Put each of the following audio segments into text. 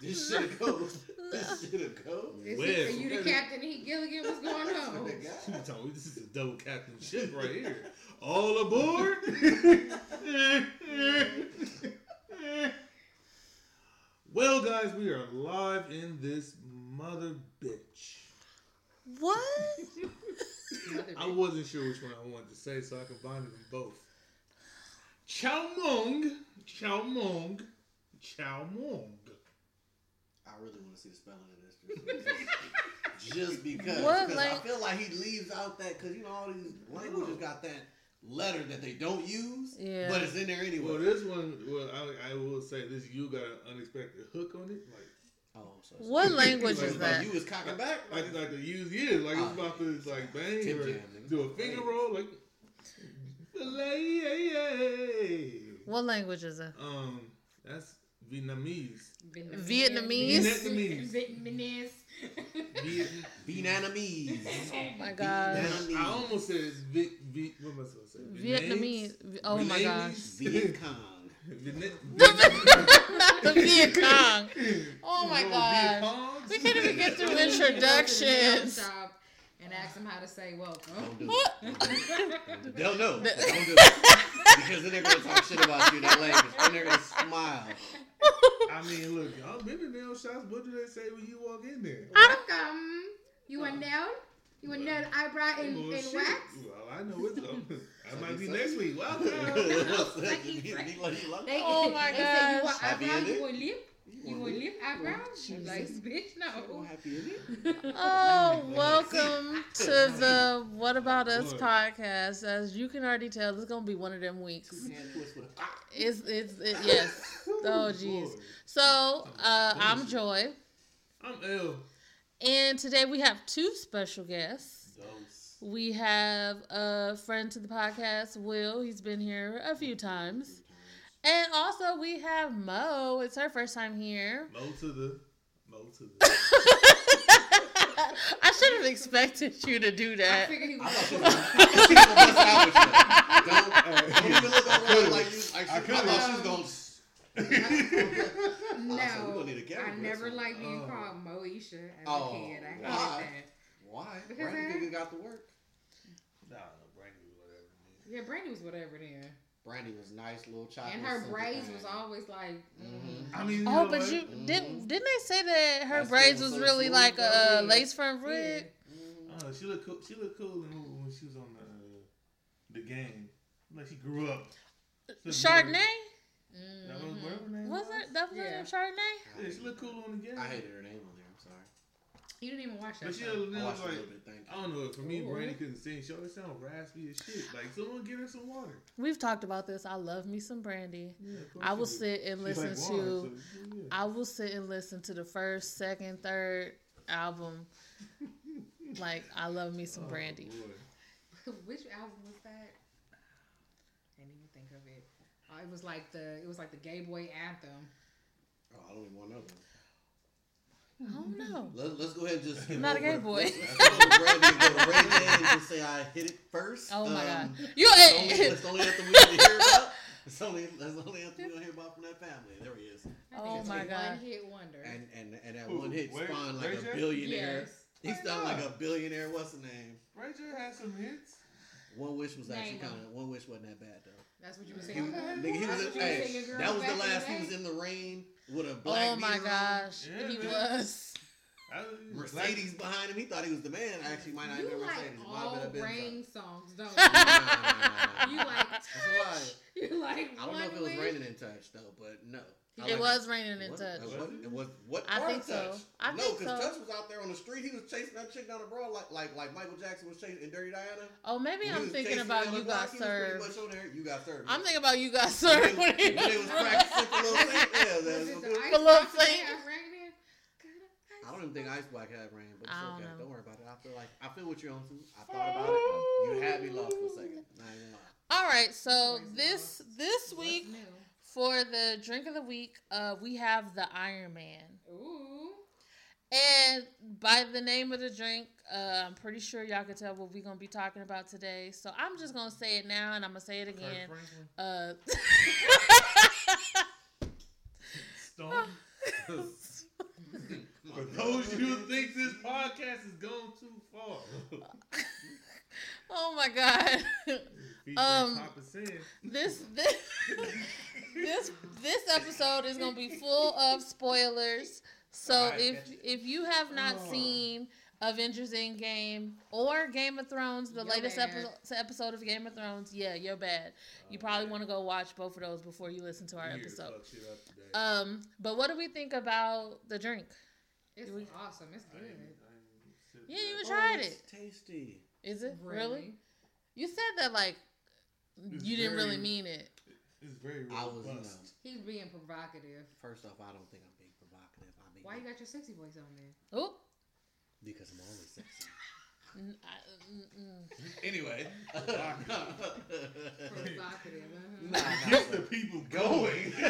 This should go. This should go. Is Well. he, are you the captain? He Gilligan? What's going on? You told me this is a double captain ship right here. All aboard. well, guys, we are live in this mother bitch. What? I wasn't sure which one I wanted to say, so I combined them both. Chow Mong, Chow Mong, Chow Mong. I really want to see the spelling of this. Just, just because. What, because I feel like he leaves out that because you know all these languages got that letter that they don't use, Yeah. but it's in there anyway. Well, this one, well, I, I will say this. You got an unexpected hook on it, like oh, so What language like, is like that? You was cocking back. like like the use yeah, like it's Oh, about to like bang Tip or jam, do a finger roll, like. Filet. What language is it? Um, that's Vietnamese. Vietnamese? Vietnamese. Vietnamese. Viet, Vietnamese. Oh my gosh. I almost said it's Viet, Viet, what am I supposed to say? Vietnamese. Oh my gosh. Viet Cong. Not the Viet Cong. Oh my gosh. We can't even get through introductions. And ask them how to say welcome. Don't do it. They'll know. Don't do it. Because then they're going to talk shit about you in that language. Then they're going to smile. I mean, look, y'all been to nail shops. What do they say when you walk in there? welcome. You want uh, nail? You want nail eyebrow and, and Bullshit. wax? Well, I know it's going. That might be next week. Welcome. They, Oh my they say you gosh. want Happy eyebrow, ending? you want lip? You want lip eyebrows? You like, bitch, no. happy in? Oh, welcome to the What About Us podcast. As you can already tell, this is gonna be one of them weeks. Hand twist with a ah. It's it's it, yes. Oh jeez. So uh, I'm Joy, I'm ill. and today we have two special guests. We have a friend to the podcast, Will. He's been here a few times. And also we have Mo. It's her first time here. Mo to the. Mo to the. I should have expected you to do I that. figured he I was thought you were going to bust out with you. Don't, don't look like you. I I, could've. thought she was going to. No, Also, we gonna need a camera I never this liked being Oh. called Moesha as Oh, a kid. I hated why? that. Why? Because Brandy I- Gaga got to work. Nah, no, Brandy, was whatever. man. Yeah, Brandy was whatever then. Brandy was nice, little chocolate. And her braids thing. was always like, mm Mhm. I mean, you Oh, know but what? you Mhm. didn't didn't they say that her That's braids was was so really smooth, like though. a lace front yeah. wig? Mhm. Oh, she looked cool. She looked cool in, when she was on the the game. Like she grew up. Chardonnay? That was her name Was it? That was Yeah. her name, Chardonnay? Yeah, she looked cool on the game. I hated her name on there. I'm sorry. You didn't even watch that. But she show. was I a like, little bit. Thank I don't know. For me, Ooh. Brandy couldn't sing. She always sound raspy as shit. Like someone give her some water. We've talked about this. I love me some brandy. Yeah, I will sit and She listen like to so, yeah. I will sit and listen to the first, second, third album. Like I love me some Oh, brandy. boy. Which album was that? Can't even think of it. Oh, it was like the it was like the gay boy anthem. Oh, I don't even want to know. That. I don't know. Let's, let's go ahead and just I'm not a gay boy. Let's, let's go to Brandy go to and just say I hit it first. Oh my Um, god. You It's only, ain't it's only anthem we hear about. It's only that's only anthem we hear about from that family. There he is. Oh it's my a God. One hit wonder. And and and that Who? one hit Ray- spawned Ray like J? a billionaire. yes. He Why like a billionaire. What's the name? Ray J had some hits. One wish was actually kind of one wish wasn't that bad though. That's what you were He, saying. nigga, he was what you hey, that was the last he was in the rain with a oh black. Oh my gosh. Yeah, he man. was. Mercedes behind him. He thought he was the man. Actually, might not You have been like Mercedes. It might have all been a Benz. rain songs, don't Nah, nah, you? You like That's a lie. you like I don't know if it was raining in touch though, but no. I It like was raining in What? touch. It was, it was what I part think of so. touch? I no, because so. Touch was out there on the street. He was chasing that chick down the broad like like like Michael Jackson was chasing in Dirty Diana. Oh, maybe I'm thinking about you block, got he was pretty served. much on there. You got served. I'm thinking about you got when served. when he was practicing for Little Saint. Yeah, Was that's it what the it- Ice For Lil Saint? had rain in? I don't even think Ice Black had rain, but it's I don't okay. Don't worry about it. I feel like I feel what you're on to. I thought about it. You had me lost for a second. Not even lie. All right, so this this week new? For the drink of the week, uh, we have the Iron Man. Ooh. And by the name of the drink, uh, I'm pretty sure y'all can tell what we're gonna be talking about today. So I'm just gonna say it now, and I'm gonna say it again. Franklin. Uh, Stone. For those of you who think this podcast is going too far. oh my god. Um, this this this this episode is gonna be full of spoilers. So right, if if you have not oh. seen Avengers Endgame or Game of Thrones, the you're latest episode, episode of Game of Thrones, yeah, you're bad. You probably want to go watch both of those before you listen to our episode. Um, but what do we think about the drink? It's we, awesome. It's good. yeah, you tried oh, it. Tasty. Is it really? really? You said that like it's you didn't very, really mean it. It's very. Robust. I was. You know, He's being provocative. First off, I don't think I'm being provocative. I mean, why you got your sexy voice on there? Oh. Because I'm always sexy. anyway, provocative. Uh-huh. Nah, Keep the people going.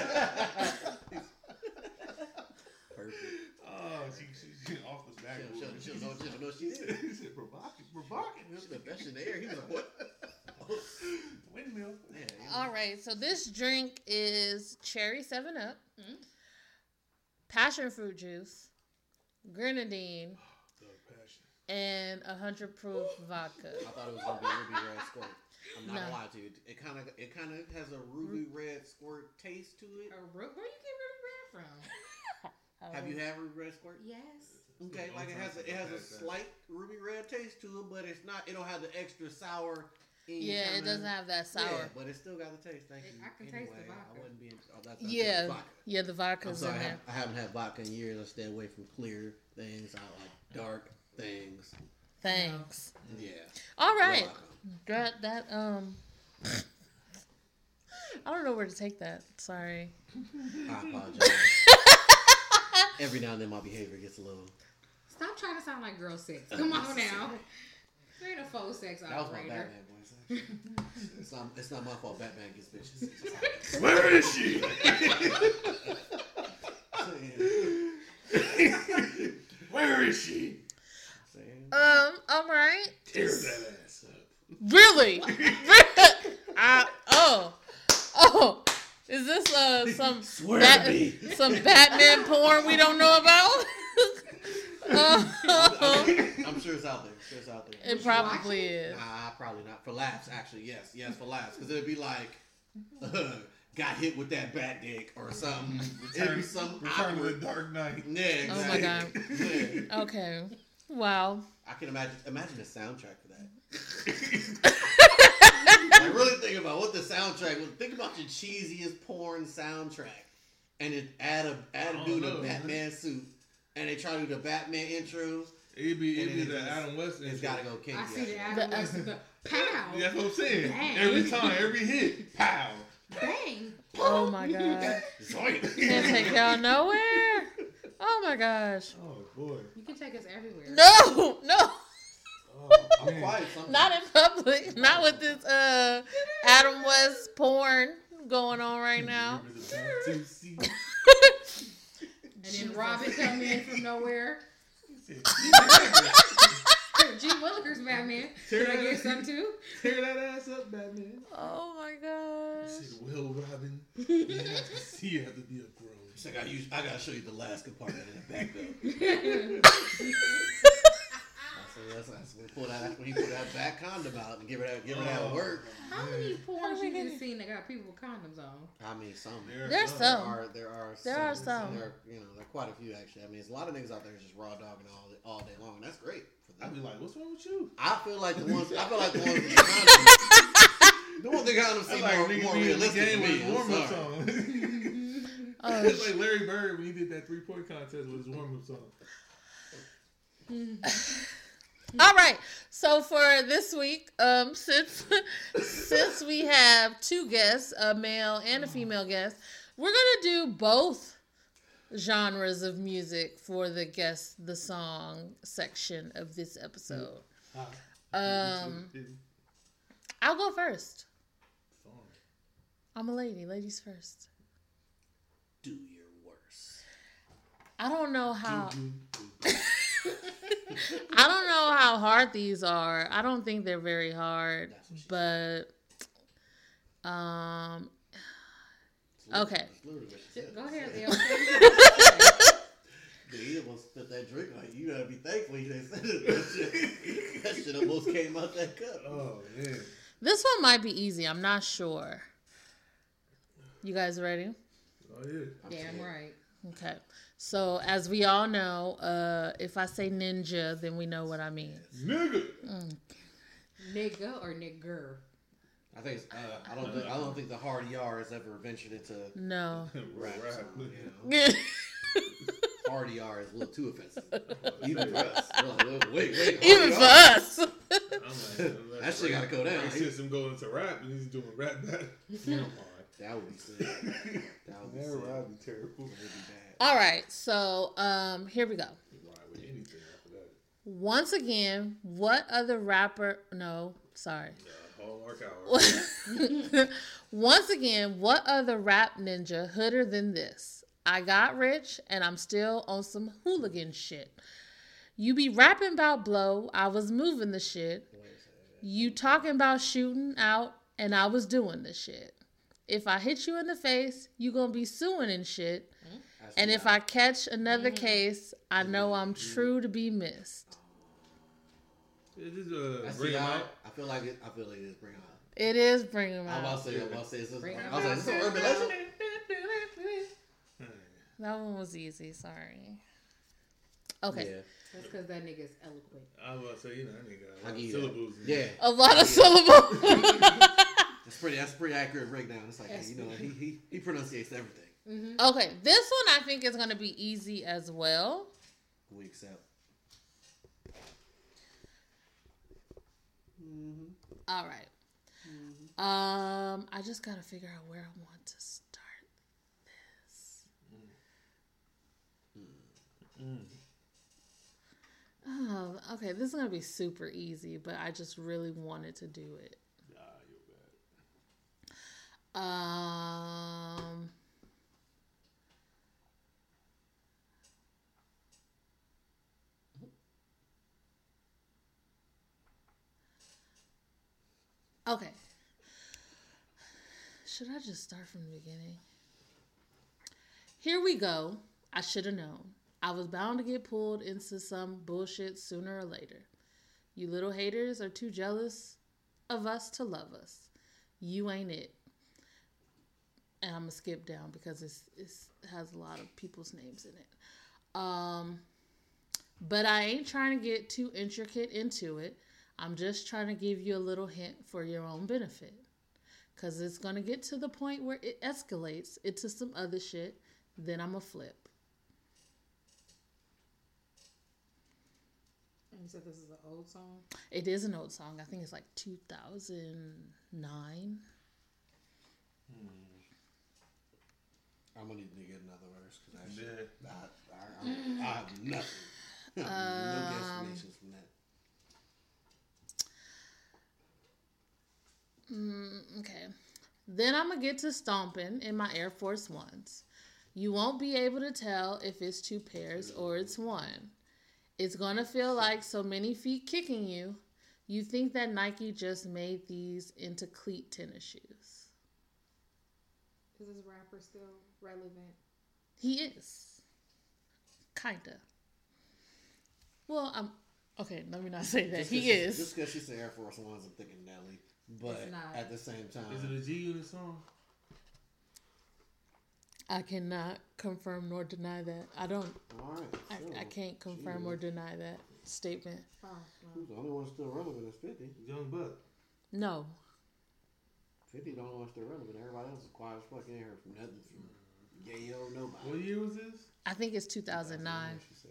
Perfect. Oh, she, she, she off the back. She, she, she, she, she, know she did. He said provocative, provocative. She the best in the air. He was like, what? Windmill. Yeah, All right, so this drink is cherry 7 Up, mm-hmm. passion fruit juice, grenadine, and a hundred proof vodka. I thought it was gonna be ruby red squirt. I'm not no. gonna lie to you. It kind of it kind of has a ruby red squirt taste to it. A ru- where you get ruby red from? Have you had ruby red squirt? Yes. Okay, like it has a, it has a slight ruby red taste to it, but it's not. It don't have the extra sour. Yeah, kinda, it doesn't have that sour. Yeah, but it still got the taste. Thank you. I can anyway, taste the vodka. I wouldn't be. In, oh, that's, that's yeah, vodka. yeah, the vodka's I'm sorry, in I, there. I haven't had vodka in years. I stay away from clear things. I like dark things. Thanks. Yeah. All right. That that um. I don't know where to take that. Sorry. I apologize. Every now and then my behavior gets a little. Stop trying to sound like girl sex. Come on now. You're a faux sex operator. That was my Batman voice. It's not. It's not my fault. Batman gets bitches. Where is she? Where is she? Um. All right. Tear that ass up. Really? I, oh. Oh. Is this uh some bat- some Batman porn we don't know about? I'm sure it's out there. Sure it's out there. It probably is. Nah, probably not. For laughs, actually, yes, yes, for laughs, because it'd be like. Uh, got hit with that bat dick or something. Return, It'd be some Return awkward. the Dark Knight. Yeah, exactly. Oh my god. Yeah. Okay. Wow. I can imagine imagine a soundtrack for that. I really think about what the soundtrack was. Think about your cheesiest porn soundtrack, and it add a add a dude a Batman suit, and they try to do the Batman intro. It'd be it'd be the Adam West. Intro. It's got to go kinky. I see the Adam West. pow. That's what I'm saying. Bang. Every time, every hit, pow. Bang. Oh my god. Can't take y'all nowhere. Oh my gosh. Oh boy. You can take us everywhere. No, no. Oh, Not in public. Not with this uh Adam West porn going on right now. and then Robin come in from nowhere. G. Willikers Batman. Tear Can I get some too? Tear that ass up, Batman. Oh my gosh. You said, well, Robin, you have to see you have to be a grown. She's like, I, use, I gotta show you the last compartment in the back though. that's, that's when, pull that, that's when he pull that back condom out and give her that, give her that oh, work. How many porns you have seen that got people with condoms on? I mean, some. There There's some. There are, there are there some. are some. There are, you know, there are quite a few actually. I mean, there's a lot of niggas out there just raw dogging all all day long. and That's great. I'd be like, what's wrong with you? I feel like the ones. I feel like the ones with the condoms. the ones that got them seem like more, more realistic to me. Warm up song. Oh, it's like Larry Bird when he did that three point contest with his warm up song. Hmm. All right. So for this week, um, since since we have two guests, a male and a female guest, we're gonna do both genres of music for the guest the song section of this episode. Um, I'll go first. I'm a lady. Ladies first. Do your worst. I don't know how. I don't know how hard these are. I don't think they're very hard, but um, okay. Go ahead, Leo. that drink. Like you gotta be thankful you didn't it. That shit, that shit almost came out that cup. Oh man. This one might be easy. I'm not sure. You guys ready? Oh yeah. Damn right. Okay. So as we all know, uh, if I say ninja, then we know what I mean. Nigga. Mm. Nigga or nigger? I think uh, I don't think I don't think the hard ER has ever ventured into No. rap. Rap. Song, you know? hard ER is a little too offensive, even for us. Wait, wait, Even for hard us. I'm like, That shit gotta go down. He sees him going into rap and he's doing rap back. Come on. That would be sick. That would be Never, sick. I'd be terrible. That would be bad. All right. So um, here we go. Ride with anything after that. Once again, what other rapper? No, sorry. Once again, what other rap ninja hooder than this? I got rich and I'm still on some hooligan shit. You be rapping about blow, I was moving the shit. You talking about shooting out and I was doing the shit. If I hit you in the face, you gonna be suing and shit. That's And if I catch another mm-hmm. case, I mm-hmm. know I'm true to be missed. Is this uh, bring the him out. out? I feel like it. I feel like it is bring out. It is bringing out. I'm about to say. I'm about to say. This, Bring I was like, is this an urban legend? That one was easy. Sorry. Okay. Yeah. That's because that nigga's eloquent. I was about to say, you know, that nigga got a I lot of syllables. Yeah. A lot of syllables. That's pretty. That's a pretty accurate breakdown. It's like, hey, you know, he he he pronunciates everything. Mm-hmm. okay, this one I think is going to be easy as well. We accept. Mm-hmm. All right. Mm-hmm. Um, I just got to figure out where I want to start this. Oh, okay. This is going to be super easy, but I just really wanted to do it. Um. Okay. Should I just start from the beginning? Here we go. I should have known. I was bound to get pulled into some bullshit sooner or later. You little haters are too jealous of us to love us. You ain't it. And I'm gonna skip down because it's, it's it has a lot of people's names in it. Um, but I ain't trying to get too intricate into it. I'm just trying to give you a little hint for your own benefit. Cause it's gonna get to the point where it escalates into some other shit. Then I'm a flip. You said this is an old song? It is an old song. I think it's like 2009. I'm gonna need to get another verse because I, Yeah. I, I, I, I have nothing. no Um, guesstimations from that. Mm, okay. Then I'm going to get to stomping in my Air Force Ones. You won't be able to tell if it's two pairs or it's one. It's going to feel like so many feet kicking you. You think that Nike just made these into cleat tennis shoes. Is this rapper still relevant? He is. Kinda. Well, I'm okay. Let me not say that Just he 'cause she- is. Just because she said Air Force Ones, I'm thinking Nelly. But at the same time, Is it a G Unit song? I cannot confirm nor deny that. I don't. all right. I, so, I can't confirm or deny that statement. Oh, well. Who's the only one still relevant is 50. Young Buck. No. 50 the only one still relevant. Everybody else is quiet as fuck. You ain't heard from nothing from Yayo, nobody. What year was this? I think it's 2009. She said.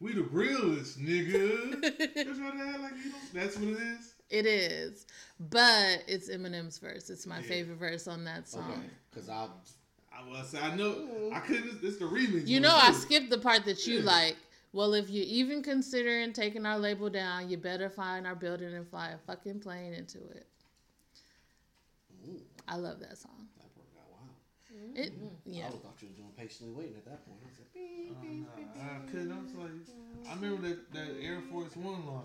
We the realest, nigga. That's what they like you don't. That's what it is. It is, but it's Eminem's verse. It's my Yeah. favorite verse on that song. Okay. Because I. I was. I know. I couldn't. It's the remix. You know, I too. skipped the part that you Yeah. like. Well, if you're even considering taking our label down, you better find our building and fly a fucking plane into it. Ooh, I love that song. that part got wild. It, I yeah. would thought you was doing patiently waiting at that point. I said, beep, Uh, beep, beep, nah, I couldn't. I was like, I remember that, that Air Force One line.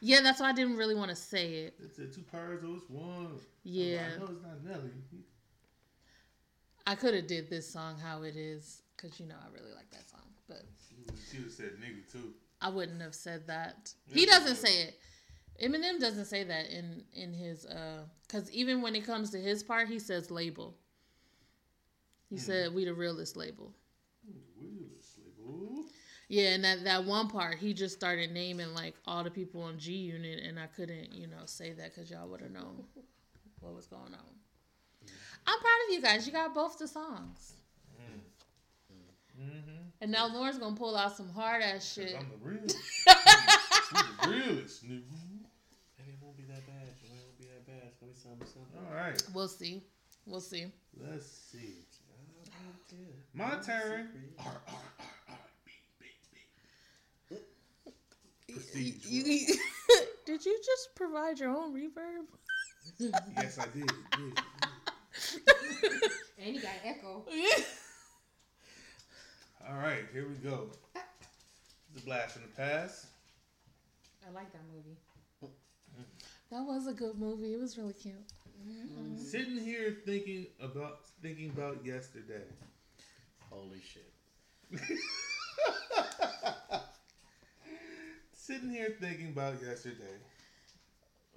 Yeah, that's why I didn't really want to say it. It said two pairs, oh, it's one. Yeah. I know it's not Nelly. I could have did this song how it is because you know I really like that song. But She would have said nigga too. I wouldn't have said that. He doesn't say it. Eminem doesn't say that in in his uh because even when it comes to his part, he says label. He mm. said we the realest label. Realest label. Yeah, and that that one part, he just started naming like all the people on G Unit, and I couldn't, you know, say that because y'all would have known what was going on. I'm proud of you guys. You got both the songs. Mm. Mm-hmm. And now Lauren's gonna pull out some hard ass shit. I'm the real. the realest, nigga. Maybe it won't be that bad. It won't be that bad. It's something, something. All right. We'll see. We'll see. Let's see. My turn. R, R, R, R, B, B, B. Prestige. You, you, did you just provide your own reverb? yes, I did. did. and you got echo. All right, here we go. The blast from the past. I like that movie. Mm. That was a good movie. It was really cute. Mm-hmm. Sitting here thinking about thinking about yesterday. Holy shit. Sitting here thinking about yesterday.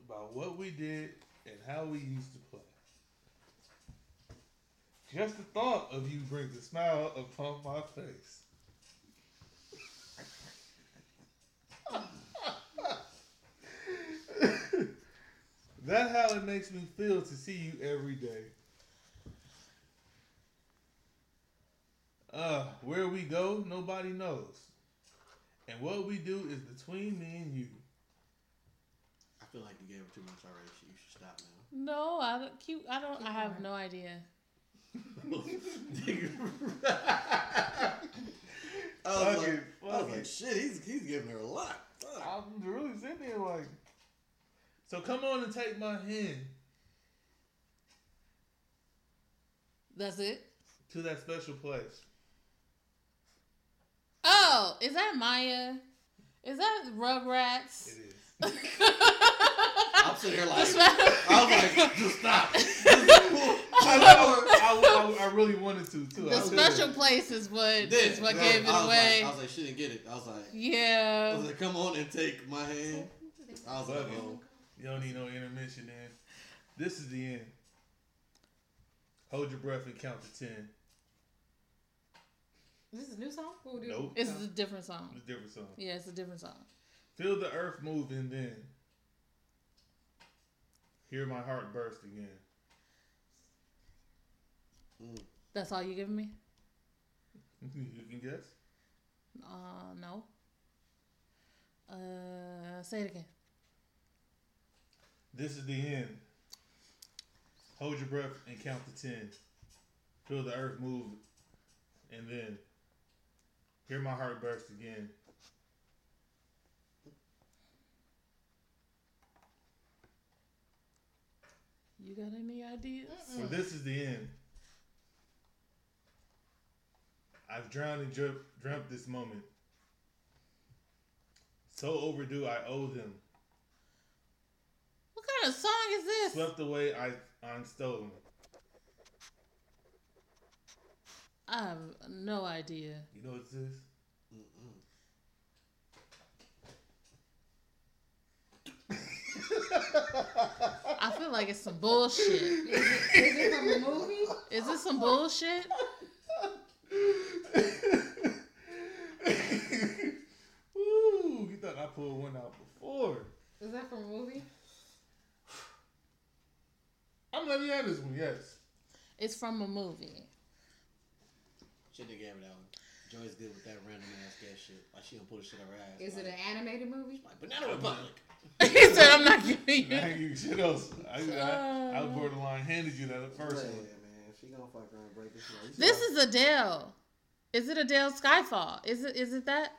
About what we did and how we used to play. Just the thought of you brings a smile upon my face. That's how it makes me feel to see you every day. Uh, where we go, nobody knows. And what we do is between me and you. I feel like you gave her too much already. You should stop now. No, I don't. Cute. I don't. I have no idea. I was, like, I was like, shit, he's he's giving her a lot. Fuck. I'm really sitting there like, so come on and take my hand. That's it. To that special place. Oh, is that Mya? Is that Rugrats? It is. I'm sitting here like, I was like, just stop. I, I, I, I, really wanted to too. The special place is what is what gave it away. Like, I was like, she didn't get it. I was like, yeah. I was like, come on and take my hand. I was like, oh. You don't need no intermission, man. This is the end. Hold your breath and count to ten. This Is this a new song? Nope. It's a different song. It's a different song. Yeah, it's a different song. Feel the earth moving then hear my heart burst again. Mm. That's all you giving me? you can guess. Uh, no. Uh, say it again. This is the end. Hold your breath and count to ten. Feel the earth move, and then hear my heart burst again. You got any ideas? So this is the end. I've drowned and dreamt, dreamt this moment. So overdue, I owe them. What kind of song is this? Swept away, I I'm stolen. I have no idea. You know what this is? I feel like it's some bullshit. Is it, is it from a movie? Is this some bullshit? Ooh, you thought I pulled one out before. Is that from a movie? I'm letting you have this one, yes. It's from a movie. Should have gave it that one. Joy's good with that random ass gas shit. Like she don't pull the shit out her ass. Is like, it an animated movie? Like Banana Republic. he said, "I'm not giving you." Nah, you shit else. I, I, I, I borderline handed you that first yeah, one. man, she gonna fuck around break this one. This is Adele. Is it Adele Skyfall? Is it? Is it that?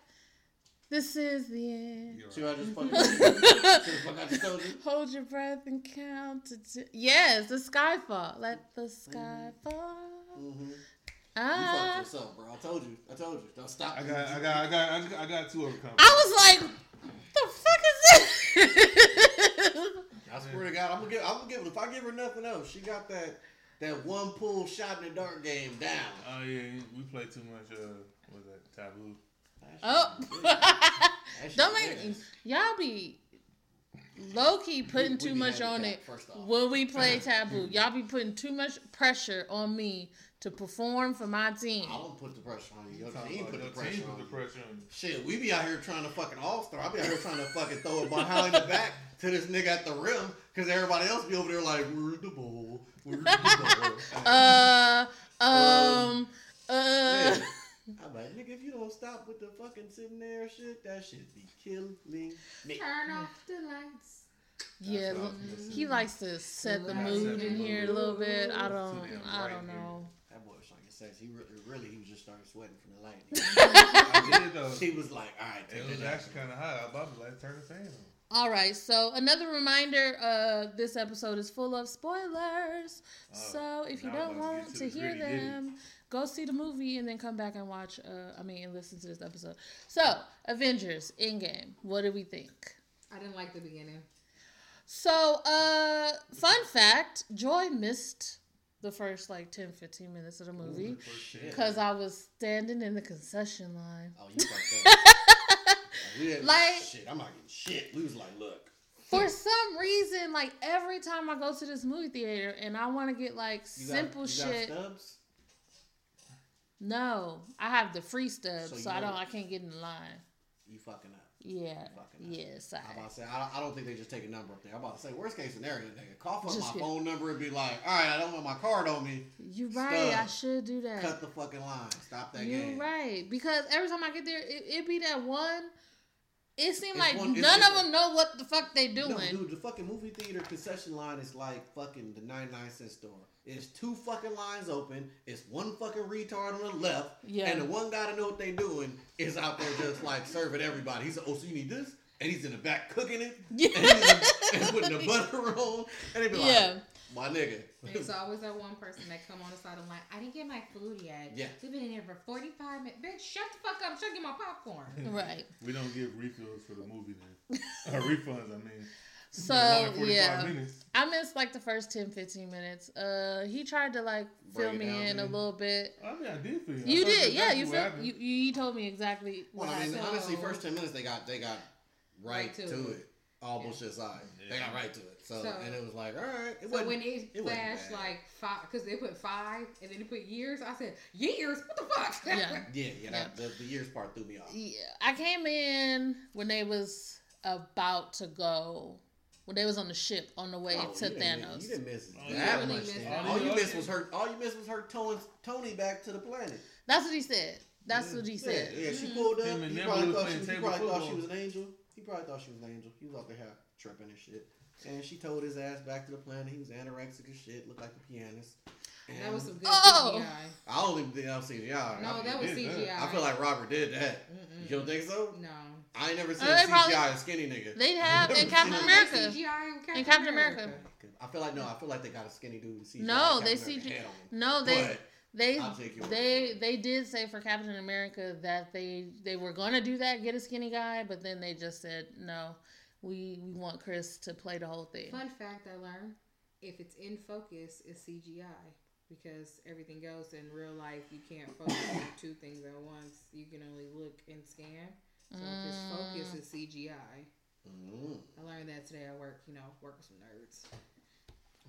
This is the end. See what I just fucking told you? Hold your breath and count to ten. Yes, the sky fall. Let the sky mm-hmm. fall. Mm-hmm. Ah. You fucked yourself, bro. I told you. I told you. Don't stop. I got. I got. I got. I got, I got two of them coming. I was like, the fuck is this? I swear to God, I'm gonna give. I'm gonna give. If I give her nothing else, she got that that one pull shot in the dark game down. Oh yeah, we play too much. Uh, what was that taboo? Oh, don't make y'all be low key putting we, we too much on it when we play taboo. Y'all be putting too much pressure on me to perform for my team. I don't put the pressure on you. Your team put the pressure on, the pressure on you. Shit, we be out here trying to fucking all star. I be out here trying to fucking throw it behind the back to this nigga at the rim because everybody else be over there like, where's the ball? Where's the ball? uh, um, uh. Yeah. I'm like, nigga, if you don't stop with the fucking sitting there shit, that shit be killing me. Turn off the lights. Yeah, he likes to set the mood in here a little bit. I don't, I don't know. That boy was trying to get sex. He really, really, he was just starting sweating from the light. I did though. He was like, all right. It was actually kind of hot. I was about to like turn the fan on. All right, so another reminder: uh, this episode is full of spoilers. Uh, so if you don't want to, to hear them, go see the movie and then come back and watch. Uh, I mean, and listen to this episode. So, Avengers Endgame. What do we think? I didn't like the beginning. So, uh, fun fact: Joy missed the first like 10, 15 minutes of the movie because I was standing in the concession line. Oh, you like like shit. I'm not getting shit. We was like, look. For some reason, like every time I go to this movie theater and I want to get like you simple got, shit. No, I have the free stubs, so, so I don't. I can't get in the line. You fucking up. Yeah. Yes. I, I'm about to say I, I, don't think they just take a number up there. I'm about to say worst case scenario, nigga, call up my phone number and be like, all right, I don't want my card on me. You right. Stuff. I should do that. Cut the fucking line. Stop that game. You're game. right because every time I get there, it, it be that one. It seemed like one, none of them know what the fuck they doing. No, dude, the fucking movie theater concession line is like fucking the 99 cent store. It's two fucking lines open. It's one fucking retard on the left. Yeah. And the one guy to know what they doing is out there just like serving everybody. He's like, oh, so you need this? And he's in the back cooking it. Yeah. And, he's and putting the butter on. And they be like, yeah. My nigga. It's always that one person that come on the side of the line. I didn't get my food yet. Yeah. We've been in here for 45 minutes. Bitch, shut the fuck up. Shut get my popcorn. right. We don't give refills for the movie then. or refunds, I mean. So yeah, minutes. I missed like the first 10, 15 minutes. Uh, he tried to like fill me in a little bit. I mean, I did feel you. You did, yeah. You feel, you you told me exactly. Well, I mean, so, honestly, first ten minutes they got they got right, right to, to it. it. All yeah. bullshit aside, yeah. they got right to it. So, so, and it was like, all right. It so when it, it flashed like five, because they put five and then they put years, I said years. What the fuck? Yeah, yeah, yeah. yeah. That, the, the years part threw me off. Yeah, I came in when they was about to go when they was on the ship on the way oh, to you Thanos. you didn't miss oh, that really much. All, all you missed was her. All you missed was her towing Tony back to the planet. That's what he said. That's yeah. what he said. Yeah, yeah she mm-hmm. pulled up. He probably, thought she, he probably thought she was an angel. He probably thought she was an angel. He was out there tripping and shit. And she told his ass back to the planet. He was anorexic as shit. Looked like a pianist. And that was some good oh. CGI. I don't even think that was CGI. No, that was CGI. That. I feel like Robert did that. Mm-mm. You don't think so? No. I ain't never seen uh, CGI probably, skinny nigga. They have in Captain America. CGI in Captain, in Captain America. America. I feel like no. I feel like they got a skinny dude. CGI no, they CGI. No, they. They they they did say for Captain America that they they were gonna do that, get a skinny guy, but then they just said no. We we want Chris to play the whole thing. Fun fact I learned: if it's in focus, it's CGI because everything goes in real life. You can't focus on two things at once. You can only look and scan. So mm. if it's focus, it's CGI. Mm. I learned that today at work. You know, work with some nerds.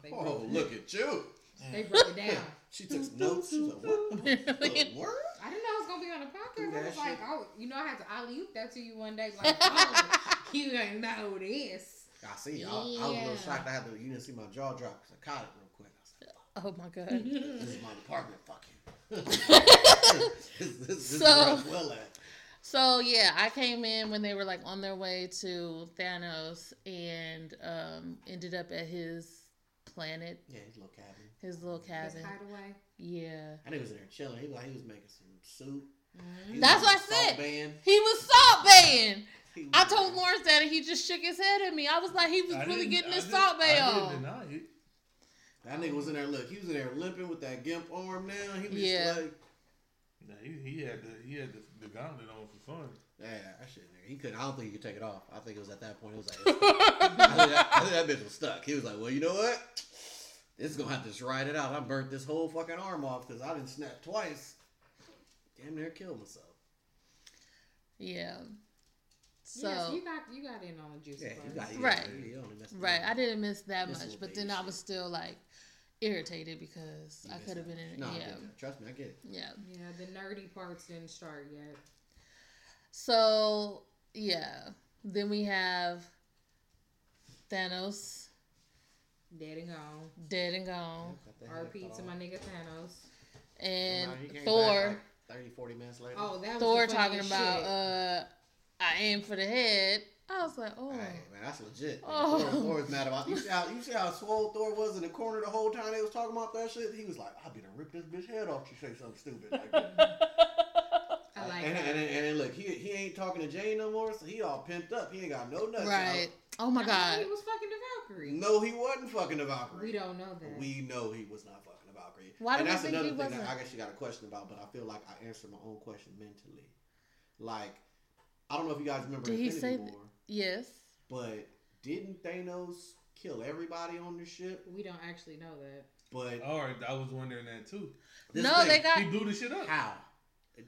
They oh, look at you! They broke it down. she took notes. She was like, "What? what? I didn't know it was gonna be on the podcast. I was like, "Oh, you know, I had to alley oop that to you one day. Like, oh, you ain't know this." I see. I, I, was a little shocked. I had to. You didn't see my jaw drop because I caught it real quick. I said, "Oh my god, this is my department. Fuck you." this, this, this so, is well at. So yeah, I came in when they were like on their way to Thanos and um, ended up at his planet. Yeah, his little cabin. His little cabin. His hideaway. Yeah. I And he was in there chilling. He was like he was making some soup. Mm-hmm. That's what I said. Band. He was salt baying. I told Lawrence that and he just shook his head at me. I was like, he was I really getting his Salt Bae on. That nigga was in there. Look, he was in there limping with that gimp arm now. He was yeah. like, nah, he, he had the he had the, the gauntlet on for fun. Yeah, that shit, nigga. He couldn't. I don't think he could take it off. I think it was at that point. It was like, I, think that, I think that bitch was stuck. He was like, well, you know what? This is gonna have to just ride it out. I burnt this whole fucking arm off because I didn't snap twice. Damn near killed myself. Yeah. So yes, you got you got in on the juicy yeah, part. You got, you right, you right. I didn't miss that much, but then I was still like irritated because I could have been in. No, yeah, trust me, I get it. Yeah, yeah. The nerdy parts didn't start yet. So yeah, then we have Thanos. Dead and gone. Dead and gone. RP to my nigga Thanos. And Thor. Like 30, 40 minutes later. Oh, that was Thor talking about uh I aim for the head. I was like, oh. Hey, man, that's legit. Oh. Thor, Thor was mad about. You see how you see how swole Thor was in the corner the whole time they was talking about that shit. He was like, "I'll be to rip this bitch head off." You say something stupid. Like, I like and, that. And, and, and, and, look, he he ain't talking to Jane no more, so he all pimped up. He ain't got no nuts. Right. Oh my god. He was fucking the Valkyrie. No, he wasn't fucking the Valkyrie. We don't know that. We know he was not fucking the Valkyrie. Why and that's another thing that I guess you got a question about, but I feel like I answered my own question mentally. Like I don't know if you guys remember Did Infinity he say War. Th- yes. But didn't Thanos kill everybody on the ship? We don't actually know that. But all right, I was wondering that too. No, thing, they got he blew the shit up. How?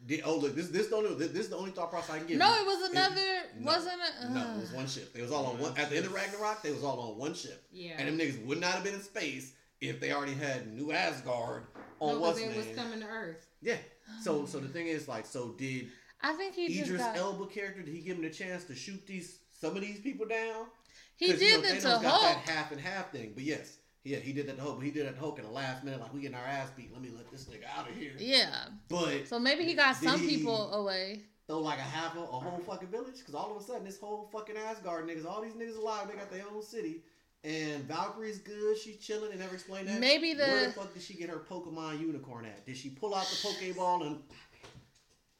Did, oh look, this this the only this, this is the only thought process I can give. No, it was another. It, wasn't it? Uh, no, it was one ship. They was all on one. At the end of Ragnarok, they was all on one ship. Yeah. And them niggas would not have been in space if they already had New Asgard on no, what's name. was coming to Earth. Yeah. So so the thing is like, so did I think he Idris just got... Elba character? Did he give him the chance to shoot these some of these people down? He did you know, that to got that half and half thing, but yes, yeah, he did that to Hulk. But he did that to Hulk in the last minute, like we getting our ass beat. Let me let this nigga out of here. Yeah, but so maybe he got some people away. Throw like a half a, a whole fucking village, because all of a sudden this whole fucking Asgard niggas, all these niggas alive, they got their own city. And Valkyrie's good. She's chilling. and never explained that. Maybe the where the fuck did she get her Pokemon unicorn at? Did she pull out the Pokeball and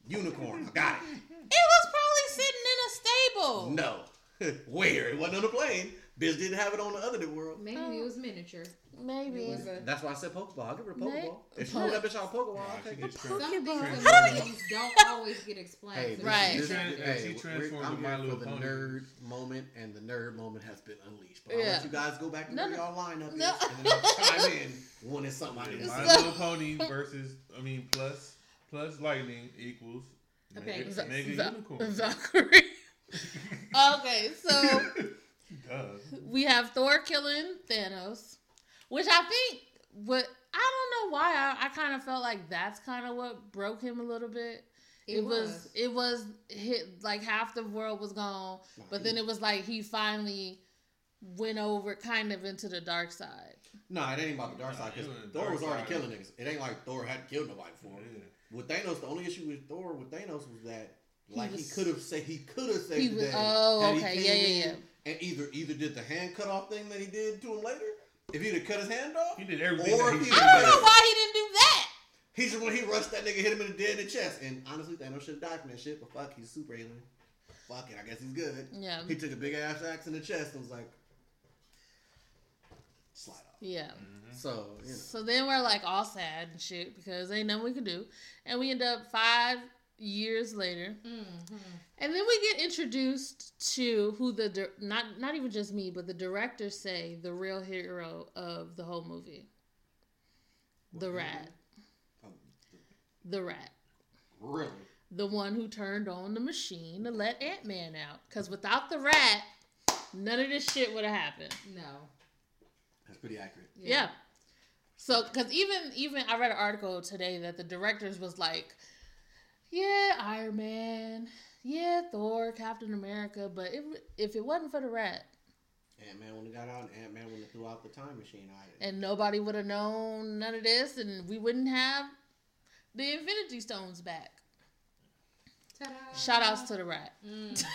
unicorn? I got it. It was probably sitting in a stable. No, where it wasn't on a plane. Biz didn't have it on the other world. Maybe oh. it was miniature. Maybe. Was A... That's why I said Pokeball. I'll give her a Pokeball. If she po- that bitch on Pokeball, I'll take it. Some things don't always get explained. Hey, so right. This, hey, I'm here for the pony. nerd moment, and the nerd moment has been unleashed. But I'll let you guys go back and no, where y'all line up no. and then I'll chime in when it's something I need. My Little Pony versus, I mean, plus plus lightning equals okay. mega, mega Z- unicorn. Valkyrie. okay, so we have Thor killing Thanos, which I think what I don't know why I, I kind of felt like that's kind of what broke him a little bit. It, it was. was. it was hit like half the world was gone, but then it was like he finally went over kind of into the dark side. No, it ain't about the dark side because Thor was already killing niggas. It ain't like Thor hadn't killed nobody before. Yeah. With Thanos, the only issue with Thor with Thanos was that like he, he could have said he could have saved the day. Oh, okay, yeah, yeah, yeah and either either did the hand cut off thing that he did to him later. If he'd have cut his hand off, he did everything. Or if he I don't know why he didn't do that. He's when he rushed that nigga, hit him in the dead in the chest. And honestly, Thanos should have died from that shit. But fuck, he's super alien. Fuck it, I guess he's good. Yeah. He took a big ass axe in the chest and was like, slide off. Yeah. Mm-hmm. So you know. So then we're like all sad and shit because ain't nothing we can do, and we end up five years later. Mm-hmm. And then we get introduced to who the di- not not even just me, but the director say the real hero of the whole movie. What the rat. Um, the rat. Really? The one who turned on the machine to let Ant Man out. Because without the rat, none of this shit would have happened. No. That's pretty accurate. Yeah. yeah. So, because even even I read an article today that the directors was like, yeah, Iron Man, yeah, Thor, Captain America, but if if it wasn't for the rat, Ant Man would have got out, and Ant Man would have threw out the time machine And nobody would have known none of this, and we wouldn't have the Infinity Stones back. Ta-da. Shout outs to the rat. Mm.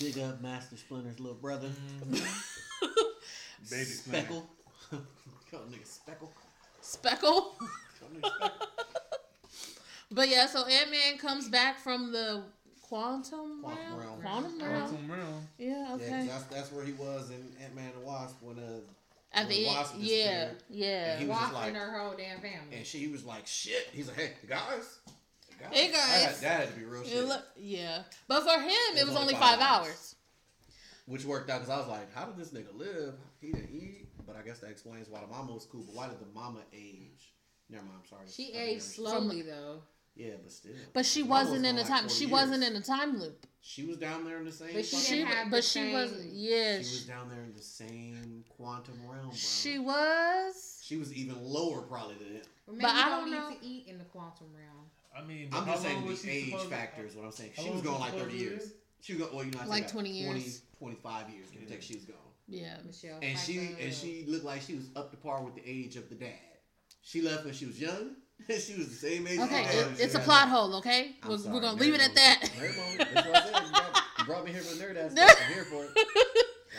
Big up Master Splinter's little brother. Mm-hmm. Baby Speckle. Call nigga Speckle. Speckle. But yeah, so Ant Man comes back from the quantum, quantum realm. realm. Quantum realm. Quantum realm. Yeah. Okay. Yeah, that's that's where he was in Ant Man and Wasp when uh. At the end, yeah, yeah. And he was like, her whole damn family. And she was like, "Shit." He's like, "Hey, guys, guys. hey guys." That, had to be real shit. Look, yeah, but for him, it, it was, only five, five hours. hours. Which worked out because I was like, "How did this nigga live? He didn't eat." But I guess that explains why the mama was cool. But why did the mama age? Never mind. I'm sorry. She aged slowly though. Yeah, but still. But she wasn't in the time. She years. wasn't in the time loop. She was down there in the same. But she didn't have But she was. Yeah. She was down there in the same quantum realm. Bro. She was. She was even lower probably than him. but I don't, don't know. to eat in the quantum realm. I mean, I'm just saying the age factor is what I'm saying. She was going like 30 years. She was going. Well, you know, like 20 years, 20, 25 years. Give yeah. take, she was gone. Yeah, Michelle. And she and she looked like she was up to par with the age of the dad. She left when she was young. she was the same age. Okay, it, it's a plot hole. Okay, we're, sorry, we're, gonna leave it at that. That's what I said. You, got, you brought me here for nerd ass. I'm here for it.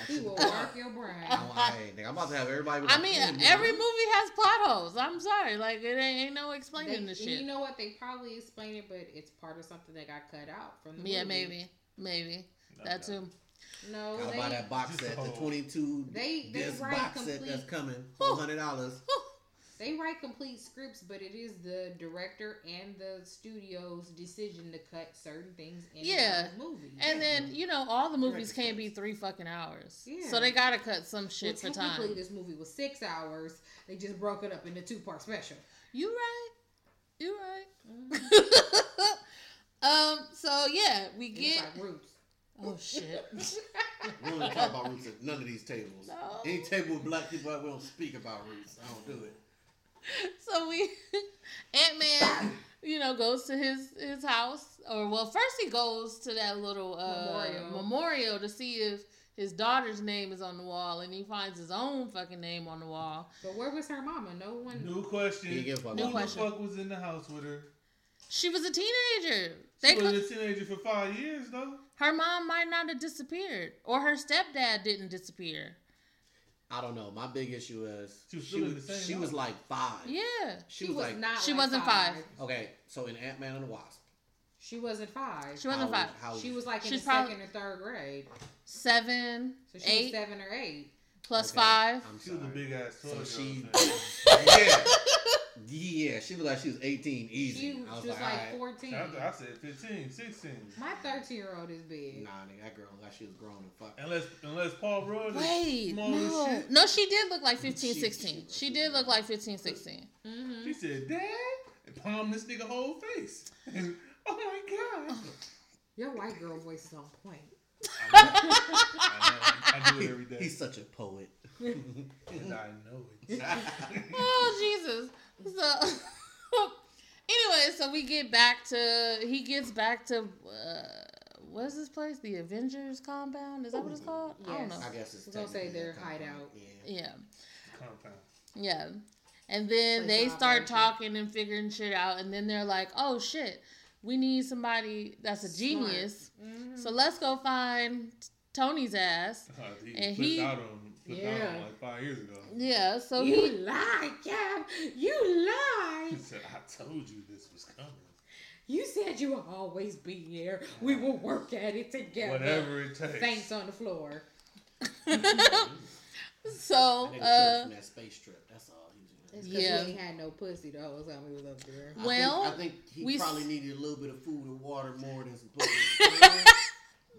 He will work your brain. I, I'm about to have everybody. I mean, every movie has plot holes. I'm sorry, like it ain't, ain't no explaining the shit. You know what? They probably explain it, but it's part of something that got cut out from the yeah, movie. maybe, maybe no, that too. No, Gotta they, buy that box set, the 22 they, they disc box complete, set that's coming, four hundred dollars. They write complete scripts, but it is the director and the studio's decision to cut certain things in yeah. the movie. And then you know all the movies can't be three fucking hours, yeah. so they gotta cut some shit well, for time. Technically, this movie was six hours. They just broke it up into two part special. You right. You right. Mm-hmm. um. So yeah, we get like roots. Oh shit. we don't talk about roots at none of these tables. No. Any table with black people, we don't speak about roots. I don't do it. So we Ant Man, you know, goes to his his house, or well, first he goes to that little uh, memorial memorial to see if his daughter's name is on the wall, and he finds his own fucking name on the wall. But where was her mama? No one. New question. New Who question. the fuck was in the house with her? She was a teenager. They she was could... a teenager for five years, though. Her mom might not have disappeared, or her stepdad didn't disappear. I don't know. My big issue is she was, she, was, she was like five. Yeah, she, she was, was, like not. She like wasn't five. five. Okay, so in Ant Man and the Wasp, she wasn't five. She wasn't how five. how she was like in She's the probably, second or third grade. Seven. So she eight, was seven or eight. Plus okay. five. I'm she was a big ass. So she, yeah. Yeah, she looked like she was 18 easy. She, I was, was like, like 14. I, I, said 15, 16. My 13 year old is big. Nah, nigga, that girl looked like she was grown and fuck. Unless, unless Paul Rudd Wait, no. No, she did look like 15, 16. She, she did look like 15, 16. Mm-hmm. She said, Dad, and palm this nigga whole face. oh my God. Your white girl voice is on point. I, know. I, know. I do it every day. He's such a poet. and I know it. oh, Jesus. So anyway, so we get back to he gets back to uh, what's this place? The Avengers compound? Is that what it's called? Yes. I don't know. I guess it's gonna say their hideout. Yeah. Yeah. Compound. Yeah. And then they start talking and figuring shit out, and then they're like, "Oh shit, we need somebody that's a genius. Mm-hmm. So let's go find Tony's ass." Uh, he and he yeah. like five years ago. Yeah, so you he lied, Cap. You lied. He said, "I told you this was coming." You said you would always be here. We will work at it together. Whatever it takes. Thanks on the floor. so, uh, that space trip. That's all. It's yeah. he had no pussy the whole time he was up there. Well, I think, I think he we probably needed a little bit of food and water more than some pussy.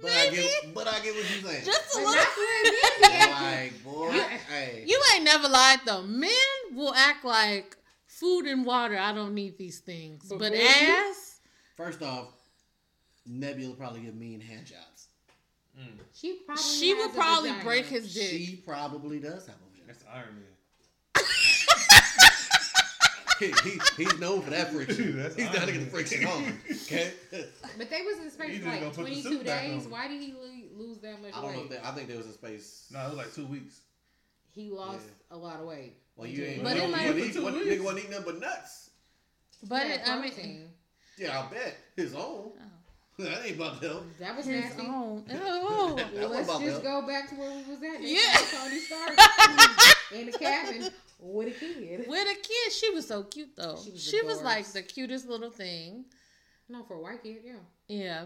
But I get, but I get what you're saying. Just a little. like, boy, you, hey. you ain't never lied though. Men will act like food and water. I don't need these things, but, but ass. First off, Nebula probably give mean hand jobs. Mm. She probably she would probably break his dick. She probably does have a vagina. That's Iron Man. He, he's known for that friction. That's he's down to get the friction on. Okay. But they was in space for like 22 days. Why did he lose that much I don't weight? know. If they, I think they was in space. No, it was like two weeks. He lost yeah. a lot of weight. Well, you ain't. But it might have been What nigga wasn't eating nothing but nuts. But yeah, it, I mean, yeah, I bet his own. Oh. That ain't about them. That was his nasty. Own. well, let's just them. go back to where we was at. Yeah. Tony Stark in the cabin with a kid. With a kid, she was so cute though. She was, she was like the cutest little thing. No, for a white kid, yeah. Yeah,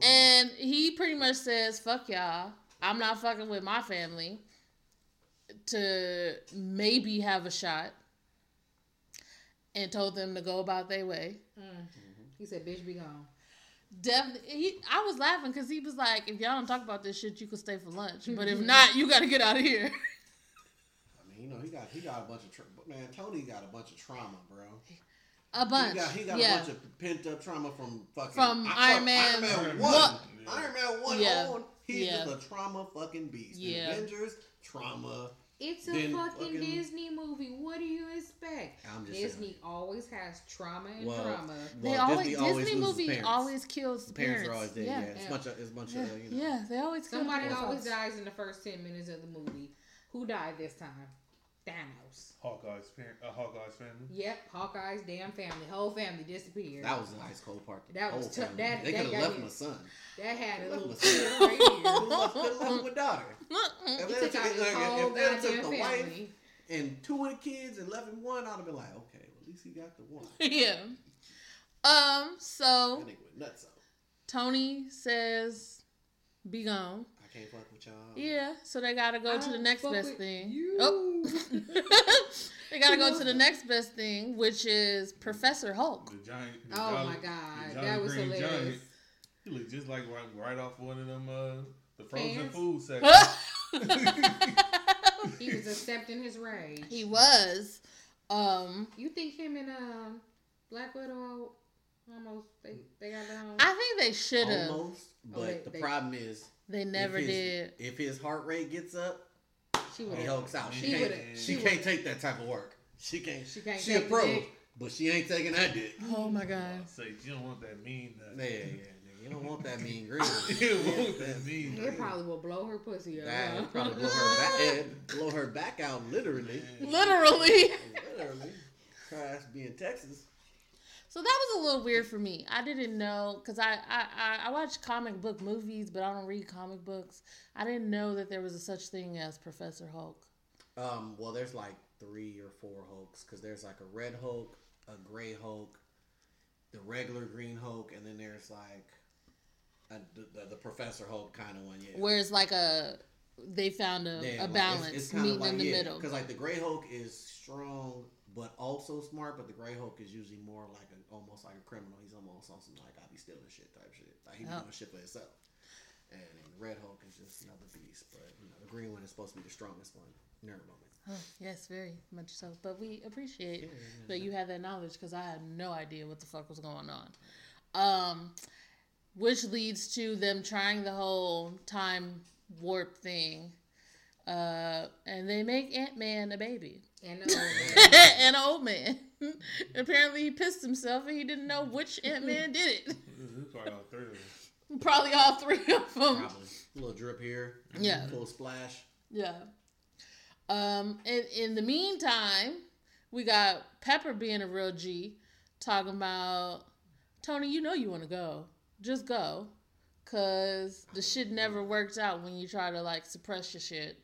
and he pretty much says, "Fuck y'all. I'm not fucking with my family." To maybe have a shot, and told them to go about their way. Mm. He said, "Bitch, be gone." Definitely, he, I was laughing because he was like, "If y'all don't talk about this shit, you can stay for lunch. But if not, you got to get out of here." I mean, you know, he got he got a bunch of tra- man. Tony got a bunch of trauma, bro. A bunch. He got, he got yeah. a bunch of pent up trauma from fucking from Iron Man. Iron Man one. Iron Man one yeah. on. He's yeah. just a trauma fucking beast. Yeah. Avengers trauma. It's a fucking, fucking, Disney movie. What do you expect? Disney saying. always has trauma and well, drama. Well, they always Disney, always Disney movie parents. always kills the parents. parents. are always dead. Yeah, yeah. it's yeah. much. Of, it's much. Yeah. Of, you know. yeah, they always somebody always dies in the first ten minutes of the movie. Who died this time? Thanos. Hawkeye's parent, uh, Hawkeye's family. Yep, Hawkeye's damn family, whole family disappeared. That was a nice cold part. That was tough. That they could have left my son. That had a little kid right here. Could have left my daughter. if they took, if they took the wife and two of the kids and left him one, I'd have been like, okay, well, at least he got the one. yeah. Um. So. Tony says, "Be gone." Can't fuck with y'all. Yeah, so they gotta go I to the next best thing. You. Oh. they gotta go to the next best thing, which is Professor Hulk. The giant. The oh jolly, my god, that was hilarious. Giant. He looked just like right, right off one of them uh, the frozen Pants? food section. he was accepting his rage. He was. Um, you think him and uh, Black Widow almost they, they got along? I think they should have. Almost, but oh, they, the they, problem is they never if his, did. If his heart rate gets up, she he hulks out. She, she can't. She, she can't take that type of work. She can't. She can't. She a pro, but she ain't taking that dick. Oh my god. Say you don't want that mean. Yeah, yeah, yeah. You don't want that mean green. you don't want that mean. It probably will blow her pussy up. That probably blow her back. blow her back out, literally. Literally. literally. Crash being Texas. So that was a little weird for me. I didn't know because I, I I watch comic book movies, but I don't read comic books. I didn't know that there was a such thing as Professor Hulk. Um, well, there's like three or four Hulks because there's like a red Hulk, a gray Hulk, the regular green Hulk, and then there's like a, the, the, Professor Hulk kind of one. Yeah, where it's like a they found a, yeah, a like balance it's, it's meeting like, in the yeah, middle. Because like the gray Hulk is strong but also smart. But the Gray Hulk is usually more like a almost like a criminal. He's almost on some like I be stealing shit type shit. Like he be oh. doing shit for himself. And the Red Hulk is just another beast. But you know, the green one is supposed to be the strongest one. Nerd moment. Oh yes, very much so. But we appreciate yeah, yeah, that you had that knowledge because I had no idea what the fuck was going on. Um, which leads to them trying the whole time warp thing. Uh, and they make Ant Man a baby. And an old man. and an old man. Apparently, he pissed himself and he didn't know which Ant Man did it. Probably all three of them. Probably all three of them. Probably. A little drip here. Yeah. A little splash. Yeah. Um, and in the meantime, we got Pepper being a real G, talking about Tony. You know you want to go, just go, cause the shit never works out when you try to like suppress your shit.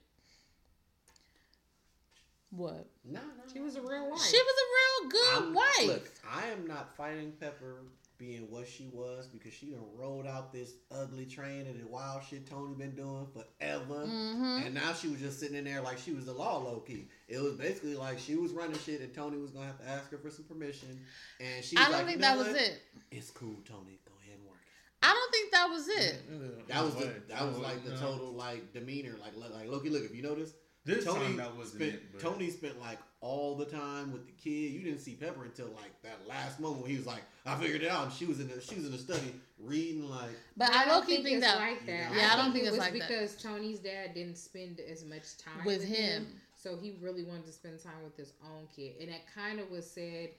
What? No, no. She was a real wife. She was a real good I'm, wife. Look, I am not fighting Pepper being what she was because she done rolled out this ugly train and the wild shit Tony been doing forever. Mm-hmm. And now she was just sitting in there like she was the law low key. It was basically like she was running shit and Tony was gonna have to ask her for some permission. And she I don't like, think you know that what? was it. It's cool, Tony. Go ahead and work I don't think that was it. That was the, that was like the total like demeanor. Like like Loki, look if you notice, this Tony time that wasn't spent, it. But... Tony spent like all the time with the kid. You didn't see Pepper until like that last moment when he was like, "I figured it out." And she was in the she was in the study reading like. But I don't think, think that like that. Yeah, I, don't think, think it's like because that. Tony's dad didn't spend as much time with, with him. him. so he really wanted to spend time with his own kid, and that kind of was said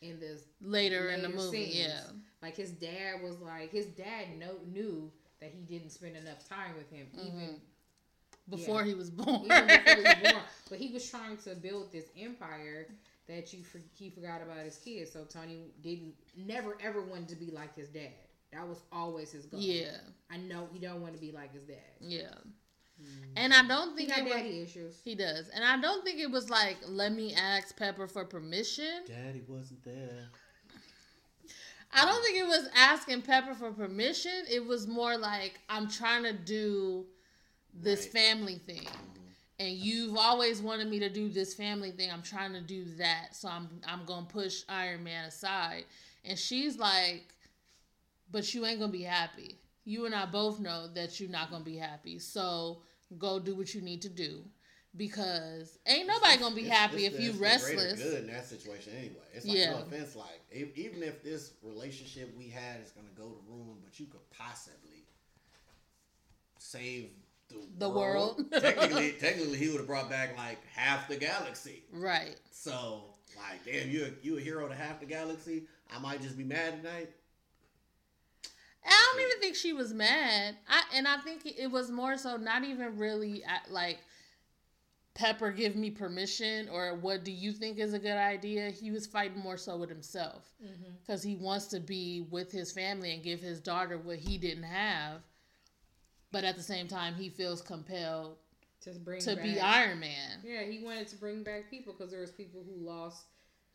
in the later, later in the movie. Scenes. Yeah, like his dad was like his dad know, knew that he didn't spend enough time with him, mm-hmm. even before yeah. he was born. Even before he was born. But he was trying to build this empire that you for, he forgot about his kids. So Tony didn't never ever wanted to be like his dad. That was always his goal. Yeah, I know he don't want to be like his dad. Yeah. Mm. And I don't think he got daddy was, issues. He does, and I don't think it was like let me ask Pepper for permission. Daddy wasn't there. I don't think it was asking Pepper for permission. It was more like I'm trying to do this right. family thing. Mm-hmm. And you've always wanted me to do this family thing. I'm trying to do that. So I'm I'm gonna push Iron Man aside. And she's like, But you ain't gonna be happy. You and I both know that you're not gonna be happy. So go do what you need to do. because ain't nobody gonna be it's, happy it's, if you it's restless. Good in that situation anyway. It's like Yeah. no offense, like if, even if this relationship we had is gonna go to ruin, but you could possibly save the, The world. technically, technically, he would have brought back like half the galaxy. Right. So, like, damn, you a, you a hero to half the galaxy. I might just be mad tonight. I don't even think she was mad. I and I think it was more so not even really at, like Pepper give me permission or what do you think is a good idea? He was fighting more so with himself mm-hmm. because he wants to be with his family and give his daughter what he didn't have. But at the same time, he feels compelled To bring to back, be Iron Man. Yeah, he wanted to bring back people because there was people who lost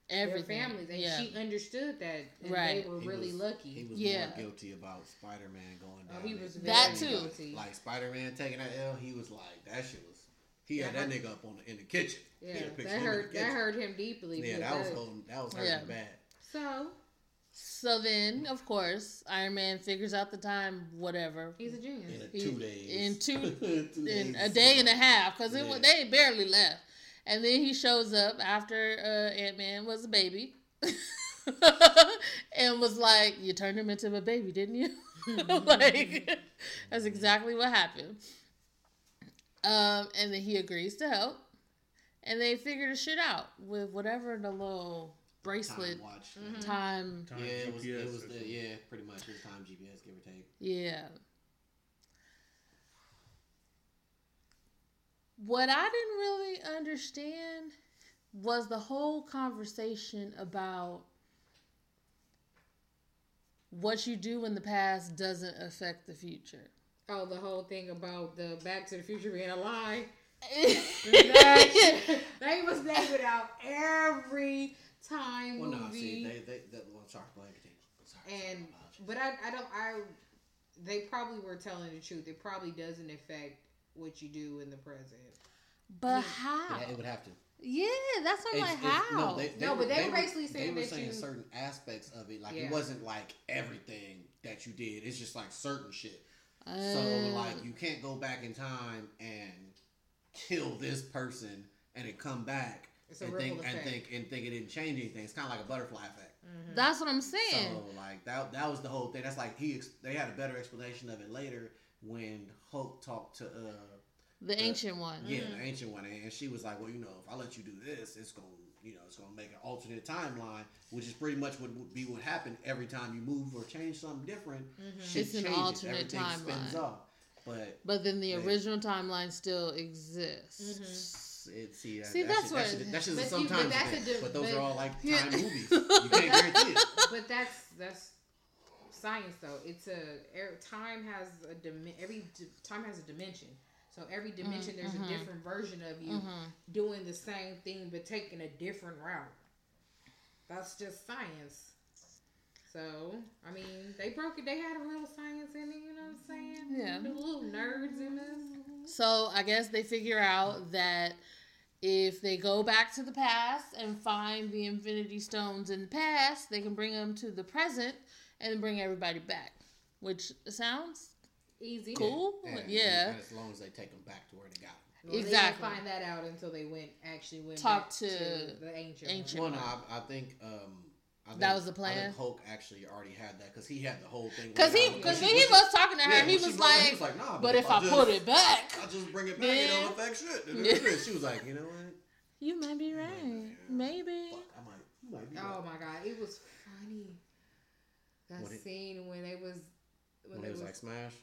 Everything. their families, and yeah. she understood that, and Right. they were He really was- lucky. He was Yeah. more guilty about Spider Man going oh, down. Oh, he there. was That too. guilty. Like Spider Man taking that L, he was like, that shit was. He had that nigga up on the, in the kitchen. He yeah, had that of him in hurt. That hurt him deeply. Yeah, that was holding, that was hurting Yeah. bad. So So then, of course, Iron Man figures out the time, whatever, he's a genius. In a He- two days. in two- Two in days. a day and a half because Yeah. they barely left, and then he shows up after uh, Ant Man was a baby, and was like, "You turned him into a baby, didn't you?" like that's exactly what happened. Um, and then he agrees to help, and they figure the shit out with whatever the little bracelet Time watch. Mhm. time. Time Yeah, it was, it was the, yeah, pretty much his time GPS, give or take. Yeah. What I didn't really understand was the whole conversation about what you do in the past doesn't affect the future. Oh, the whole thing about the Back to the Future being a lie. yeah. they was naming out every time Well, no, see, they, they, they well, sorry, go ahead. Sorry, sorry, and apologies. but I, I don't I they probably were telling the truth. It probably doesn't affect what you do in the present. But how? Yeah, it would have to. Yeah, that's what I'm It's- like, how? No, they, they No, were, but they were were- basically they saying were that saying you- certain aspects of it. Like Yeah. it wasn't like everything that you did. It's just like certain shit. So Uh, like you can't go back in time and kill this person and then come back It's a and ripple think and think and think it didn't change anything. It's kind of like a butterfly effect. Mm-hmm. that's what I'm saying. So like that that was the whole thing. That's like he they had a better explanation of it later when Hulk talked to uh the ancient one. yeah mm-hmm. the ancient one and she was like well you know if I let you do this it's gonna you know it's gonna make an alternate timeline which is pretty much what would be what happened every time you move or change something different. Mm-hmm. Shit It's an alternate Everything spins timeline. off. But But then the Yeah. original timeline still exists. It, see, that, See, that that's shit, what- that shit, that's just But a you- but sometimes a thing. but those but- are all like Yeah. time movies. You can't guarantee it. But that's that's science though. It's a er, time has a dim- every time has a dimension. So every dimension there's mhm. a different version of you Mhm. doing the same thing but taking a different route. That's just science. So I mean, they broke it. They had a little science in it. You know what I'm saying? Yeah. The little nerds in this. So I guess they figure out that if they go back to the past and find the Infinity Stones in the past, they can bring them to the present and bring everybody back. Which sounds Easy. Cool. And- Yeah. and as long as they take them back to where they got them. Well, They Exactly. didn't find that out until they went actually went Talk back to the ancient. ancient one. Well, no, I, I think um, I think, That was the I plan? think Hulk actually already had that because he had the whole thing. because he because when he was talking to her, yeah, he was brought it, he like, nah, "But if I just, put it back, I just bring it back. It then- don't affect shit. Yeah. She was like, you know what? you might be right, maybe." Fuck, I might, you might be Oh my god, it was funny. That When it- scene when they was when, When they he was like smash,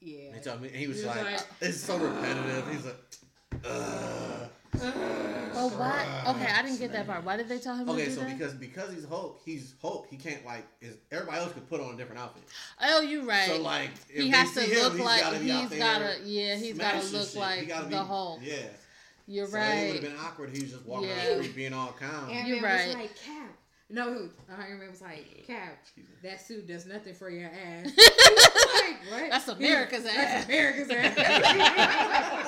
yeah. he told me he was, He was like, like- it's so repetitive. He's like, Ugh. Oh, why? Okay, I didn't get that part. Why did they tell him Okay, to do so that? because because he's Hulk, he's Hulk. He can't like is everybody else could put on a different outfit. oh, you're right. So like if he has to see him, look he's like gotta be out he's gotta yeah he's gotta look shit. He like gotta the be- Hulk. Yeah, You're so it would have been awkward. He was just walking Yeah. around the street being all calm. And You're man right. was like, Cap. No, who? Iron Man was like, Cap, that suit does nothing for your ass. Like, what? That's America's ass. That's America's ass.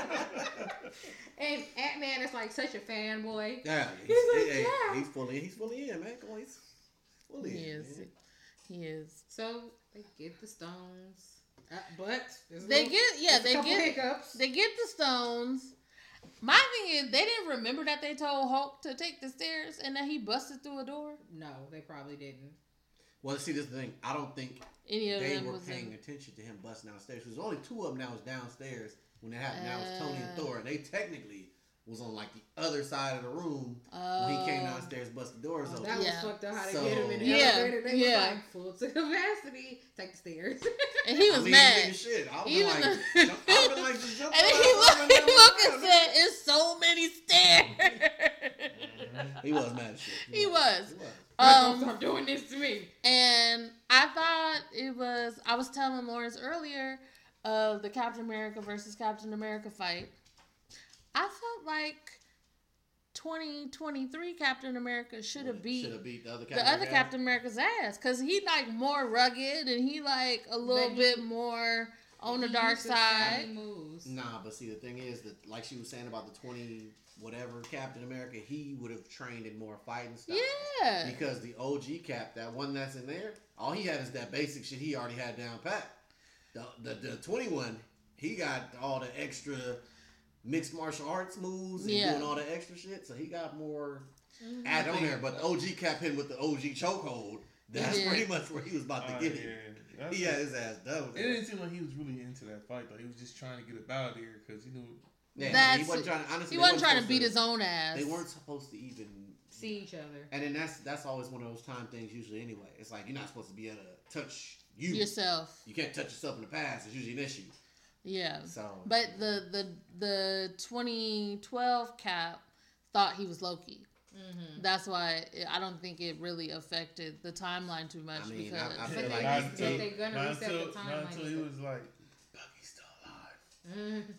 and Ant Man is like such a fanboy. Yeah, he's, He's like, hey, yeah. he's fully he's fully in, man. Come on, he's fully He in. is. man. He is. So they get the stones. Uh, but They little- get yeah they get hiccups. they get the stones, My thing is, they didn't remember that they told Hulk to take the stairs and that he busted through a door. No, they probably didn't. Well, see, this is the thing. I don't think Any of they them were was paying in. attention to him busting downstairs. There's only two of them now was downstairs when it happened. Now it's Tony and Uh. Thor, and they technically was on like the other side of the room when he came Oh. downstairs, busted doors Oh, open. that Yeah. was fucked up how they So- get him in the Yeah, elevator. They yeah. was like full to capacity. Take the stairs. And he was I mean, mad. shit. I was like, the- jump, I was like, just jump And then he looked, like, he jump looked and said, "It's so many stairs." He was mad as shit. He was. He was. Um, um, stop doing this to me. and I thought it was. I was telling Lawrence earlier of the Captain America versus Captain America fight. I felt like 2023 Captain America should have beat beat the other the Captain other America. Captain America's ass because he like more rugged and he like a little he- bit more on the dark used the side. Moves. Nah, but see, the thing is that, like she was saying about the twenty whatever Captain America, he would have trained in more fighting stuff. Yeah, Because the OG Cap, that one that's in there, all he had is that basic shit he already had down pat. The the, the twenty one, he got all the extra mixed martial arts moves and Yeah. doing all the extra shit. So he got more Mhm. add on there. But the OG Cap hit with the OG chokehold. That's did. pretty much where he was about to Oh, get yeah. it. That's- He had his ass done. with It didn't seem like he was really into that fight though. He was just trying to get up out of there because you know. Yeah, That's- he wasn't trying. To, honestly, he wasn't trying to supposed beat his own ass. They weren't supposed to even See each other. And then that's that's always one of those time things. Usually, anyway, it's like you're not supposed to be able to touch you. yourself. You can't touch yourself in the past. It's usually an issue. Yeah. So, But the the the 2012 cap thought he was Loki. Mm-hmm. That's why it, I don't think it really affected the timeline too much I mean, because I- I feel they, like Not he's- until- they gonna reset until, the not timeline. until he was like, Bucky's still alive. Mhm.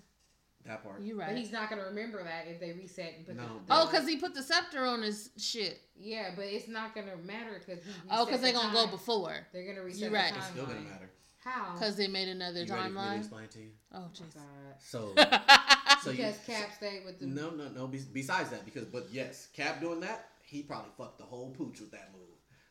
that part. you're right. But he's not gonna remember that if they reset and put No, the, Oh, because he put the scepter on his shit. yeah, but it's not gonna matter because. Oh, because they're the gonna go before. They're gonna reset You're the right. timeline. It's still gonna matter. How? Because they made another You ready for me to timeline. explain to you? Oh, Oh, jeez. God. So, so you, because Cap stayed with the. no, no, no. Besides that, because but yes, Cap doing that, he probably fucked the whole pooch with that move.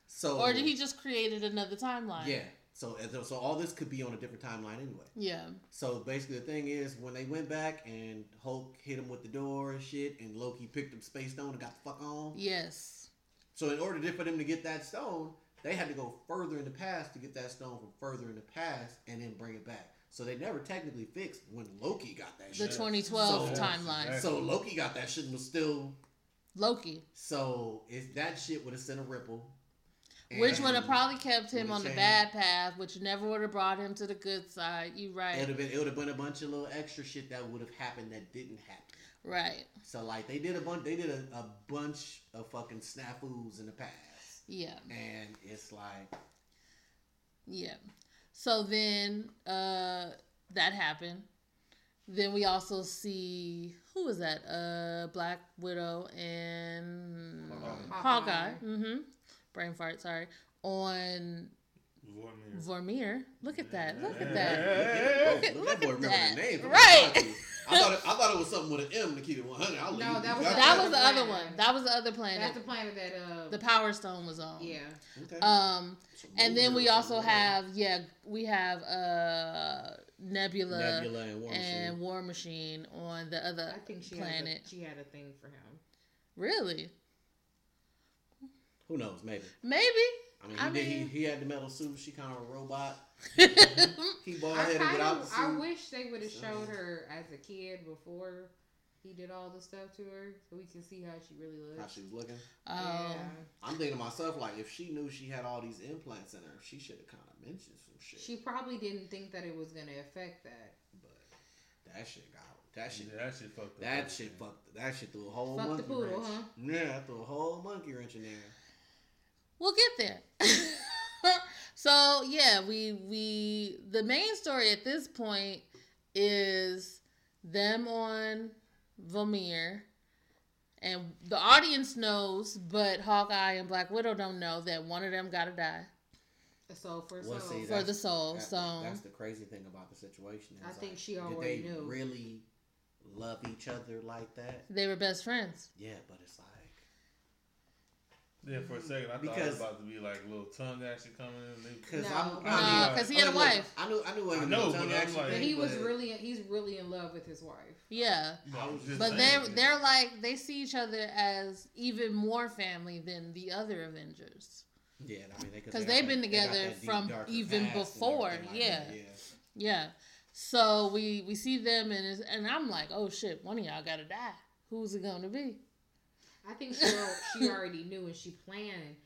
So, or did he just created another timeline? Yeah. So, so- so all this could be on a different timeline anyway. Yeah. So basically, the thing is, when they went back and Hulk hit him with the door and shit, and Loki picked up Space Stone and got the fuck on. Yes. So in order for them to get that stone, they had to go further in the past to get that stone from further in the past and then bring it back. So they never technically fixed when Loki got that shit. The 2012 So- timeline. So Loki got that shit and was still. Loki. So if that shit would have sent a ripple. Which would have probably kept him on the changed. bad path, which never would have brought him to the good side. You It right. would have been. It would have been a bunch of little extra shit that would have happened that didn't happen. Right. So like they did a bunch. They did a, a bunch of fucking snafus in the past, Yeah. and it's like Yeah. So then uh that happened. Then we also see who was that? Uh Black Widow and Hawkeye. Hawkeye. Mm-hmm. Brain fart, sorry. On Vormir. Vormir. Look at that. Look at that. Hey, Look at- Look look that at remember that. the name. Right. The cartoon. I thought it, I thought it was something with an M to keep it 100. I was No, that was- you got That was the Planet. other one. That was the other planet. That's the planet that. Uh, the Power Stone was on. yeah. Okay. Um and then we also have yeah, we have uh Nebula, Nebula and War and Machine. War Machine on the other I think she planet. Had a, she had a thing for him. Really? Who knows? Maybe. Maybe. I mean, he, I did, mean- he, he had the metal suit. She kind of a robot. Yeah, He bald I headed kind without the suit. I wish they would have So- showed her as a kid before he did all the stuff to her, so we can see how she really How looks. she was looking. Oh. Yeah. I'm thinking to myself, like, if she knew she had all these implants in her, she should have kind of mentioned some shit. She probably didn't think that it was gonna affect that. but that shit got that shit. Yeah, that shit fucked up. That shit fucked. That shit threw a whole Fuck the monkey poodle, wrench. huh? Yeah, threw a whole monkey wrench in there. We'll get there. So yeah, we we the main story at this point is them on Vormir. And the audience knows, but Hawkeye and Black Widow don't know that one of them gotta die A soul for a Well, soul. see, for the soul. That- so that's the crazy thing about the situation. I is, think like, she did already they knew. Really love each other like that? they were best friends. Yeah, but it's like Yeah, for a second, I because, thought it was about to be like a little tongue action coming in. Because no, I'm, no, because he had a wife. I knew, I knew, I know, tongue action. Like, he was really, he's really in love with his wife. Yeah, but they're they're like they see each other as even more family than the other Avengers. Yeah, I mean, because they, have been together from even before. Like yeah. yeah, yeah. So we we see them and and I'm like, oh shit, one of y'all gotta die. Who's it gonna be? I think she she already knew and she planned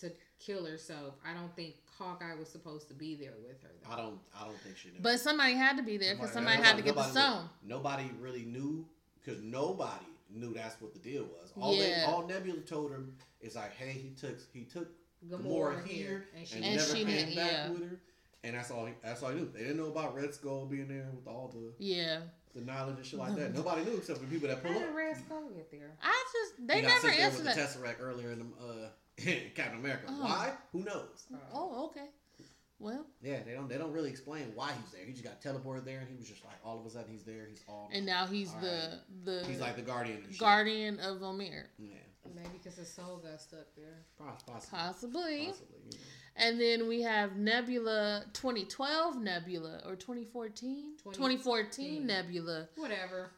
to kill herself. I don't think Hawkeye was supposed to be there with her. Though. I don't. I don't think she knew. But somebody had to be there because somebody, somebody, had to get the stone. Nobody really knew because nobody knew that's what the deal was. All yeah. they, all Nebula told him is like, hey, he took he took Gamora, Gamora here and, she, and, and never she came back yeah. with her. And that's all. He, that's all he knew. They didn't know about Red Skull being there with all the yeah the knowledge and shit like that. Nobody knew except for people that pull How up. How did Red Skull get there? I just they he never answered that. The Tesseract earlier in the uh, Captain America. Oh. Why? Who knows? Oh, okay. Well, yeah, they don't they don't really explain why he's there. He just got teleported there, and he was just like all of a sudden he's there. He's all and now he's the right. the he's like the guardian guardian of Vormir. Yeah, maybe because his soul got stuck there. Possibly. Possibly. Possibly yeah. And then we have Nebula 2012 Nebula or 2014 2014 Nebula. Whatever.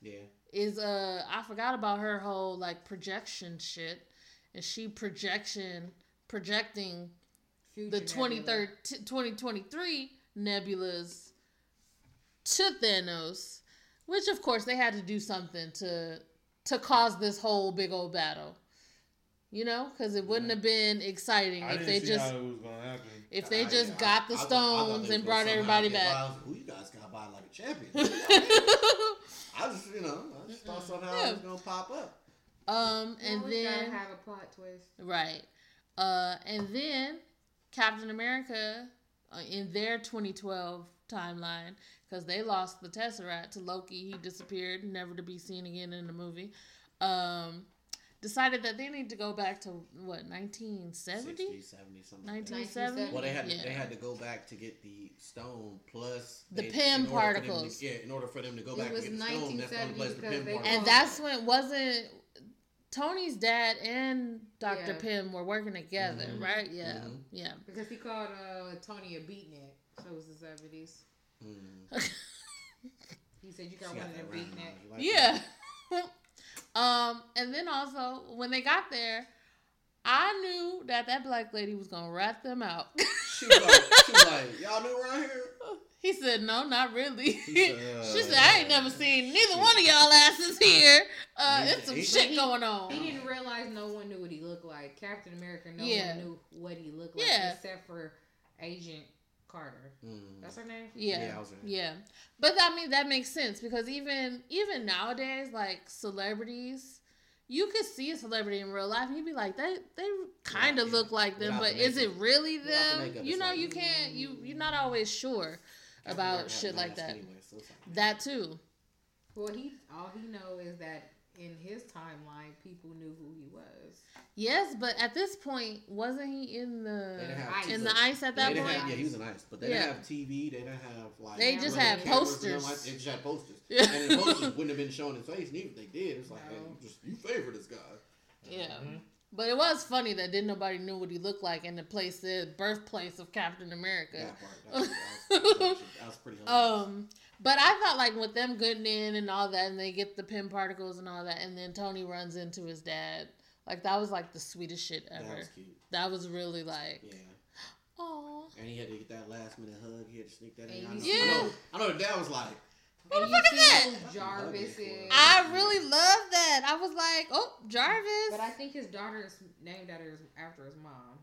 Yeah. Is uh I forgot about her whole like projection shit. Is she projection projecting Future the 2023 Nebulas to Thanos, which of course they had to do something to to cause this whole big old battle. You know, because it wouldn't have been exciting I if they just if they just I, got the I, stones and brought everybody back. Who you guys got by like a champion? I just you know I just thought somehow yeah. it was gonna pop up. Um, and well, then have a plot twist, right? Uh, and then Captain America uh, in their 2012 timeline because they lost the Tesseract to Loki. He disappeared, never to be seen again in the movie. Um, decided that they need to go back to what 1970 60, 70 something 1970 well they had to, yeah. they had to go back to get the stone plus the they, Pym particles to, yeah in order for them to go it back to get the stone that's the only place the Pym particles and that's when it wasn't Tony's dad and Dr. Yeah. Pym were working together, mm-hmm. right? Yeah, mm-hmm. yeah. Because he called uh, Tony a beatnik. So it was the seventies. Mm. he said you got she one of a beatnik. Like yeah. um, and then also when they got there, I knew that that black lady was gonna rat them out. she was like, she was like, y'all new around here? He said, "No, not really." Said, uh, she said, "I ain't never seen neither one of y'all asses here. Uh, it's some shit he, going on." He didn't realize no one knew what he looked like. Captain America, no yeah. one knew what he looked like yeah. except for Agent Carter. Mm. That's her name. Yeah, yeah, yeah. But I mean, that makes sense because even even nowadays, like celebrities you could see a celebrity in real life and you'd be like, they they kind of yeah, look like them, but is it really them? You know, you can't you you're not always sure about shit like that. Anyway, so that too. Well, he all he know is that in his timeline, people knew who he was. Yes, but at this point, wasn't he in the in the ice at that point? Have, yeah, he was in ice, but they yeah. didn't have TV. They didn't have like. They just had posters. Like, they just had posters, yeah. and the posters wouldn't have been showing his face. And even if they did, it's like, no. hey, you just you favor this guy. Yeah. Mm-hmm. But it was funny that didn't nobody knew what he looked like, in the place said birthplace of Captain America. That part, that was, that was, that was pretty. Um, but I thought like with them getting in and all that, and they get the Pym particles and all that, and then Tony runs into his dad. Like that was like the sweetest shit ever. That was cute. That was really like. Yeah. Aww. And he had to get that last minute hug. He had to sneak that in. I know, yeah. I know, I know the dad was like, what the fuck is that? Jarvis is. I really love that. I was like, oh, Jarvis. But I think his daughter is named after his, after his mom.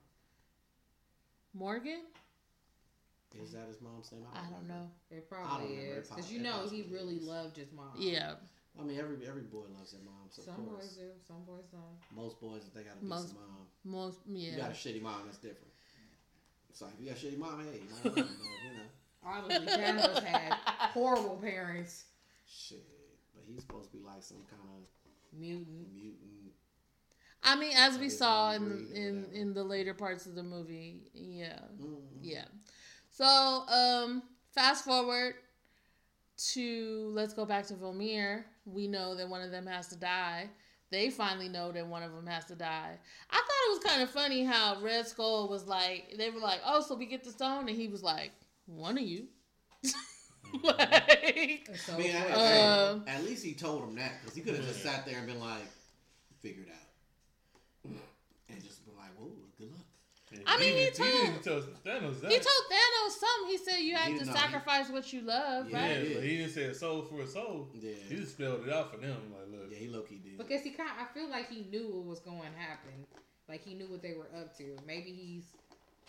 Morgan? Is that his mom's name? I don't, I don't know. It probably is. Because you know he really is. loved his mom. Yeah. I mean, every every boy loves their mom. So some boys do, some boys don't. Most boys, they got a decent mom. Most, yeah. You got a shitty mom, that's different. It's like, if you got a shitty mom, hey, you, know, you know. Obviously, Thanos had horrible parents. Shit, but he's supposed to be like some kind of mutant. Mutant. I mean, as we saw in in in the later parts of the movie, yeah, mm-hmm. yeah. So, um, fast forward to let's go back to Vormir. We know that one of them has to die. they finally know that one of them has to die. I thought it was kind of funny how Red Skull was like, they were like, "Oh, so we get the stone," and he was like, "One of you." like, so, I mean, uh, at least he told him that because he could have just sat there and been like, "Figured out," and just been like, "Whoa, good luck." I mean, he, he told, he tell Thanos that. He told Thanos something. He said you have to sacrifice he, what you love, yeah, right? Yeah, but he didn't say a soul for a soul. Yeah, he just spelled it out for them. Like, look, yeah, he low key did because he kind. I feel like he knew what was going to happen. Like he knew what they were up to. Maybe he's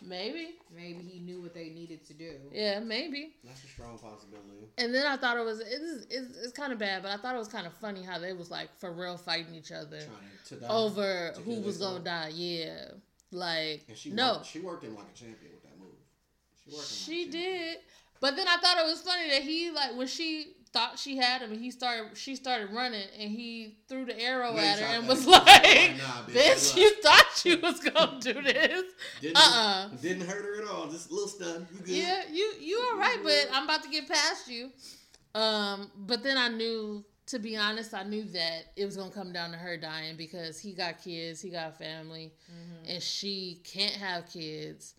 Maybe. Maybe he knew what they needed to do. Yeah, maybe. That's a strong possibility. And then I thought it was it's it's, it's kind of bad, but I thought it was kind of funny how they was like for real fighting each other over who was gonna die. Yeah, like and she no, worked, she worked him like a champion with that move. She worked. She like did, but then I thought it was funny that he like when she thought she had him, and he started. She started running, and he threw the arrow at her and was like, nah, "Bitch, you thought you was gonna do this? Didn't, uh-uh. Didn't hurt her at all. Just a little stun. You good? Yeah, you you all right, but I'm about to get past you. Um, but then I knew. To be honest, I knew that it was gonna come down to her dying because he got kids, he got family, mm-hmm. and she can't have kids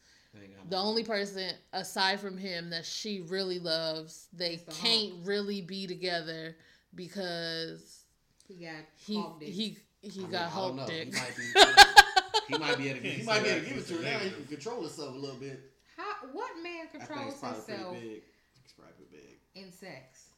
the only person aside from him that she really loves, they the can't Hulk. really be together because he got he he he, I got mean, Hulk dick. He might be, he might be able to, he might be able to give it to her now. He can control himself a little bit. How? What man controls himself? Big. He's probably big in sex.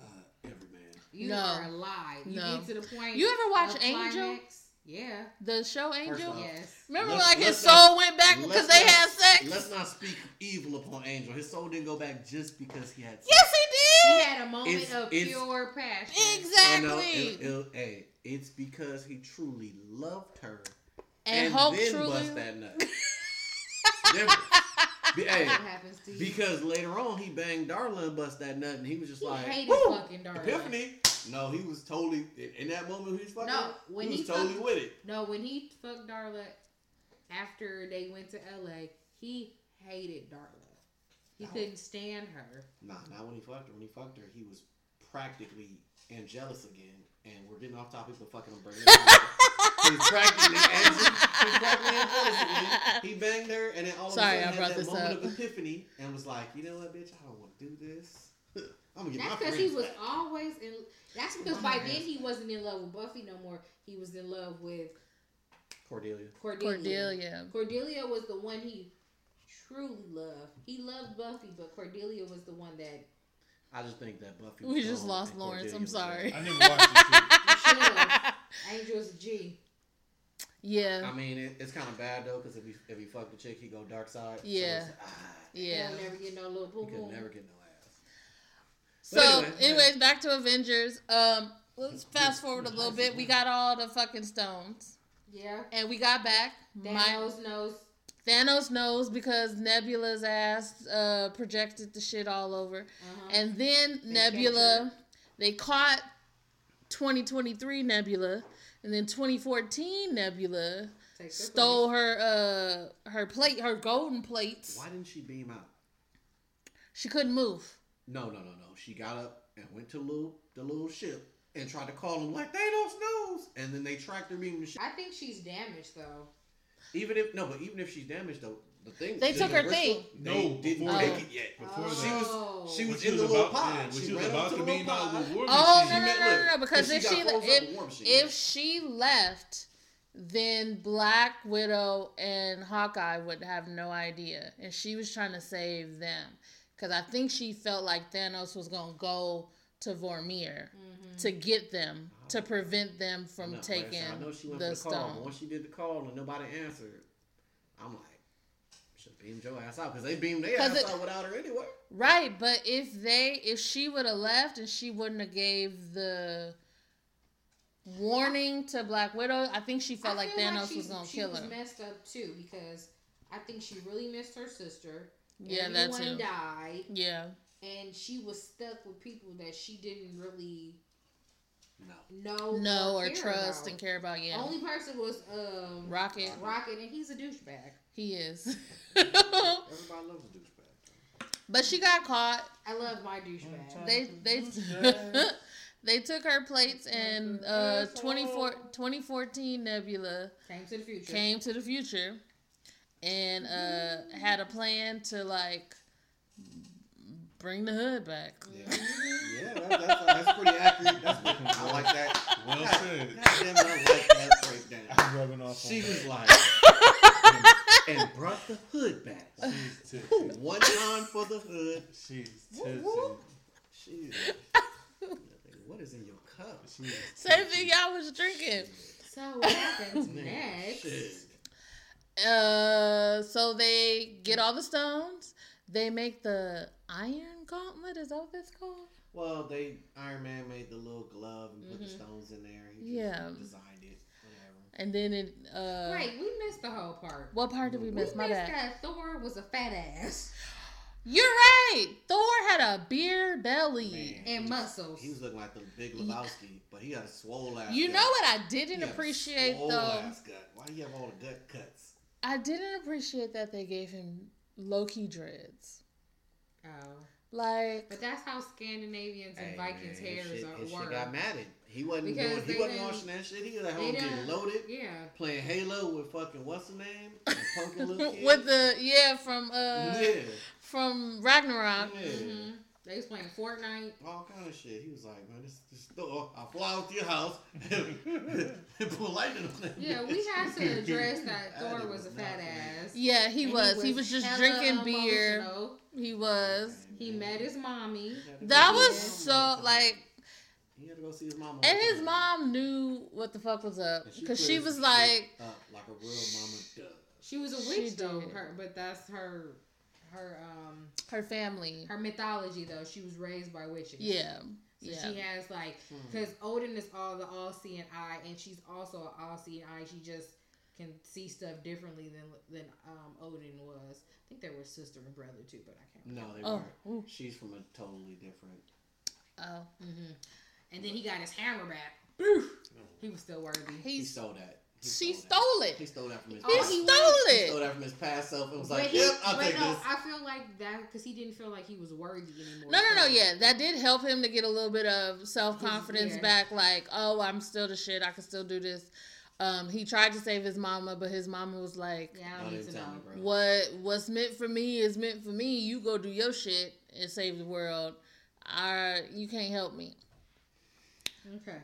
Uh, every man. You no. are alive. You no. get to the point. You ever watch Angel? Climax? Yeah. The show Angel? Off, yes. Remember like his soul not, went back because they had sex? Let's not speak evil upon Angel. His soul didn't go back just because he had sex. Yes, he did. He had a moment it's, of it's, pure passion. Exactly. Oh, no, it, it, hey, it's because he truly loved her. And, and Hope then truly... bust that nut. hey, because later on he banged Darla and bust that nut, and he was just he like, hated fucking Darla. Epiphany. No, he was totally in that moment. He was fucking. No, when he, was he totally fucked, with it. No, when he fucked Darla after they went to L.A., he hated Darla. He no. couldn't stand her. Nah, not when he fucked her. When he fucked her, he was practically Angelus again. And we're getting off topic, but fucking I'm bringing it He's practically Angelus. He's practically Angelus again. He banged her, and then all of Sorry, a sudden I had that moment up. of epiphany, and was like, you know what, bitch, I don't want to do this. I'm gonna get That's because he was back. always in. That's because by then he wasn't in love with Buffy no more. He was in love with Cordelia. Cordelia. Cordelia. Cordelia was the one he truly loved. He loved Buffy, but Cordelia was the one that. I just think that Buffy. We just lost Lawrence. I'm sorry. I never watched it. Angel's G. Yeah. I mean, it, it's kind of bad though because if he if he fucked the chick, he go dark side. Yeah. So like, ah, yeah. He'll never get no little boom. He could never get no ass. so, anyway, anyways, yeah. back to Avengers. Um, let's fast forward a little bit. We got all the fucking stones. Yeah. And we got back. Thanos My, knows. Thanos knows because Nebula's ass uh, projected the shit all over. Uh-huh. And then they Nebula, they caught 2023 Nebula, and then 2014 Nebula stole her uh her plate, her golden plates. Why didn't she beam out? She couldn't move. No, no, no, no. She got up and went to little, the little ship and tried to call him like Thanos knows, and then they tracked her being the ship. I think she's damaged though. Even if no, but even if she's damaged though, the thing they took her thing. They no, didn't make it yet. Before she was she was in the little pod. she, was about to be out the war Oh no no no no no! Because if she if, if she left then Black Widow and Hawkeye would have no idea. And she was trying to save them because I think she felt like Thanos was gonna go to Vormir mm-hmm. to get them to prevent them from no, taking I know she went the, the stone. Call. Once she did the call and nobody answered, I'm like, should beam your ass out because they beamed their ass it, out without her anyway. Right, but if they if she would have left and she wouldn't have gave the warning to Black Widow, I think she felt I like Thanos like was gonna kill her. She was messed up too because I think she really missed her sister. Yeah, that's Everyone died. Yeah. And she was stuck with people that she didn't really no. know, no, or, or trust about. and care about. Yeah. The only person was um Rocket. Rocket, and he's a douchebag. He is. Everybody loves a douchebag. But she got caught. I love my douchebag. They they they took her plates and uh 24, 2014 Nebula came to the future. Came to the future and uh had a plan to like bring the hood back. Yeah, yeah that, that's, that's pretty accurate. That's I like that. Well said. damn, I like that breakdown. I'm rubbing off. She was like, and, and brought the hood back. She's tipsy. One time for the hood. She's Whoop, tipsy. whoop. She. What is in your cup? Same thing y'all was drinking. So what happens next? shit. Uh, so they get all the stones. They make the iron gauntlet. Is that what it's called? Well, they Iron Man made the little glove and put the stones in there. He just Yeah. designed it. Whatever. And then it. Uh, Wait, we missed the whole part. What part did we We miss? missed My bad. that Thor was a fat ass You're right. Thor had a beer belly. Man, and he- muscles. He was looking like the Big Lebowski, but he got a swole ass. You gut. know what I didn't He got a appreciate swole though? ass gut. Why do you have all the gut cuts? I didn't appreciate that they gave him Loki dreads. Oh, Like, but that's how Scandinavians and Hey, Vikings man, hairs shit, are his were. shit got matted. He wasn't Because doing. He wasn't didn't- watching that shit. He was at home getting loaded, Yeah. playing Halo with fucking what's the name? And punking little kids. with the yeah from uh yeah, from Ragnarok. yeah. hmm They was playing Fortnite. all kind of shit. He was like, man, this, this store, I'll fly out to your house and put lightning on it. Yeah, we had to address that That Thor nigga was a fat not ass. Yeah, he And was. He was just hella drinking beer. emotional. He was. He met his mommy. That Yeah. was so like, He had to go see his mom. and his time. mom knew what the fuck was up because put she was like, like a real mama does. She was a She witch though, her, but that's her her um her family. her mythology though. She was raised by witches. Yeah, So yeah. she has like Hmm. because Odin is all the all seeing eye, and she's also an all seeing eye. She just can see stuff differently than than um Odin was. I think they were sister and brother too, but I can't. Remember. No, they Oh, weren't. ooh. She's from a totally different. Oh, hmm And then he got his hammer back. He was still worthy. He he's stole that. He she stole stole that. He it. stole that from his. He past. he stole it. He stole that from his past self It was But like, he, "Yep, I'll but take no, this." I feel like that because he didn't feel like he was worthy anymore. No, no, no. Yeah, that did help him to get a little bit of self confidence Yeah. back. Like, oh, I'm still the shit. I can still do this. Um, he tried to save his mama, but his mama was like, Yeah, I don't need to tell know. me, bro. "What what's meant for me is meant for me. You go do your shit and save the world. I you can't help me." Okay.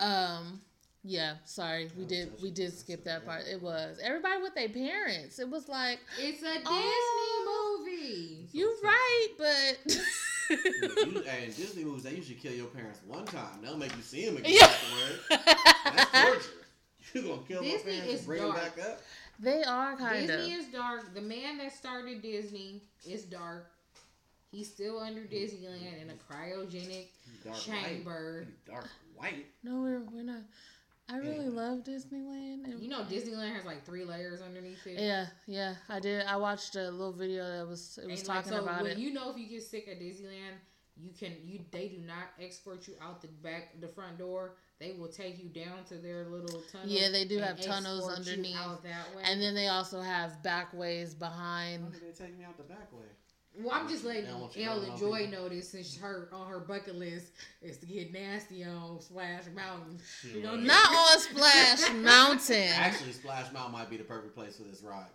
Um, yeah, sorry, we did we did skip that part. It was everybody with their parents. It was like It's a Oh. Disney movie. You're right, but you, hey, Disney movies, they usually kill your parents one time. They'll make you see them again Yeah. afterward. That's torture. You gonna kill my Disney parents is and bring dark. them back up? they are kind of. Disney is dark. The man that started Disney is dark. He's still under Disneyland in a cryogenic dark chamber. white. Dark white. No, we're we're not. I really Anyway. love Disneyland. and- You know, Disneyland has like three layers underneath it. Yeah, yeah, I did. I watched a little video that was it was And, like, talking so about when it. You know, if you get sick at Disneyland, you can you they do not escort you out the back the front door. They will take you down to their little tunnel. Yeah, they do have tunnels escort you underneath. out that way. and then they also have back ways Why behind. did they take me out the back way? Well, I'm just letting They don't want you Ellen around Joy know this since her on her bucket list is to get nasty on Splash Mountain. Shit, You know. Not on Splash Mountain. Actually, Splash Mountain might be the perfect place for this ride.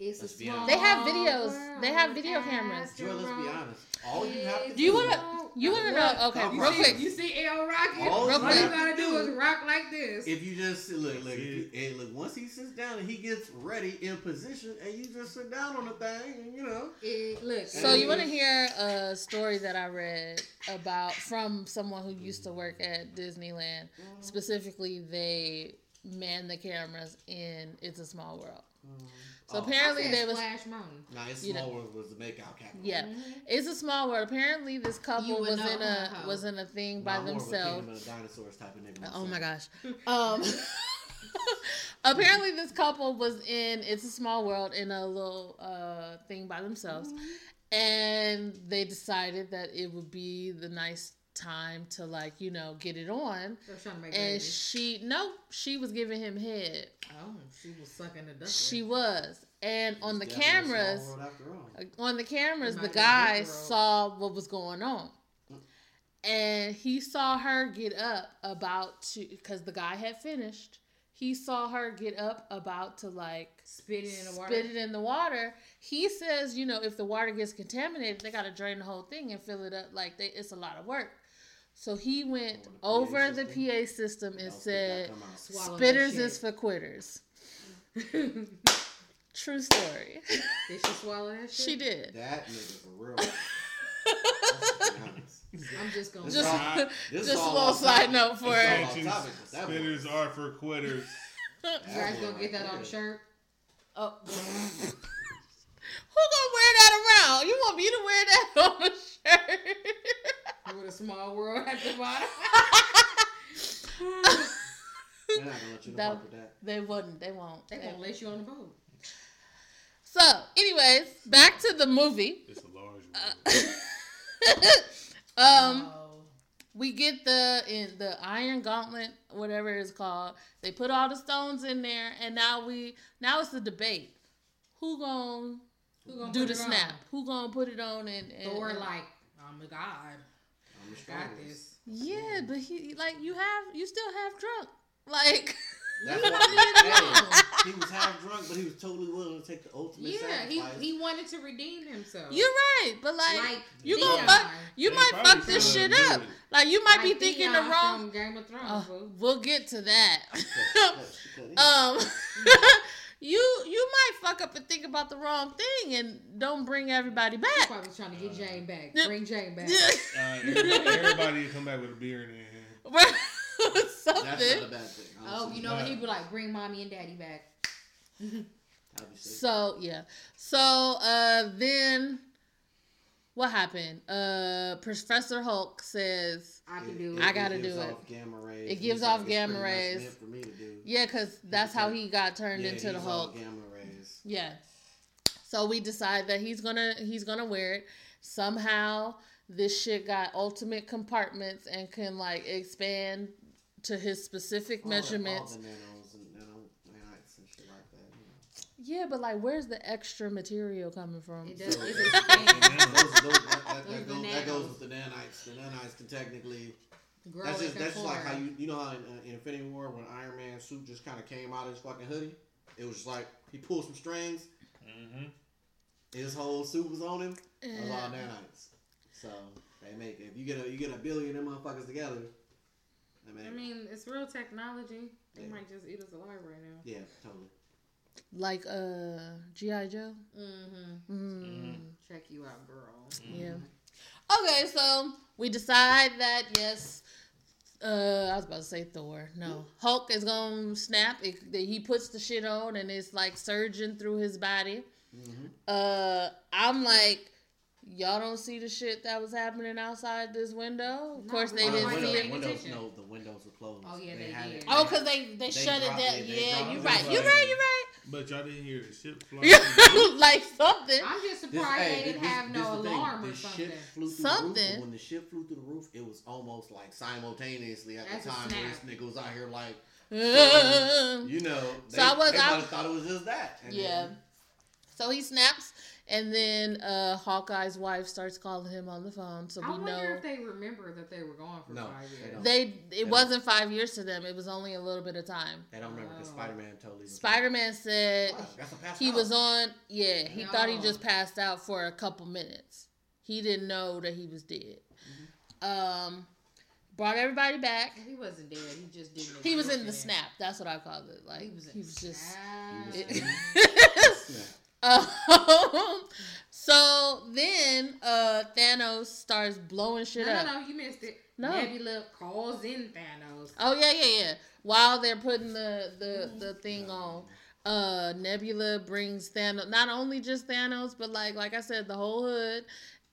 It's Let's a small. They have videos. They have video cameras. after Joy, let's be honest. All you have to Do you wanna- You want to know? Okay, You real right. see, quick. you see El Rocket? All Real All quick. you gotta do is rock like this. If you just look, look, if you, That's hey, look, once he sits down and he gets ready in position, and you just sit down on the thing, and you know, It- look. So you want to hear a story that I read about from someone who used to work at Disneyland? Mm-hmm. Specifically, they man the cameras in "It's a Small World." Mm-hmm. So Oh. apparently I said they was Splash Mountain. Nah, it's You know. small world was the makeout capital. yeah. Mhm. It's a small world. Apparently, this couple was in a huh? was in a thing by I'm more of a themselves. Of dinosaurs type of nigga. Oh my gosh. Um apparently this couple was in It's a Small World in a little uh thing by themselves. And they decided that it would be the nice time to like, you know, get it on. They were trying to make And babies. she no, she was giving him head. Oh, she was sucking the duckling. She was. And on the It's definitely a small cameras world after all. Uh, on the cameras the guy saw what was going on. and he saw her get up about to because the guy had finished. He saw her get up about to like spit it in the water. Spit it in the water. He says, you know, if the water gets contaminated, they got to drain the whole thing and fill it up. Like they, it's a lot of work. So he went over, the, over the PA system and said, "Spitters is for quitters." True story. Did she swallow that shit? She did. That nigga for real. I'm just gonna just, all, just a little side note for it. Spitters are for quitters. You guys gonna get that on a shirt? Oh. Who gonna wear that around? You want me to wear that on a shirt? With a small world at the bottom. They're not gonna let you that, that. They wouldn't. They won't. They, they won't let you on the boat. So, anyways, back to the movie. It's a large uh, um, we get the in the Iron Gauntlet, whatever it's called. They put all the stones in there, and now we now it's the debate. Who gonna, Who gonna do the snap? On? Who gonna put it on? And, and Thor like, I'm a god. I'm a got this. Yeah, but he like you have you still have drunk like. That's what hey, he was half drunk, but he was totally willing to take the ultimate yeah, sacrifice. he he wanted to redeem himself. You're right, but like, like you gonna fuck, you they might fuck this shit up. Like you might like be thinking the wrong. Game of Thrones. Uh, we'll get to that. um, you you might fuck up and think about the wrong thing and don't bring everybody back. He's probably trying to get Jane back. Bring Jane back. Uh, everybody come back with a beer in their hand. Something. That's not a bad thing. Oh, you know what? He'd be like, bring mommy and daddy back. so yeah. So uh then what happened? Uh Professor Hulk says I can do it. I gotta do it. It gives off gamma rays. Yeah, because that's how he got turned yeah, into the Hulk. Gamma rays. Yeah. So we decide that he's gonna he's gonna wear it. Somehow this shit got ultimate compartments and can like expand to his specific all measurements. The, Yeah, but like, where's the extra material coming from? It does. that, goes with the nanites. The nanites can technically. Grow that's just that's just like how you you know how in, uh, in Infinity War when Iron Man suit just kind of came out of his fucking hoodie, it was just like he pulled some strings. Mm-hmm. His whole suit was on him. It was all nanites. So they make it. If you get a you get a billion of them motherfuckers together, I mean, I mean, it's real technology. They yeah. might just eat us alive right now. Yeah, totally. Like uh GI Joe. Mm-hmm. Mm. Mm-hmm. Check you out, girl. Mm-hmm. Yeah. Okay, so we decide that yes. Uh, I was about to say Thor. No, Hulk is gonna snap. It, he puts the shit on, and it's like surging through his body. Mm-hmm. Uh, I'm like, y'all don't see the shit that was happening outside this window. Of no, course, they didn't see it. Windows, no, the windows were closed. Oh yeah, they, they did. Oh, because they, they, they shut it down. It, yeah, you're right. You're right. You're right. But y'all didn't hear the shit fly. like something. I'm just surprised this, they didn't this, have this no alarm or something. something. Roof, when the shit flew through the roof, it was almost like simultaneously at That's the time where this nigga was out here like. So, you know, they, so I was, they I, thought it was just that. And yeah. Then, so he snaps and then uh, Hawkeye's wife starts calling him on the phone, so we I wonder know if they remember that they were gone for no, five years. They, it they wasn't five years to them; it was only a little bit of time. They don't remember because oh. Spider Man totally. Spider Man said he out. was on. Yeah, he no. thought he just passed out for a couple minutes. He didn't know that he was dead. Mm-hmm. Um, brought everybody back. He wasn't dead. He just didn't. He was in the snap. That's what I called it. Like he was, he was just. He was um, so then uh, Thanos starts blowing shit no, up. No, no, you missed it. No. Nebula calls in Thanos. Oh yeah, yeah, yeah. While they're putting the the the thing on, uh, Nebula brings Thanos. Not only just Thanos, but like like I said, the whole hood,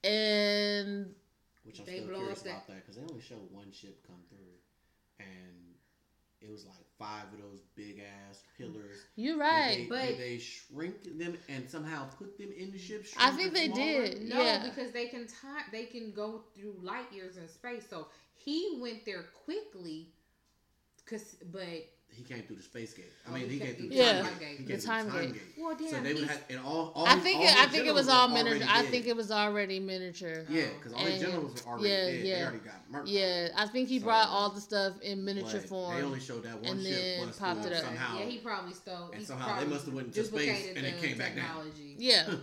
and which I'm they still curious about that because they only show one ship come through, and it was like five of those big ass pillars. You're right, did they, but did they shrink them and somehow put them in the ship? I think they smaller? did. No, yeah. because they can time they can go through light years in space. So he went there quickly, cause but he came through the space gate. I mean, Oh, he he came came- through yeah, the time gate. He time came through the time gate. Well, damn, So they would he's- have, and all, all I his- think all it, I think it was all miniature. I think it was already miniature. Yeah, because all his And- generals were already yeah, dead. They yeah. already got murked. Yeah, I think he So- brought all the stuff in miniature But form. They only showed that one and ship then popped it up. somehow. Yeah, he probably stole. And he somehow they probably must have went into space and it came back down. Yeah.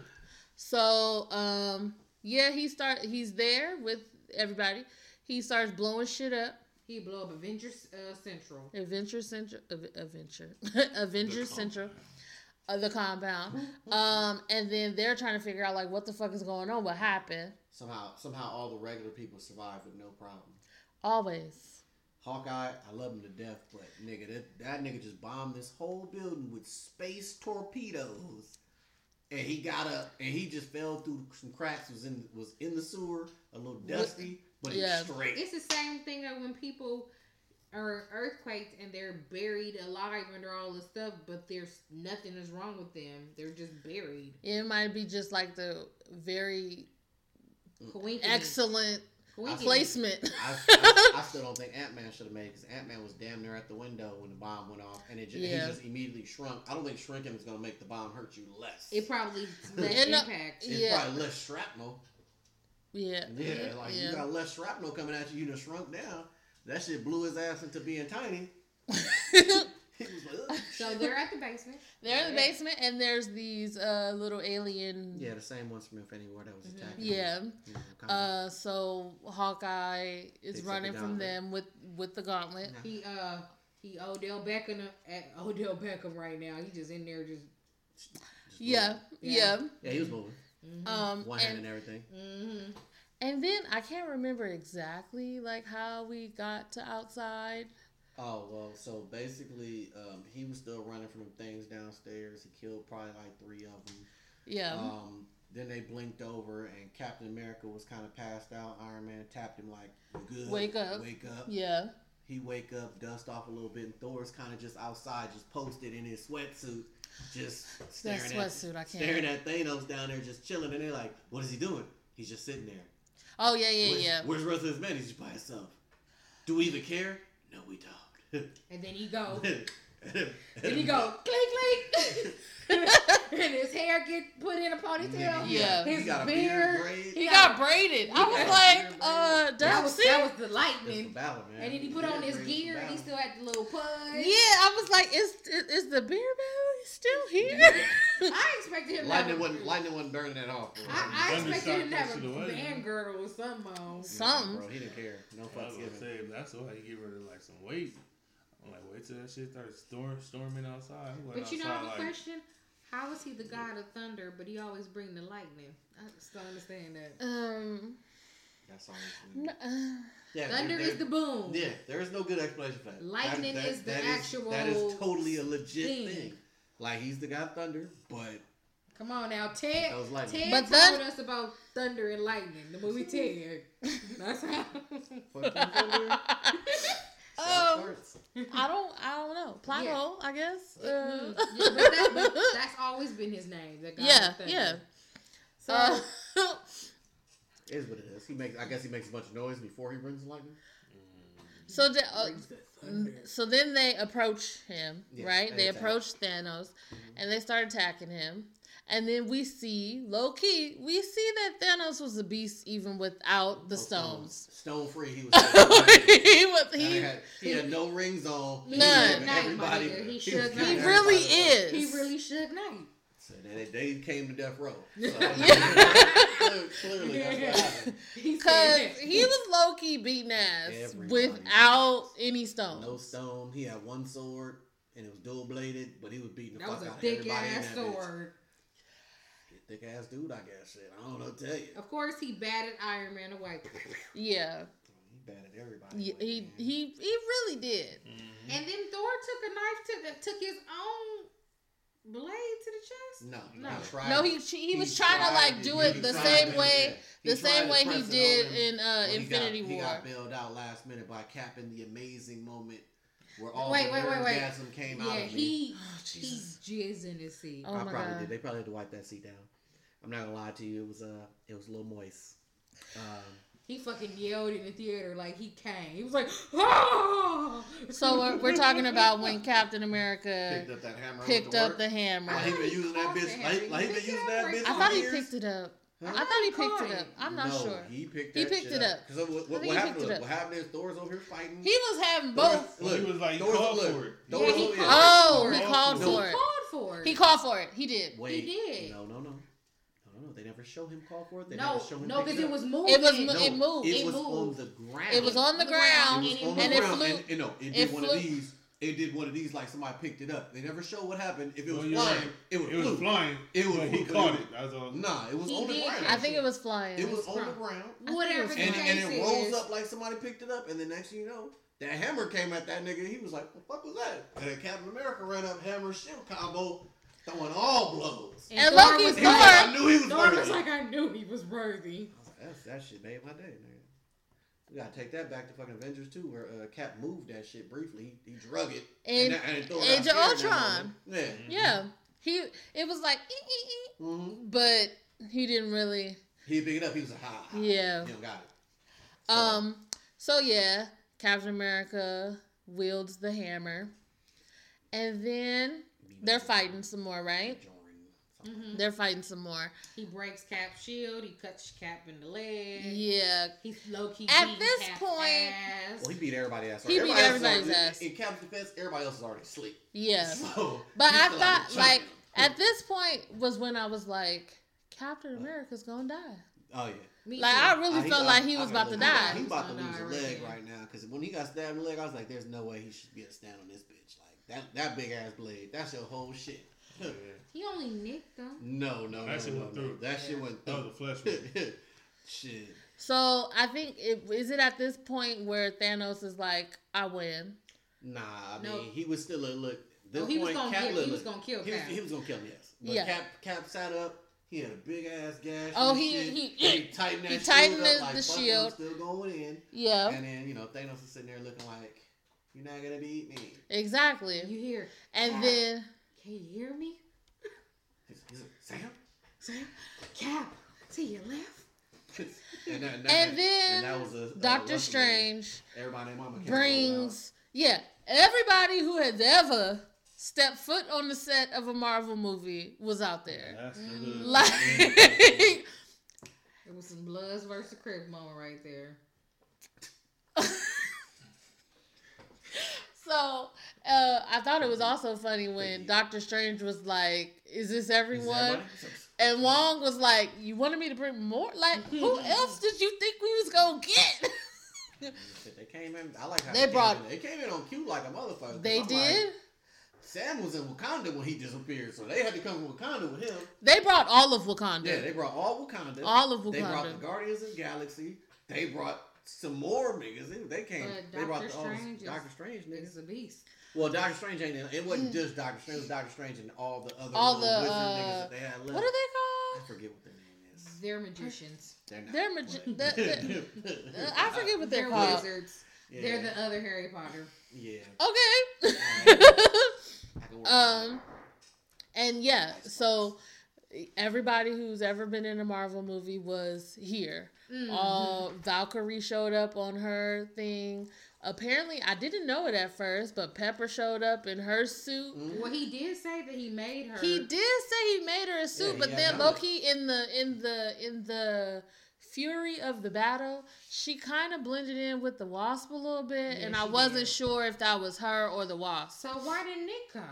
so, um, yeah, he start. He's there with everybody. He starts blowing shit up. He blow up Avengers uh, Central. Adventure Central, Adventure, Avengers Central, uh, the compound. Um, and then they're trying to figure out like what the fuck is going on, what happened. Somehow, somehow all the regular people survived with no problem. Always. Hawkeye, I love him to death, but nigga, that, that nigga just bombed this whole building with space torpedoes. And he got up and he just fell through some cracks, was in was in the sewer, a little dusty, but Yeah. he's straight. It's the same thing of when people are earthquakes and they're buried alive under all this stuff, but there's nothing is wrong with them. They're just buried. It might be just like the very Coincidence. excellent Coincidence. placement. I, I, I still don't think Ant Man should have made because Ant Man was damn near at the window when the bomb went off, and it just, Yeah. he just immediately shrunk. I don't think shrinking is gonna make the bomb hurt you less. It probably less impact. it's yeah. probably less shrapnel. Yeah. Yeah, like yeah. you got less shrapnel coming at you. You done shrunk down. That shit blew his ass into being tiny. Like, So they're at the basement. They're in the basement, and there's these uh, little alien. yeah, the same ones from Infinity War that was Mhm. attacking. Yeah. him. You know, Uh, so Hawkeye is Picks running the from them with with the gauntlet. He uh he Odell Beckham at Odell Beckham right now. He just in there just. just Yeah, yeah. Yeah. yeah, he was moving, Mm-hmm. Um, one hand and, and everything. mm-hmm. and then I can't remember exactly like how we got to outside. Oh well, so basically, um, he was still running from things downstairs. He killed probably like three of them. Yeah, Um, then they blinked over, and Captain America was kind of passed out. Iron Man tapped him like, "Good, Wake up." wake up." yeah, He wake up, dust off a little bit, and Thor's kind of just outside, just posted in his sweatsuit, just that staring at sweatsuit. I staring can't. at Thanos down there, just chilling. And they're like, "What is he doing?" He's just sitting there. Oh yeah, yeah, where's, yeah. Where's the rest of his men? He's just by himself. Do we even care? No, we don't. And then he go. and Then he go clink clink. and his hair get put in a ponytail. Yeah. He His got beard. beard braid. He got braided. I was like, uh, That was City? that was the That's for lightning. battle, man. And then he put on his gear, and. He still had the little pud. Yeah, I was like, is is, is the beer belly still here? I expected him Lightning wasn't, lightning wasn't burning that off. Bro. I, I expected him to have a band man. girdle or something on. Yeah, Something. bro. He didn't care. No I was fucks gonna given. that's why you get rid of like some weight. I'm like, wait till that shit starts storm, storming outside. He went But you know, I outside have a like, question. How is he the god of thunder, but he always bring the lightning? I just don't understand that. um, That's all. n- uh, Yeah, Thunder there- is the boom. Yeah, there is no good explanation for that. Lightning That- is the that actual That is totally a legit thing. thing. Like he's the god thunder, but Come on now, Ted. that was lightning. Ted But told then- us about thunder and lightning. The movie Ted. That's how. Fucking thunder. um, I don't, I don't know. Plot Yeah. hole, I guess. Uh, Mhm. yeah, but, that, but that's always been his name. The god yeah, yeah. So Uh, Is what it is. He makes. I guess he makes a bunch of noise before he brings the lightning. so, the, uh, brings the thunder. so then they approach him, Yeah, right? they They approach Thanos, and they start attacking him. And then we see, low key, we see that Thanos was a beast even without the No stones. Stone free. He was. he was he, he, had, he had no rings on. None. was Night, Everybody. my. He was should getting not. he He really is. He really should know. So they, they came to death row. So, Yeah. clearly, that's what happened. He Cause he was low key beating ass Everybody. without any stones. No stone. He had one sword, and it was dual bladed, but he was beating the that fuck a out of thick everybody in ass that bitch. Sword. Thick ass dude, I guess. Shit, I don't know to tell you. Of course, he batted Iron Man away. Yeah, He batted everybody. he away, he, man. he he really did. Mhm. And then Thor took a knife to the, took his own blade to the chest. No, No. he tried. No, he he, he was trying to like do he it the same to- way. He the same way he did in uh, but he Infinity got, War. He got bailed out last minute by capping the amazing moment where all Wait, the wait, wait, wait. orgasm came out Yeah, of me. he Oh, he Jesus. jizzed in his seat. Oh I my probably God. did. They probably had to wipe that seat down. I'm not gonna lie to you. It was uh, it was a little moist. Um, he fucking yelled in the theater like he came. He was like, ah! So we're, we're talking about when Captain America picked up that hammer. Picked up the hammer. Like he been using that bitch. Like, like he been using that bitch. I thought he picked it up. Huh? I thought he picked it up. I'm not no, sure. He picked. he picked it up. Because what, what, what happened? Look, what happened is Thor's over here fighting. He was having both. Look, he was like, he Thor's, called look, for it. Yeah, he called oh, he called for it. He called for it. He called for it. He did. Wait, he did. No, no, no. No, they never show him call for it. They no, never show him no, because it was moving. It was no, it moved. It, it was moved. on the ground. It was on the ground, it was on and, the it ground, flew. And, and no, it did it one flew. of these. It did one of these like somebody picked it up. They never show what happened. If it was well, flying, right. it, was, it was flying. It was he caught it. That's all. Nah, it was he on did. the ground. I think it was flying. It was on the ground. Whatever. And, and it rolls up like somebody picked it up, and the next thing you know, that hammer came at that nigga. He was like, "What the fuck was that?" And then Captain America ran up, hammer shield combo throwing all blows. And, and Loki was Thor, like, I knew he was Thor worthy. was like, I knew he was worthy. I was like, That's, that shit made my day, nigga. We gotta take that back to fucking Avengers too, where uh, Cap moved that shit briefly. He, he drug it and, and, and Age of Ultron. Yeah, mm-hmm. yeah. He it was like, ee, ee, ee, mm-hmm. but he didn't really. He picked it up. He was a high. high. Yeah, he got it. So. Um. So yeah, Captain America wields the hammer, and then they're fighting some more, right? Mm-hmm. They're fighting some more. He breaks Cap's shield. He cuts Cap in the leg. Yeah. He's low key. At this Cap's point, ass. well, he beat everybody ass. He everybody beat everybody's ass. In, in Cap's defense, everybody else is already asleep. Yeah. So, but I thought, like, at this point was when I was like, Captain America's gonna die. Oh yeah. Me like too. I really I, felt like he was I, about to die. He about to lose a leg right now because when he got stabbed in the leg, I was like, "There's no way he should be able to stand on this bitch. Like that, that big ass blade. That's your whole shit." he only nicked them. No, no, that no, shit no, went no. through. That shit went through. Oh, the flesh. shit. So I think it, is it at this point where Thanos is like, "I win." Nah, I mean no. he was still a look. This oh, he point, was gonna Cap, kill. look, he was gonna kill. He was, he was gonna kill him. Yes. But yeah. Cap Cap sat up. He had a big ass gash. Oh, he, he, he he tightened that he tightened shield the, up, like, the shield. Still going in. Yeah. And then you know Thanos is sitting there looking like, "You're not gonna beat me." Exactly. You hear? And Cap, then. Can you hear me? He's, he's like, Sam. Sam. Cap. To your left. and, that, that, and then and that was a, Doctor Strange. Everybody mama brings yeah everybody who has ever stepped foot on the set of a Marvel movie was out there. That's the mm. like it was some Bloods versus Crips moment right there. So uh, I thought it was also funny when Doctor Strange was like, "Is this everyone?" And Wong was like, "You wanted me to bring more? Like, who else did you think we was gonna get?" they came in. I like how they, they brought. In. They came in on cue like a motherfucker. They I'm did. Like, Sam was in Wakanda when he disappeared, so they had to come to Wakanda with him. They brought all of Wakanda. Yeah, they brought all Wakanda. All of Wakanda. They brought the Guardians of the Galaxy. They brought some more niggas. They came. they brought the, all Doctor Strange niggas. Is a beast. Well, Doctor Strange ain't. In, it wasn't just Doctor Strange. It was Doctor Strange and all the other all the, wizard uh, niggas that they had left. What are they called? I forget what their name is. They're magicians. They're not. They're magi- uh, I forget what they're, they're called. Wizards. Yeah. They're the other Harry Potter. Yeah. Okay. um, and yeah, so everybody who's ever been in a Marvel movie was here. Mm-hmm. Uh, Valkyrie showed up on her thing. Apparently, I didn't know it at first, but Pepper showed up in her suit. Mm-hmm. Well, he did say that he made her. He did say he made her a suit, yeah, but then low key in the in the in the fury of the battle, she kind of blended in with the wasp a little bit, yeah, and I wasn't did. sure if that was her or the wasp. So why didn't Nick come?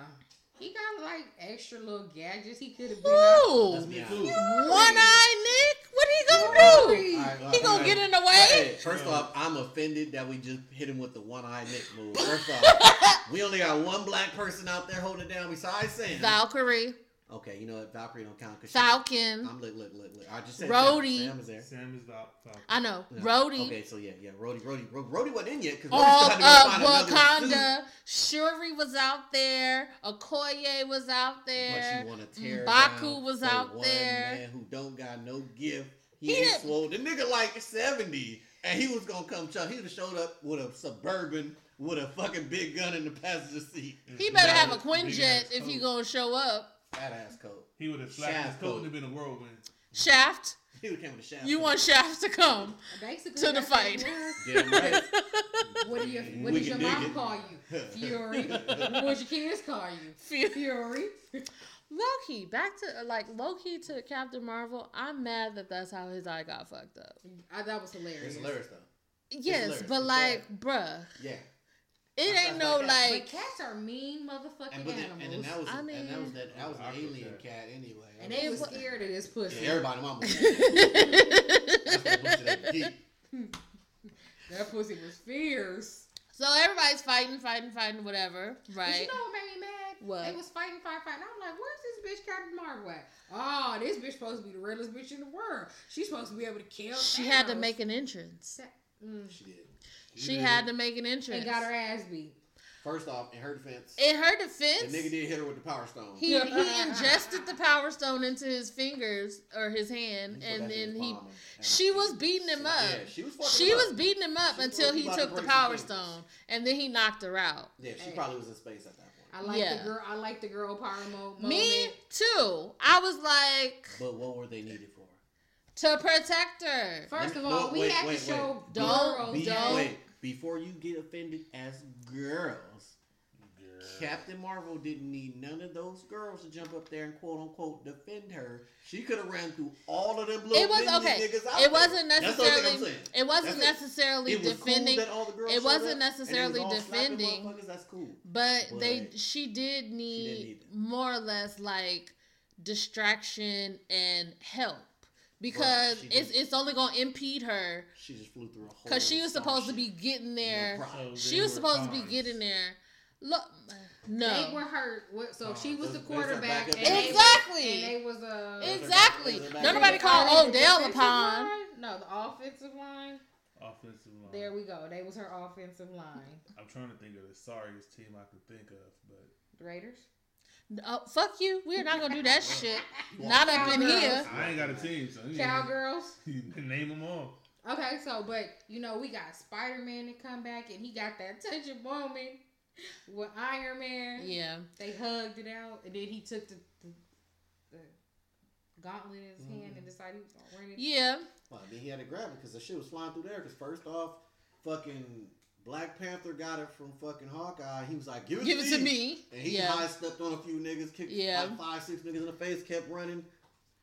He got like extra little gadgets. He could have been. Ooh, one eye Nick. What he gonna do? Right, he gonna right. get in the way. Hey, first off, I'm offended that we just hit him with the one eye Nick move. First off, we only got one black person out there holding it down besides Sam. Valkyrie. Okay, you know what? Valkyrie don't count. Cause Falcon. I'm look, look, look, look. I just said Rhodey. Sam, Sam is there. Sam is Val- Falcon. I know. Yeah. Rhodey. Okay, so yeah, yeah. Rhodey, Rhodey, Rhodey wasn't in yet because All of uh, Wakanda. Shuri was out there. Okoye was out there. But you want to mm, tear Baku was out one there. Man who don't got no gift. He, he ain't swole. The nigga like seventy, and he was gonna come. Chuck. He would have showed up with a suburban with a fucking big gun in the passenger seat. He better have a Quinjet if he gonna show up. Fat ass coat. He would have slapped his coat and been a whirlwind. Shaft. He would came with a Shaft. You want Shaft to come Basically, to the that's fight. Damn right. What do you? We What does your can dig mom it. call you? Fury. what does your kids call you? Fury. Loki, back to like Loki to Captain Marvel. I'm mad that that's how his eye got fucked up. I, that was hilarious. It's hilarious though. Yes, hilarious. but It's like, bruh, Yeah. It ain't no like that. But like. cats are mean motherfucking And, but then, animals. and then that was I and that was that that was an alien cat. cat anyway. and they was scared of this pussy. yeah, everybody mama. was. That's what that. That pussy was fierce. so everybody's fighting, fighting, fighting, whatever, right? But right? you know what made me mad? What? They was fighting, fighting, fighting. I'm like, where's this bitch Captain Marvel at? Oh, this bitch supposed to be the realest bitch in the world. She's supposed to be able to kill. she had to make an entrance. Mm. She did. She had to make an entrance. And got her ass beat. First off, in her defense, In her defense, the nigga did hit her with the power stone. he he ingested the power stone into his fingers or his hand, and that shit in then he palm and- and she was beating him up. Yeah, she was. fucking She him was up. beating him up She until he took the power stone, and then he knocked her out. Yeah, she Hey. probably was in space at that point. I like Yeah. the girl. I like the girl power mo- moment. Me too. I was like But what were they needed for? to protect her. First of all, no, we wait, have wait, to show wait. Don't- girls. Be- don't. Wait, before you get offended as girls, Captain Marvel didn't need none of those girls to jump up there and quote unquote defend her. She could have ran through all of them little It was, okay. niggas out It wasn't That's the only thing I'm necessarily. It wasn't That's it. necessarily It was defending. cool that all the girls it wasn't up, and it was necessarily all slapping defending. motherfuckers, That's cool. But But they she did need, need more or less like distraction and help because she it's it's only gonna impede her She just flew through a whole. because she was supposed to be getting there. So she was were supposed to be getting there. Look, no, They were hurt. What- So she was the There's- there's her quarterback. backup And they Exactly. and they was uh, exactly. Don't nobody there's call Are they the Odell defensive upon. line? No, the offensive line. Offensive line. There we go. They was her offensive line. I'm trying to think of the sorriest team I could think of, but The Raiders. Oh, fuck you. We're not gonna do that shit. You Not up in Cowgirls. here. I ain't got a team, so you Cowgirls. name them all. Okay, so but you know we got Spider Man to come back and he got that touching moment with Iron Man. Yeah, They hugged it out and then he took the, the, the gauntlet in his hand and decided he was gonna win it. yeah. Well, I mean, he had to grab it because the shit was flying through there. Because first off, fucking Black Panther got it from fucking Hawkeye. He was like, "Give it, Give to, it me. to me. And he Yeah. high stepped on a few niggas, kicked Yeah. like five, six niggas in the face, kept running.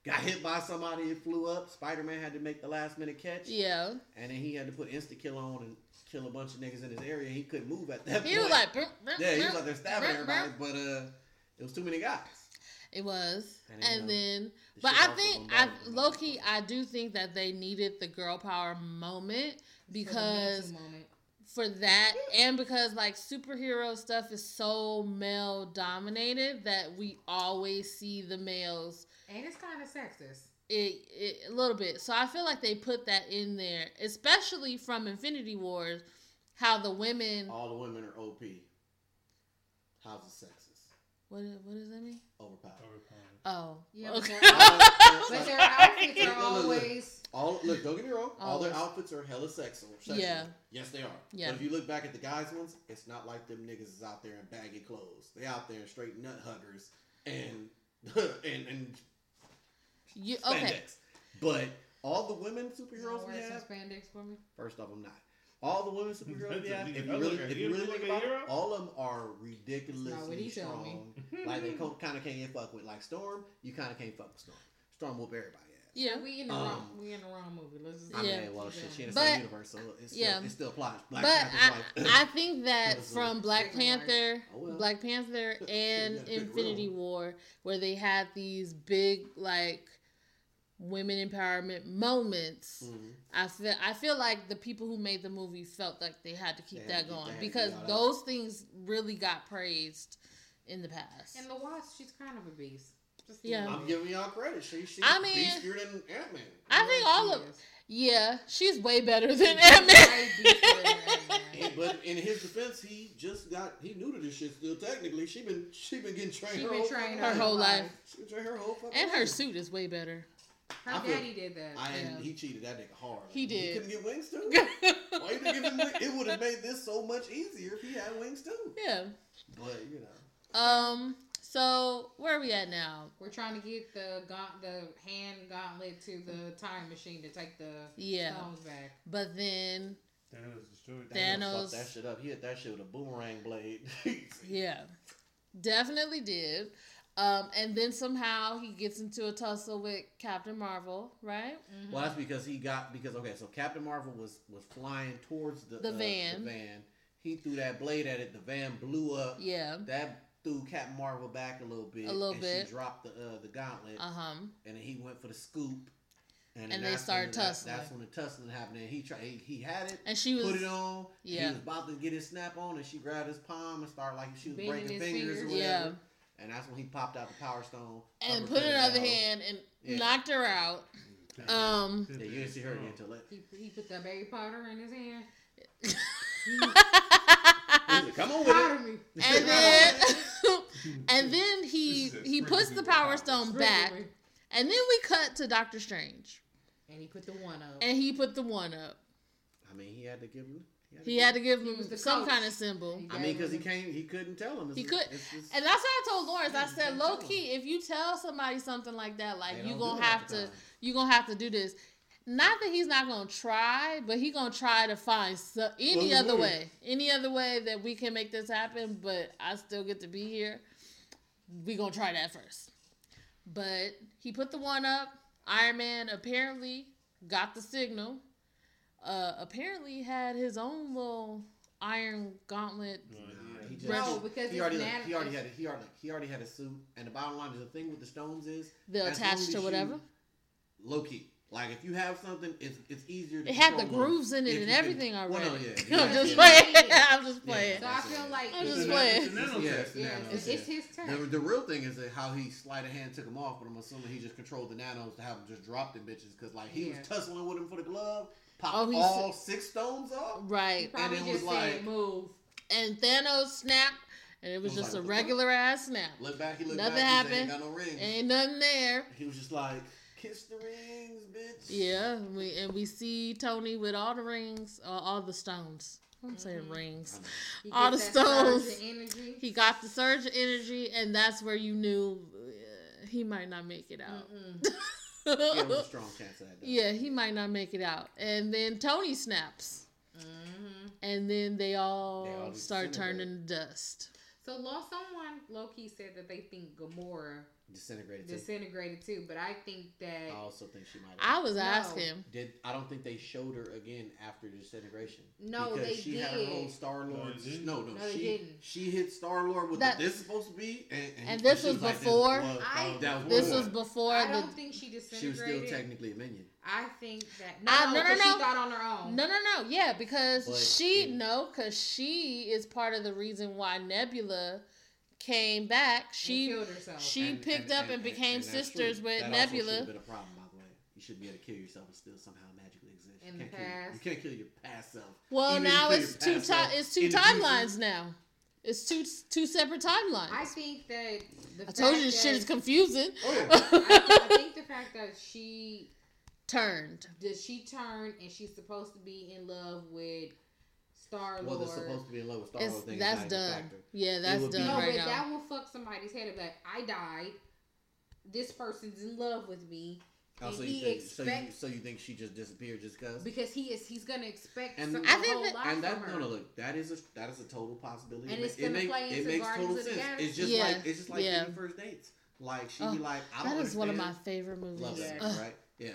Got hit by somebody, it flew up. Spider Man had to make the last minute catch. Yeah. And then he had to put insta kill on and kill a bunch of niggas in his area. He couldn't move at that point. He point. was like, "Brr, brr, yeah, he was like they're stabbing brr, everybody, brr." but uh, it was too many guys. It was, And then, and you know, then, The but I think I bombarded them. low key I do think that they needed the girl power moment For the because moment. For that and because like superhero stuff is so male dominated that we always see the males And it's kind of sexist. it, it a little bit. So I feel like they put that in there, especially from Infinity Wars, how the women. All the women are OP. How's it sexist? What what does that mean? Overpowered. Oh. oh, Yeah, but okay. All- But their outfits are look, look. always. All look, don't get me wrong. All their outfits are hella sexual. sexual. Yeah. Yes, they are. Yeah. But if you look back at the guys' ones, it's not like them niggas is out there in baggy clothes. They out there in straight nut huggers and and and you spandex. But all the women You superheroes we wear have, spandex for me. first off, I'm not. All the women superheroes we That's a have, nigga if you really, if you look really think about it, all of them are That's not what ridiculously he me. strong. like they kind of can't get fucked with. Like Storm, you kind of can't fuck with Storm. Storm will whoop everybody ass. Yeah, We in the Um, wrong. We in the wrong movie. Let's just. I Yeah. mean, well, shit, she in the But- same universe, so it's still, yeah. it still applies. Black but I, like, I think that from Black Panther, Oh, well. Black Panther, and Infinity. War, where they had these big like women empowerment moments. Mhm. I feel I feel like the people who made the movie felt like they had to keep had that to keep- going they because get all those things really got praised in the past. And the Wasp, she's kind of a beast. Just Yeah. I'm giving y'all credit. She, she's I mean- beastier than Ant Man. I think Yeah, all she of is. yeah, she's way better than She's Ant Man. way beastier than Ant-Man. But in his defense, he just got he new to this shit still. Technically, she been she been getting trained She her been whole trained fucking Her whole life. She been trained her whole fucking And her life. suit is way better. Her I feel- daddy did that. I Yeah. and he cheated that nigga hard. He did. He couldn't get wings too. Why you give him wings? It would have made this so much easier if he had wings too. yeah. But you know, Um. So where are we at now? We're trying to get the gaunt, the hand gauntlet to the time machine to take the yeah. stones back. But then Thanos destroyed Thanos, Thanos that shit up. He hit that shit with a boomerang blade. yeah, definitely did. Um, and then somehow he gets into a tussle with Captain Marvel, right? Mm-hmm. Well, that's because he got because okay, so Captain Marvel was was flying towards the the uh, van. The van. He threw that blade at it. The van blew up. Yeah. That threw Captain Marvel back a little bit. A little and bit. She dropped the uh, the gauntlet. Uh huh. And then he went for the scoop. And, then they started when, tussling. That, that's when the tussling happened. And he tried. He, he had it. And she was put it on. Yeah. He was about to get his snap on, and she grabbed his palm and started like she was Bending breaking his fingers, or whatever. Yeah. And that's when he popped out the power stone and put her another down. hand and Yeah. knocked her out. Um, Yeah, you didn't see her again until that. He, he put that baby powder in his hand. He said, Come on with Powder it. and then and then he he puts the power stone back, and then we cut to Doctor Strange, And he put the one up. and he put the one up. I mean, he had to give him. He had to give He him was the some coach. kind of symbol. I mean, because he gave can't. He couldn't tell him. He could, it's- it's- and that's what I told Lawrence. I said, you low key, if you tell somebody something like that, like you don't gonna have to, you gonna have to do this. Not that he's not gonna try, but he gonna try to find so, any Well, other look. way, any other way that we can make this happen. But I still get to be here. We gonna try that first. But he put the one up. Iron Man apparently got the signal. Uh, apparently had his own little iron gauntlet. Nah, he just, No, because he already, nano- he already had it. He already, he already had a suit. And the bottom line is the thing with the stones is They'll as attach to whatever. you- Low key. Like if you have something, it's it's easier. to It had the grooves in it and you can- everything already. Well, no, yeah, I'm yeah, just yeah. playing. I'm just playing. So I feel like I'm just playing. it's. Yeah, it's the yeah, it's, it's his turn. the real thing is that how he sleight of hand took him off, but I'm assuming he just controlled the nanos to have them just drop them bitches because like he Yeah. was tussling with him for the glove, popped Oh, he all six stones off. Right. probably and it just was like- move. And Thanos snapped, and it was was just like, a what the regular ass snap. Look back, he looked Nothing back, he happened. ain't got no rings. Ain't nothing there. He was just like, kiss the rings, bitch. Yeah, we and we see Tony with all the rings, uh, all the stones. I'm saying Mm-hmm. rings. He All the stones. He got the surge of energy, and that's where you knew uh, he might not make it out. A strong chance of that. yeah, he might not make it out. And then Tony snaps, hmm and then they all, They all start turning to dust. So, law someone low key said that they think Gamora Disintegrated. disintegrated too, but I think that I also think she might. I have. was No. asking. Did I don't think they showed her again after disintegration. No, because they she had her whole did. Star Lord. No. No, no, No, she didn't. she hit Star Lord with That- the, this is supposed to be, and, and, And this she was like, this before? was- I- that was This was before I don't think she disintegrated. She was still technically a minion. I think that no, Ah, no, no, no, 'cause no. she thought on her own. No, no, no. Yeah, because But she it- no, because she is part of the reason why Nebula came back. And She killed herself. she And- picked up and, became that's sisters true. with that Nebula. Also been a problem, by the way. You should be able to kill yourself and still somehow magically exist. In you the can't kill your- past. you can't kill your past self. Well, Even now it's two past ti- self it's two in the future. timelines now. It's two two separate timelines. I I, think that the told fact you this that, shit is confusing. Oh yeah. I, I think the fact that she Turned. did she turn and she's supposed to be in love with Star Lord? well, Lord. they're supposed to be in love with Star It's, Lord. thing that's not even done. Yeah, that's would be- no, oh, right but now. that will fuck somebody's head up. Like I died. This person's in love with me, Oh, and so he you think so you, so you think she just disappeared just because? because he is he's gonna expect And- some, I a think whole that- And from that her. no no look that is a that is a total possibility. And it it's it, gonna make, play it into makes Guardians total of the sense. Galaxy. It's just Yeah, like it's just like yeah. any first dates. Like she Oh, be like, I don't is one of my favorite movies. love that, Ugh. right? Yeah.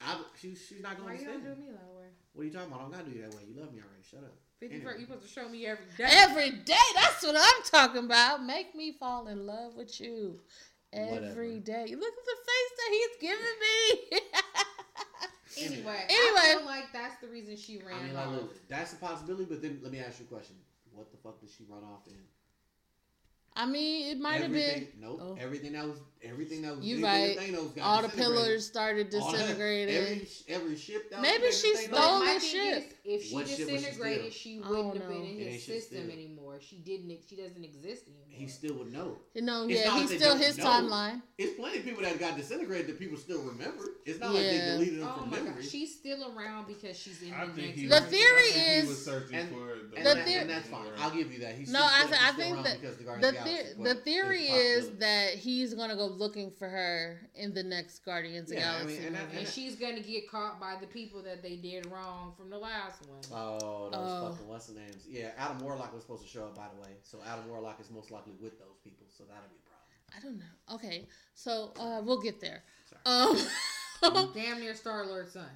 I, she, she's not gonna you gotta do me that way? What are you talking about? I don't gotta do you that way. You love me already. Shut up. Fifty Anyway. first, you supposed to show me every day. Every day. That's what I'm talking about. Make me fall in love with you. Whatever. Every day. Look at the face that he's giving me. Anyway, Anyway. I feel like that's the reason she ran I mean, off. like, look, that's a possibility. But then let me ask you a question. What the fuck did she run off in? I mean, it might have been Everything- Nope. oh. Everything that was everything that was You right. got all the pillars started All that- disintegrating. Every, every ship that Maybe connected she to Thanos- But stole my the ship. is, if she What ship was she disintegrated, she wouldn't don't have been in It his system steal. anymore. She didn't. She doesn't exist anymore. He still would know. no, It's yeah, he's still his know. timeline. It's plenty of people that got disintegrated that people still remember. It's not like they deleted them Oh from my memory. god, she's still around because she's in I the think next. The theory is- he was searching and- for and, The theory- and that's fine. I'll give you that. He's No, he's I still- th- he's I still think that the, The the, the theory is that he's gonna go looking for her in the next Guardians yeah, of Galaxy, I mean, and, and, and, she's gonna get caught by the people that they did wrong from the last one. Oh, those uh, fucking what's the names? Yeah, Adam Warlock was supposed to show up by the way, so Adam Warlock is most likely with those people, so that'll be a problem. I don't know. Okay, so uh, we'll get there. Sorry. Um, damn near Star Lord's son.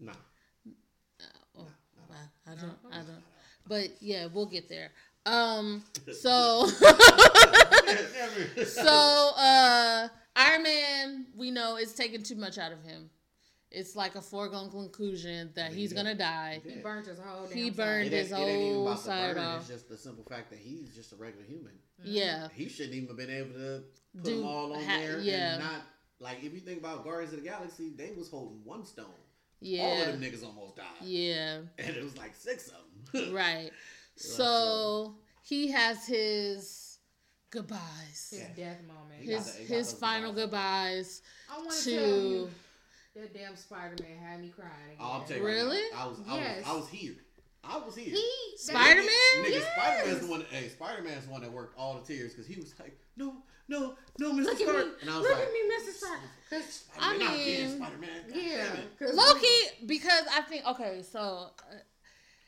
No. Uh, oh, no, no, I don't. I don't. But yeah, we'll get there. Um, so, so, uh, Iron Man, we know is taking too much out of him. It's like a foregone conclusion that he's gonna die. He burnt his whole. He burned his whole side off. It's just the simple fact that he's just a regular human. Mm-hmm. Yeah, he shouldn't even have been able to put Do, them all on ha- there. Yeah, and not like if you think about Guardians of the Galaxy, they was holding one stone. Yeah, all of them niggas almost died. Yeah, and it was like six of them. right. So he has his goodbyes. His yeah. death moment. His his final goodbyes. I want to tell you that damn Spider Man had me crying. Again. Oh, I'm really? Right I was I yes. was I was here. I was here. He Spider Man. Nigga, yes. Spider Man's the one. That, hey, Spider Man's the one that worked all the tears because he was like, no, no, no, Mr. Look Stark. At me. And I was Look like, at me, Mr. Stark. Because I mean, Spider-Man. Yeah. Loki, because I think okay, so. Uh,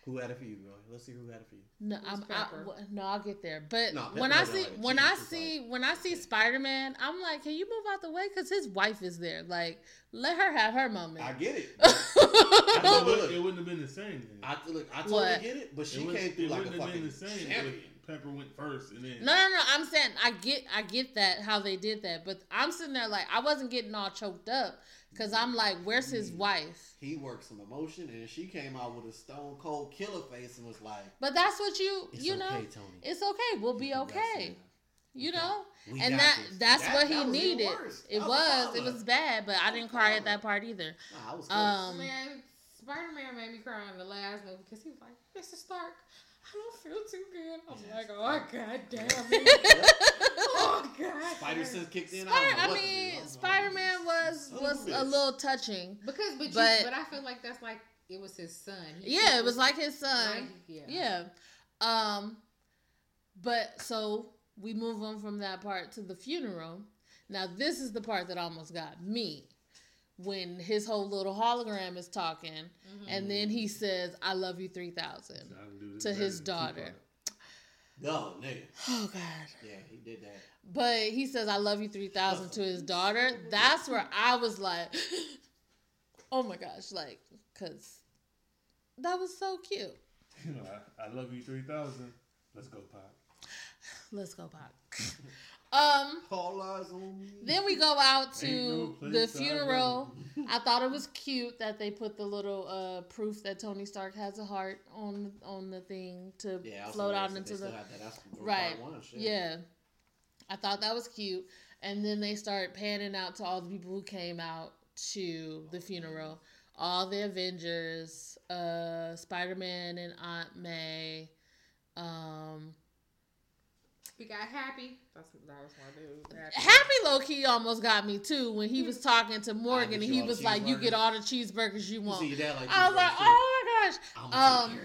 Who had it for you, girl? Let's see who had it for you. No, I'm, I, no, I'll get there. But no, when I see like when I see when I see Spider Man, I'm like, can you move out the way? Because his wife is there. Like, let her have her moment. I get it. I look, it wouldn't have been the same. Then. I look, I totally what? get it, but she came through like a fucking the same. Champion. Pepper went first, and then no, no, no. I'm saying I get, I get that how they did that, but I'm sitting there like I wasn't getting all choked up because I'm like, where's his wife? He worked some emotion, and she came out with a stone cold killer face and was like, "But that's what you, you know, okay, it's okay. We'll be okay." You know, we and that this. that's that, what he that needed. It was, it was bad, but I didn't cry at that part either. Nah, I was um, man, Spider Man made me cry in the last movie because he was like, "Mr. Stark." I don't feel too good. I'm yes. like, oh god damn it. oh god. Spider Sense kicked in. Spider, I, I mean, Spider Man was was a little touching. Because, but, but, you, but I feel like that's like it was his son. He yeah, it was like his son. Like, yeah. yeah. Um, but so we move on from that part to the funeral. Now this is the part that almost got me when his whole little hologram is talking, mm-hmm. and then he says, "I love you 3000 to his daughter. No, nigga. Oh God. Yeah, he did that. But he says, "I love you 3000 to his daughter." That's where I was like, "Oh my gosh!" Like, cause that was so cute. You know, I, I love you 3000. Let's go, Pop. Let's go, Pop. Um, then we go out to no the funeral. I thought it was cute that they put the little uh, proof that Tony Stark has a heart on on the thing to yeah, float out into the right. Yeah, I thought that was cute. And then they start panning out to all the people who came out to the funeral. All the Avengers, uh, Spider Man and Aunt May, um, we got happy. That's what that was my dude. Happy, happy low key almost got me too when he was talking to Morgan and he was like, "You get all the cheeseburgers you want." You like I was like, "Oh my gosh!" Um,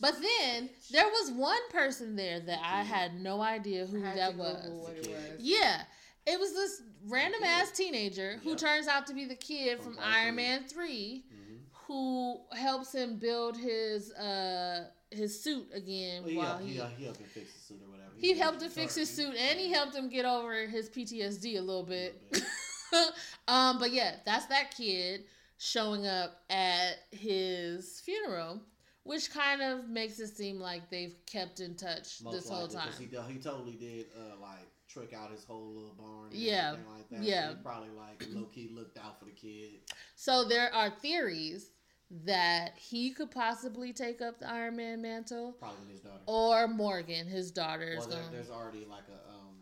but then there was one person there that I had no idea who that was. was. Yeah, it was this random ass teenager who turns out to be the kid from, from Iron Man 3 mm-hmm. who helps him build his uh his suit again well, while he, he, he helped him fix the suit or whatever. He, he helped him fix his suit and he helped him get over his PTSD a little bit. A little bit. um, but yeah, that's that kid showing up at his funeral, which kind of makes it seem like they've kept in touch Most this whole time. He, he totally did uh, like trick out his whole little barn. yeah, like that. yeah. So probably like low key looked out for the kid. So there are theories that he could possibly take up the Iron Man mantle. Probably his daughter. Or Morgan, his daughter. Well, there, there's already like a um,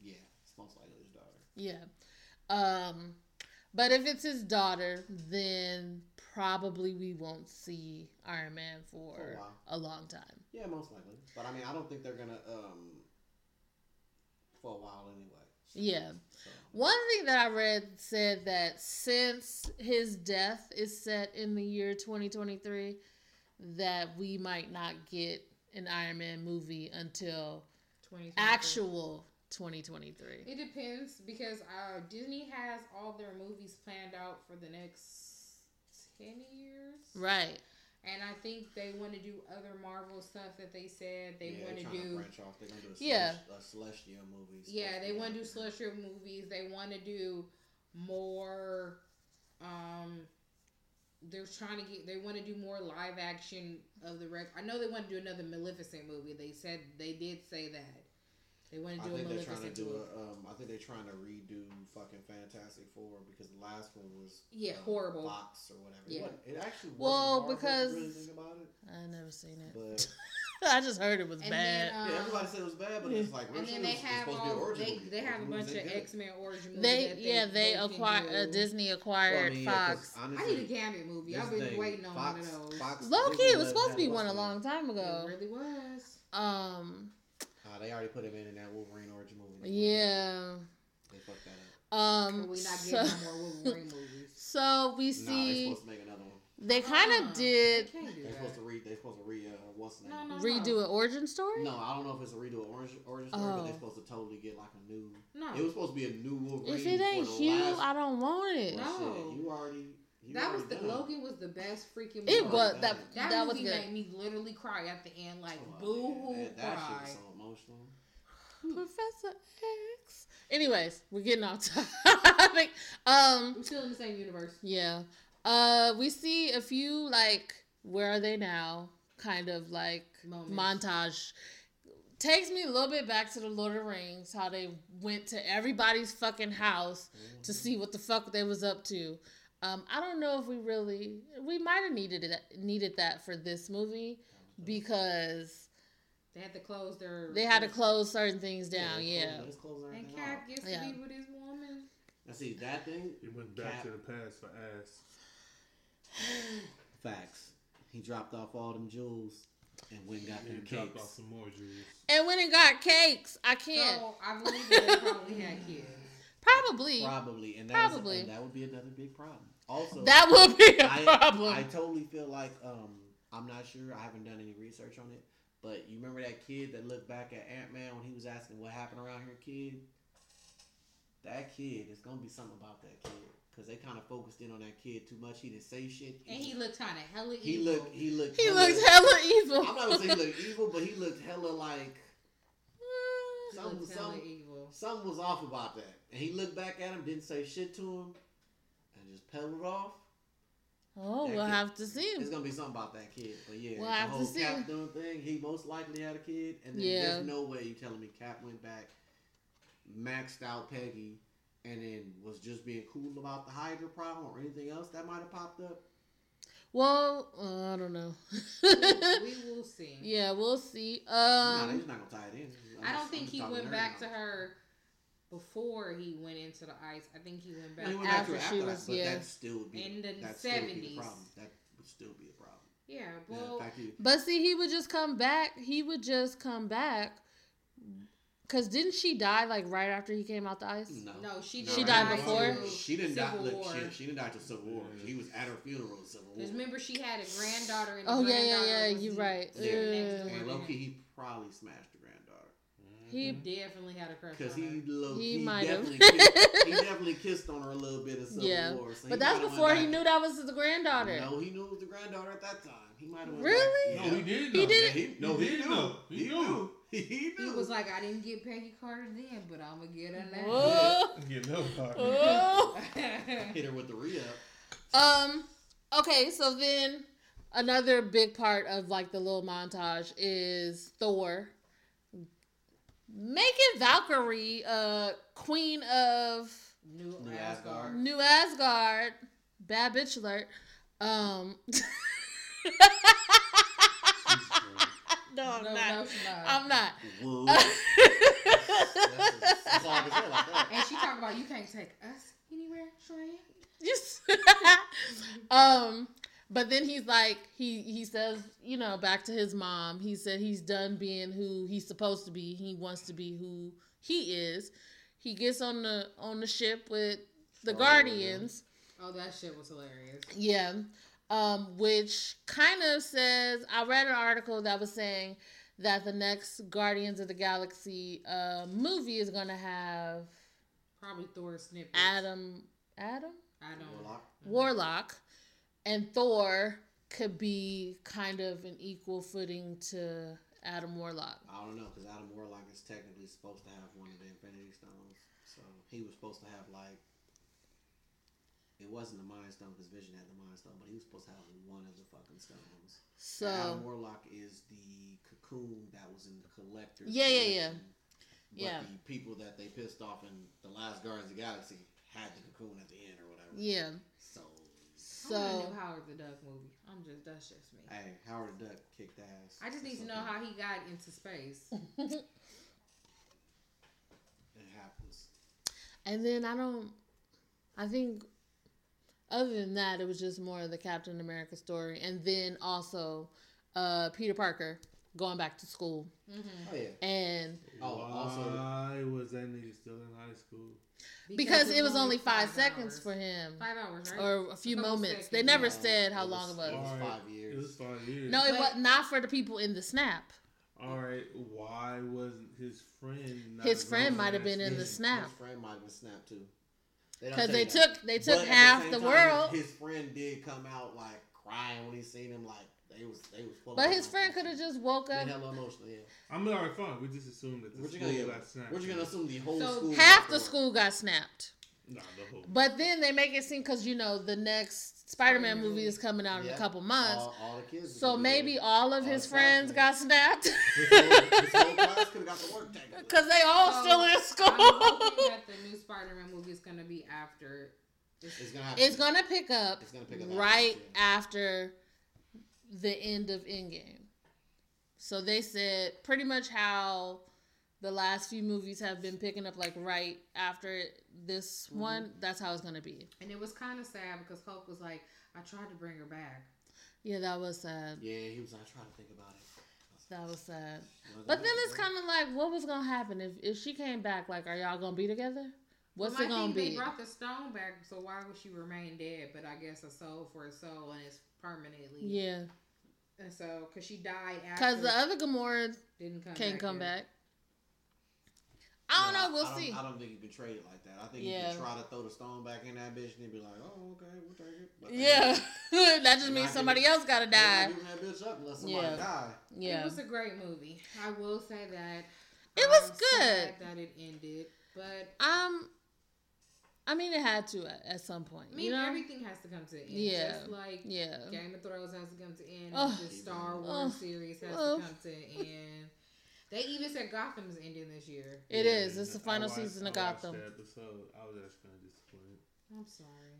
yeah, it's most likely his daughter. Yeah, um, but if it's his daughter, then probably we won't see Iron Man for, for a, a, long time. Yeah, most likely. But I mean, I don't think they're gonna um for a while anyway. Yeah. So. One thing that I read said that since his death is set in the year 2023, that we might not get an Iron Man movie until actual 2023. It depends because uh, Disney has all their movies planned out for the next 10 years. Right. And I think they want to do other Marvel stuff that they said they yeah, want to do. Branch off. They're gonna do a yeah, celestial movies. Yeah, they want to do celestial movies. They want to do more. Um, they're trying to get. They want to do more live action of the rec. I know they want to do another Maleficent movie. They said they did say that. They want to do I think they're trying to do a, um, I think they're trying to redo fucking Fantastic Four because the last one was yeah uh, horrible Fox or whatever. Yeah, it, it actually well because I never seen it. But I just heard it was and bad. Then, um, yeah, everybody said it was bad, but it's like and then they have all they, they have a bunch of X Men origin movies. They, yeah they, they acquired uh, Disney acquired well, I mean, Fox. Yeah, honestly, I need a Gambit movie. I've been thing, waiting on Fox, one of those. Low key, it was supposed to be one a long time ago. It really was. Um. Uh, they already put him in in that Wolverine origin movie. Yeah. They fucked that up. Um, we're not so, getting more Wolverine movies. So we see. Nah, they supposed to make another one. They kind of uh, did. They're supposed to read. They're supposed to re. Uh, what's the name? No, no, redo an origin story. No, I don't know if it's a redo an origin, origin story, oh. but they're supposed to totally get like a new. No, it was supposed to be a new Wolverine. If it ain't Hugh, last... I don't want it. No, shit, you already. You that was the done. Logan was the best freaking. Movie. It was that. That, that movie was good. made me literally cry at the end, like oh, boo hoo That, that shit was so emotional. Professor X. Anyways, we're getting off topic. Um, we're still in the same universe. Yeah. Uh, we see a few like where are they now? Kind of like Moments. montage. Takes me a little bit back to the Lord of the Rings, how they went to everybody's fucking house mm-hmm. to see what the fuck they was up to. Um, I don't know if we really we might have needed it needed that for this movie because they had to close their. They had to close certain things down. Yeah. yeah. And Cap gets to be with his woman. I see that thing. He went back Cap. to the past for ass. Facts. He dropped off all them jewels and went and got them cakes. Off some more jewels. And went and got cakes. I can't. So I believe they probably had kids. Probably. Probably. And, probably. and that would be another big problem. Also, that would be a I, problem. I totally feel like um, I'm not sure. I haven't done any research on it, but you remember that kid that looked back at Ant Man when he was asking what happened around here, kid? That kid, is gonna be something about that kid. Cause they kind of focused in on that kid too much. He didn't say shit. And he looked kind of hella evil. He looked. He looked. He hella, looked hella evil. I'm not gonna say he looked evil, but he looked hella like. something, something, evil. something was off about that. And he looked back at him, didn't say shit to him, and just pedaled off. Oh, that we'll kid, have to see. It's gonna be something about that kid, but yeah, we'll the have whole to see. Cap doing thing. He most likely had a kid, and then yeah. there's no way you telling me Cap went back, maxed out Peggy, and then was just being cool about the Hydra problem or anything else that might have popped up. Well, uh, I don't know. we will see. Yeah, we'll see. Um, nah, he's not gonna tie it in. I'm I do not think he went back now. to her before he went into the ice. I think he went back, no, he went after, back she was that, yeah. That still would be in the seventies. That would still be a problem. Yeah, well, yeah, but see, he would just come back. He would just come back. Cause didn't she die like right after he came out the ice? No, no, she she died before. She didn't die. Look, she, she, didn't die till Civil War. He was at her funeral. Civil War. Because remember, she had a granddaughter. And oh yeah, yeah, yeah. You're right. Yeah, and low key, he probably smashed he definitely had a crush because he low, he, he might have he definitely kissed on her a little bit of Civil yeah. War. So but that's before he knew that was his granddaughter. No, he knew it was the granddaughter at that time. He might have really. Back. No, he did. Know. He did. He, no, he, he did know. He, he knew. He, he knew. He was like, I didn't get Peggy Carter then, but I'm gonna get her now. Whoa. get no Carter. Hit her with the re Um. Okay, so then another big part of like the little montage is Thor making Valkyrie uh queen of New, New Asgard. New Asgard. Bad bitch alert. Um No, I'm no, not. No, not. I'm not. and she talking about you can't take us anywhere, Trey. Yes. um, but then he's like, he he says, you know, back to his mom. He said he's done being who he's supposed to be. He wants to be who he is. He gets on the on the ship with the oh, Guardians. Oh, that shit was hilarious. Yeah. Um, which kind of says I read an article that was saying that the next Guardians of the Galaxy uh, movie is gonna have probably Thor snippets. Adam Adam Adam Warlock. Warlock and Thor could be kind of an equal footing to Adam Warlock. I don't know because Adam Warlock is technically supposed to have one of the Infinity Stones, so he was supposed to have like. It wasn't the Mind Stone because Vision had the Mind Stone, but he was supposed to have one of the fucking stones. So Adam Warlock is the cocoon that was in the collector. Yeah, yeah, yeah. But Yeah. the people that they pissed off in the last Guardians of the Galaxy had the cocoon at the end or whatever. yeah, So, I want a so new Howard the Duck movie. I'm just that's just me. hey, Howard the Duck kicked ass. I just need to know how he got into space. it happens. and then I don't. I think other than that, it was just more of the Captain America story, and then also uh, Peter Parker going back to school, mm-hmm. Oh yeah. and Oh, Why also- was that nigga still in high school? because it's it was only five, seconds hours. for him. Five hours, right? or a few couple moments. They never No, said how it long it was. It was five years. It was five years. No, it But- was not for the people in the snap. All right, why wasn't his friend? Not His friend might have been in the snap His friend might have been snapped too. because tell they took they took at half same the, time, world. His friend did come out like crying when he seen him. Like they was they was. pulling But his out. friend could have just woke Been up. hella emotional. Yeah. I mean, all right, fine. We just assumed that the What you school gonna got snapped. What you gonna assume the whole So school? Half the school got snapped. Nah, the whole. But then they make it seem because you know the next Spider-Man Spider-Man movie is coming out in a couple months, All, all the kids. so maybe there. all of All his friends got snapped His whole, his whole class could have got the because they all So, still in I'm school. hoping that the new Spider-Man movie is gonna be after. It's gonna happen. it's gonna pick up It's gonna pick up right after this, after the end of Endgame. So they said pretty much how the last few movies have been picking up, like right after this Mm-hmm. one. That's how it's gonna be. And it was kind of sad because Hulk was like, "I tried to bring her back." Yeah, that was sad. Yeah, he was. I trying to think about it. That was sad. Well, But then it's kind of like, what was gonna happen if if she came back? Like, are y'all gonna be together? What's well, it gonna be? They brought the stone back, so why would she remain dead? But I guess a soul for a soul, and it's permanently. Yeah, And so, cause she died after. because the other Gamora didn't come. can't back come yet. back. I don't Yeah, know. We'll I don't, see. I don't think you could trade it like that. I think Yeah. he could try to throw the stone back in that bitch and he'd be like, "Oh, okay, we'll take it." But they- Yeah, that just They're means not somebody giving- else gotta die. giving that bitch up unless somebody Yeah. die. Yeah, It was a great movie. I will say that. It was I'm good. that it ended, but um, I mean, it had to at, at some point. I mean, you know? everything has to come to an end. Yeah. Just like Yeah, Game of Thrones has to come to an end. Ugh. the Star Wars Ugh. series has Ugh. to come to an end. They even said Gotham is ending this year. it Yeah, is. It's the final watched- season of I Gotham. that episode. I was actually kind of disappointed. I'm sorry.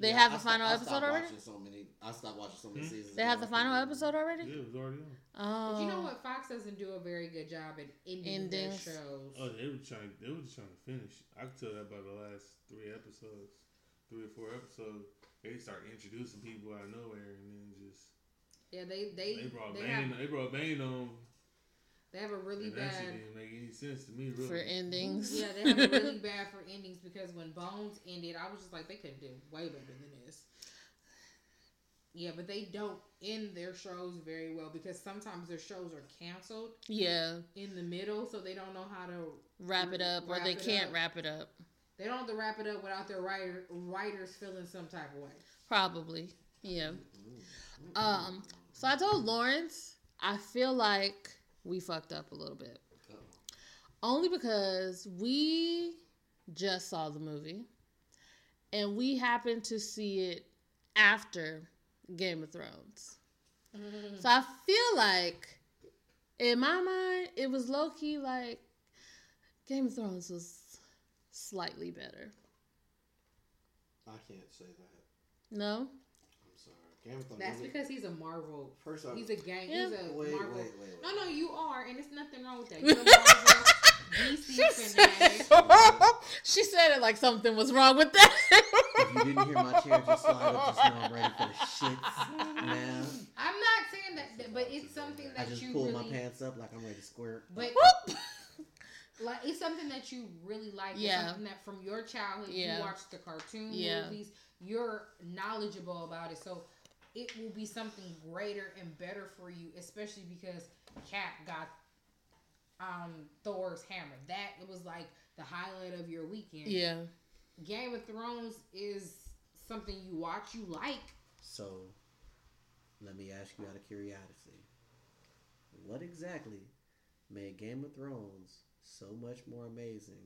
They Yeah, have the sto- final I episode stopped already. So many. I stopped watching so many Hmm? seasons. They have the final couldn't- episode Yeah, already. it was already on. Oh, But you know what? Fox doesn't do a very good job at ending Endings. their shows. Oh, they were trying. They were just trying to finish. I could tell that by the last three episodes, three or four episodes. They start introducing people out of nowhere, and then just Yeah, they they they brought they Bane. have They brought Bane on, they have a really and that bad didn't make any sense to me. Really. for endings. yeah they have a really bad for endings because when Bones ended, I was just like they could do way better than this. Yeah, but they don't end their shows very well because sometimes their shows are canceled yeah, in the middle, so they don't know how to. wrap it up, or they can't up. wrap it up. They don't have to wrap it up without their writer writers feeling some type of way. Probably, yeah. Um, so I told Lawrence I feel like we fucked up a little bit, Uh-oh. only because we just saw the movie, and we happened to see it after Game of Thrones. Mm. So I feel like, in my mind, it was low key like Game of Thrones was slightly better. I can't say that. No. Game of Thrones. That's because he's a Marvel. First off, He's a gang. Yeah. He's a wait, wait, Marvel. wait, wait. No, no, you are, and there's nothing wrong with that. You're a Marvel DC fanatic. she said it like something was wrong with that. If you didn't hear my chair just slide up, just know I'm ready for the shits now. I'm not saying that, that- but it's something I that just you pulled really. my pants up like I'm ready to squirt. But like, it's something that you really like. It's Yeah. something that from your childhood Yeah. you watched the cartoon Yeah. movies. You're knowledgeable about it, so it will be something greater and better for you, especially because Cap got um Thor's hammer. That it was like the highlight of your weekend. Yeah. Game of Thrones is something you watch, you like. So, let me ask you out of curiosity. What exactly made Game of Thrones so much more amazing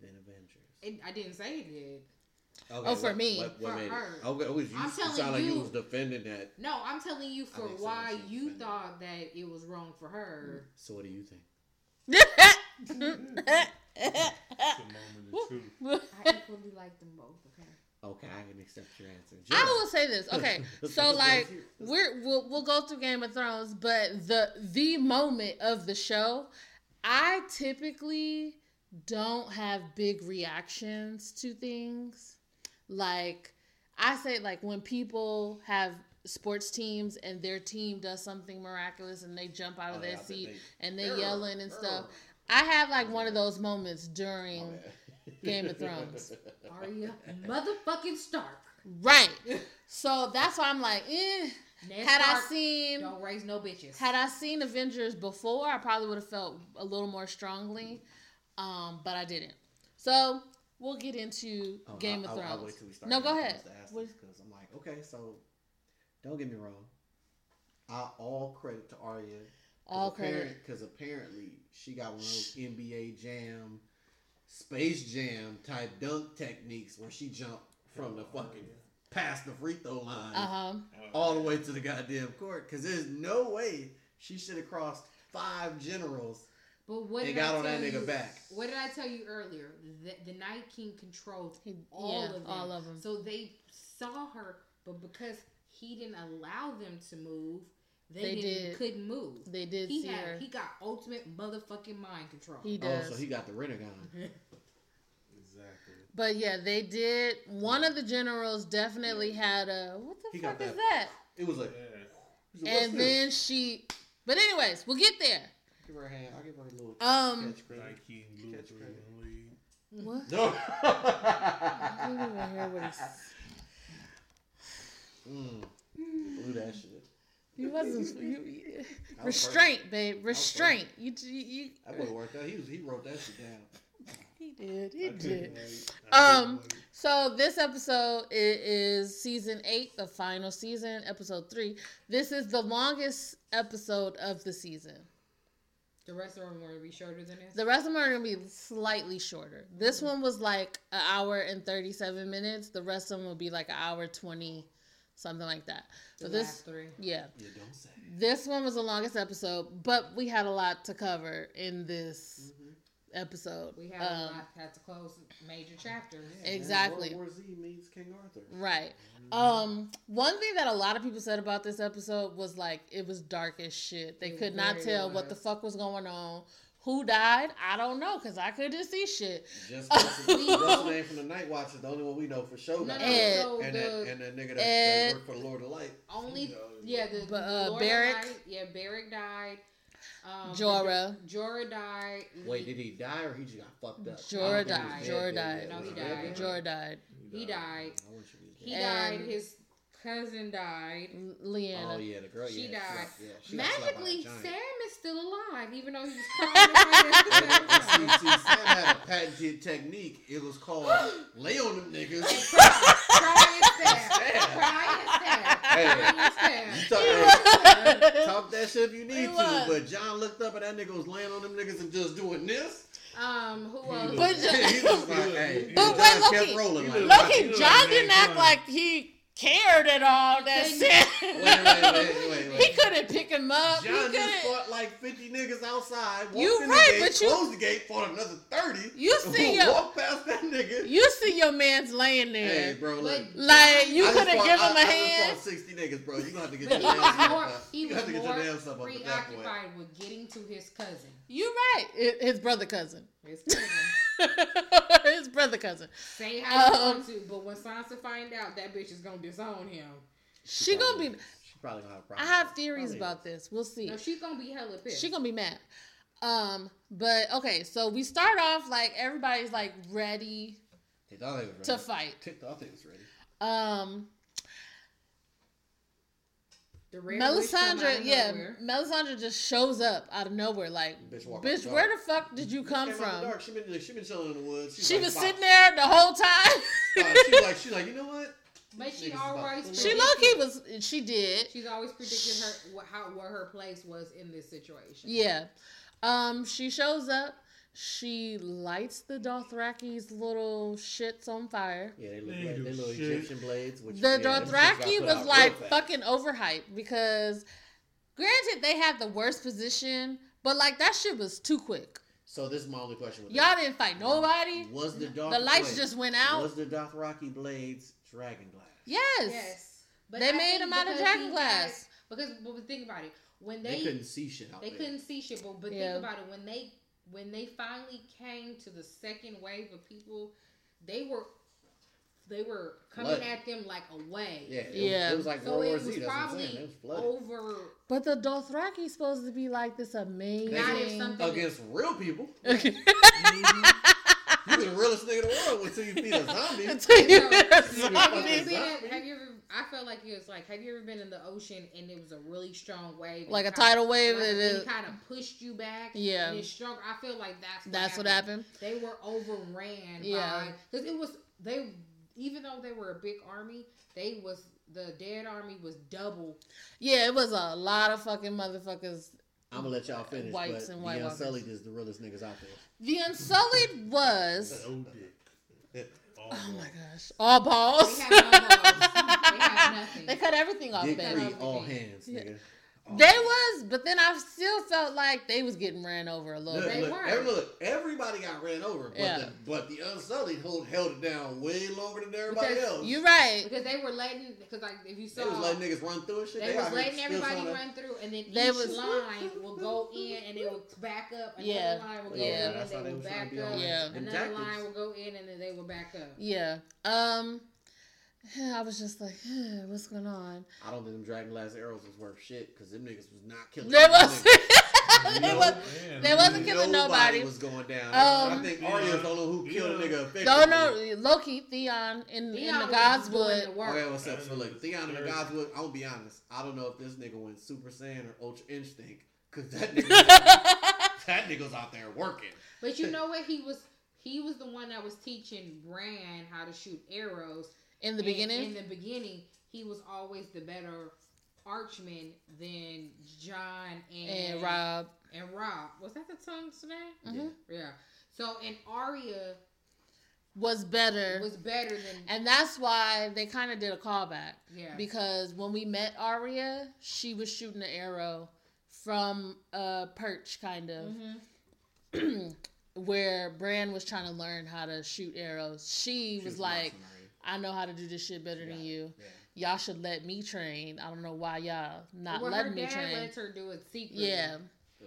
than Avengers? It, I didn't say it did. Okay, oh, for what, me. What, what for her. It? Okay, was you, I'm you sound like you, you was defending that. No, I'm telling you for why so you thought that it was wrong for her. So what do you think? it's a moment of truth. I equally like them both. Okay. Okay, I can accept your answer. Jill. I will say this. Okay, so like we're we'll, we'll go through Game of Thrones, but the the moment of the show, I typically don't have big reactions to things. Like I say, like when people have sports teams and their team does something miraculous and they jump out of oh, their yeah, seat they, and they yelling and stuff. I have like one of those moments during Game of Thrones. Arya motherfucking Stark. Right. So that's why I'm like, eh. Ned had Stark, I seen don't raise no bitches. Had I seen Avengers before, I probably would have felt a little more strongly. Um, but I didn't. So we'll get into oh, Game I, of Thrones. I'll, I'll wait till we start. No, go ahead. Because I'm like, okay, so don't get me wrong. I all credit to Arya. All credit because apparently she got one of those NBA Jam, Space Jam type dunk techniques where she jumped from the fucking past the free throw line uh-huh. all the way to the goddamn court. Because there's no way she should have crossed five generals but what they got on that nigga you, back. What did I tell you earlier? The, the Night King controlled all yeah, of them. All of them. So they saw her, but because he didn't allow them to move, they, they did. couldn't move. They did. He had. Her. He got ultimate motherfucking mind control. He does. Oh, so he got the Rinnegan. exactly. But yeah, they did. One of the generals definitely had a. What the he fuck is that? It was like. Yeah. And then she. But anyways, we'll get there. Give her a hand. I'll give her a little um, catch credit. Nike catch credit. What? No. I didn't even hear what he mm. Blew that shit. You wasn't you, you restraint, babe. Restraint. You you. you that would work out. He was he wrote that shit down. He did. He did. Um. So this episode is season eight, the final season, episode three. This is the longest episode of the season. The rest of them are going to be shorter than this. The rest of them are going to be slightly shorter. This mm-hmm. one was like an hour and thirty seven minutes. The rest of them will be like an hour twenty, something like that. The this three, yeah. You don't say. This one was the longest episode, but we had a lot to cover in this. Mm-hmm episode. We have um, had to close major chapters. Yeah, exactly. World War Z meets King Arthur. Right. Mm-hmm. Um, one thing that a lot of people said about this episode was like it was dark as shit. They it could not tell what the fuck was going on. Who died? I don't know because I couldn't see shit. Just what's the name from the Night Watchers? The only one we know for sure. No, no, Ed, so and, the, that, and that nigga that, Ed, that worked for the Lord of Light. Only, yeah, the, but, uh, Lord Beric. Light, yeah, Beric died. Um, Jorah. Jorah died. Wait, did he die or he just got fucked up? Jorah died. Jorah died. No, he died. Jorah died. He died. He died. His cousin died. Lyanna. Oh yeah, the girl. She yeah, died. She, yeah, she Magically, Sam is still alive, even though he was crying. see, see, Sam had a patented technique. It was called lay on them niggas. Cry and stab. Cry and stab. Hey, you talk, talk that shit if you need to. But Jon looked up and that nigga was laying on them niggas and just doing this. Um, who else? But, he was like, hey, but wait, low key, Loki, Jon didn't act like he cared at all. That shit. Wait, wait, wait, wait, wait. He couldn't pick him up. Jon just fought like fifty niggas outside. You right, gate, but you closed the gate, fought another thirty. You see your walk past that nigga. You see your man's laying there. Hey, bro, like, like you couldn't give him I, a I hand. I fought sixty niggas, bro. You gonna have to get your damn stuff up. He was more preoccupied with getting to his cousin. You right, his brother cousin. His cousin. his brother cousin. Say how you um, want to, but when Sansa find out, that bitch is gonna disown him. She, she gonna be. She probably gonna have a problem. I have theories probably about this. We'll see. No, she's gonna be hella pissed. She gonna be mad. Um, but okay, so we start off like everybody's like ready. They thought they was ready to fight. They thought they was ready. Um, Melisandre, yeah, Melisandre just shows up out of nowhere, like, bitch, bitch where the fuck did you come from? She been, she been chilling in the woods. she like, was sitting there the whole time. uh, she like, she like, you know what? But she always she low key was she did. She's always predicted her what how what her place was in this situation. Yeah, um, she shows up. She lights the Dothraki's little shits on fire. Yeah, they look like they little shit. Egyptian blades. Which, the yeah, Dothraki was like fucking overhyped because, granted, they had the worst position, but like that shit was too quick. So this is my only question. Y'all that. didn't fight nobody. Was the Doth- the lights wait, just went out? Was the Dothraki blades dragon glass? Yes. Yes. But they I made them out of dragon glass. Had, because but think about it. When they, they couldn't see shit out They there. couldn't see shit. But, but yeah. think about it. When they when they finally came to the second wave of people, they were they were coming flooded. at them like a wave. Yeah, it yeah. Was, it was like so World War Z. That's what I'm saying. It was over. But the Dothraki supposed to be like this amazing against real people. Okay. mm-hmm. You the realest nigga in the world until you feed a zombie. until you feed a zombie. Have you ever? I felt like it was like. Have you ever been in the ocean and it was a really strong wave, like a tidal wave, like, it kind of pushed you back. Yeah, and it's strong. I feel like that's what that's happened. what happened. They were overran. Yeah, because it was they. Even though they were a big army, they was the dead army was double. Yeah, it was a lot of fucking motherfuckers I'm gonna let y'all finish. Whites but and white the Unsullied is the realest niggas out there. The Unsullied was. Oh my gosh! All balls. They, have no balls. they, have they cut everything off. Dick free, all hands, nigga. They was, but then I still felt like they was getting ran over a little. Look, bit. Look, every, look, everybody got ran over, but yeah. the, but the Unsullied hold, held it down way longer than everybody because else. You're right because they were letting because like if you saw they was letting niggas run through and shit. They, they was letting everybody run through, and then they each was, line will go in and it will back up. Another yeah. line will go yeah. in and they, they will back up. Yeah. Another line will go in and then they will back up. Yeah. Um. I was just like, what's going on? I don't think them dragon glass arrows was worth shit because them niggas was not killing. They was. they, no, was, they wasn't killing nobody. was going down. Um, I think Arya don't know who killed yeah. a nigga. Don't know low key, Theon in, Theon in the Godswood. Okay, what's up? So look, Theon in the Godswood. I'll be honest. I don't know if this nigga went Super Saiyan or Ultra Instinct because that nigga, that nigga's out there working. But you know what? He was he was the one that was teaching Bran how to shoot arrows in the and beginning, in the beginning, he was always the better archman than Jon and, and Robb. And Robb. was that the tongue's name? Mm-hmm. Yeah. So and Arya was better. Was better than, and that's why they kind of did a callback. Yeah. Because when we met Arya, she was shooting an arrow from a perch, kind of. Mm-hmm. where Bran was trying to learn how to shoot arrows. She, she was, was like, I know how to do this shit better yeah. than you. Yeah. Y'all should let me train. I don't know why y'all not well, letting me train. lets her do it secretly. Yeah.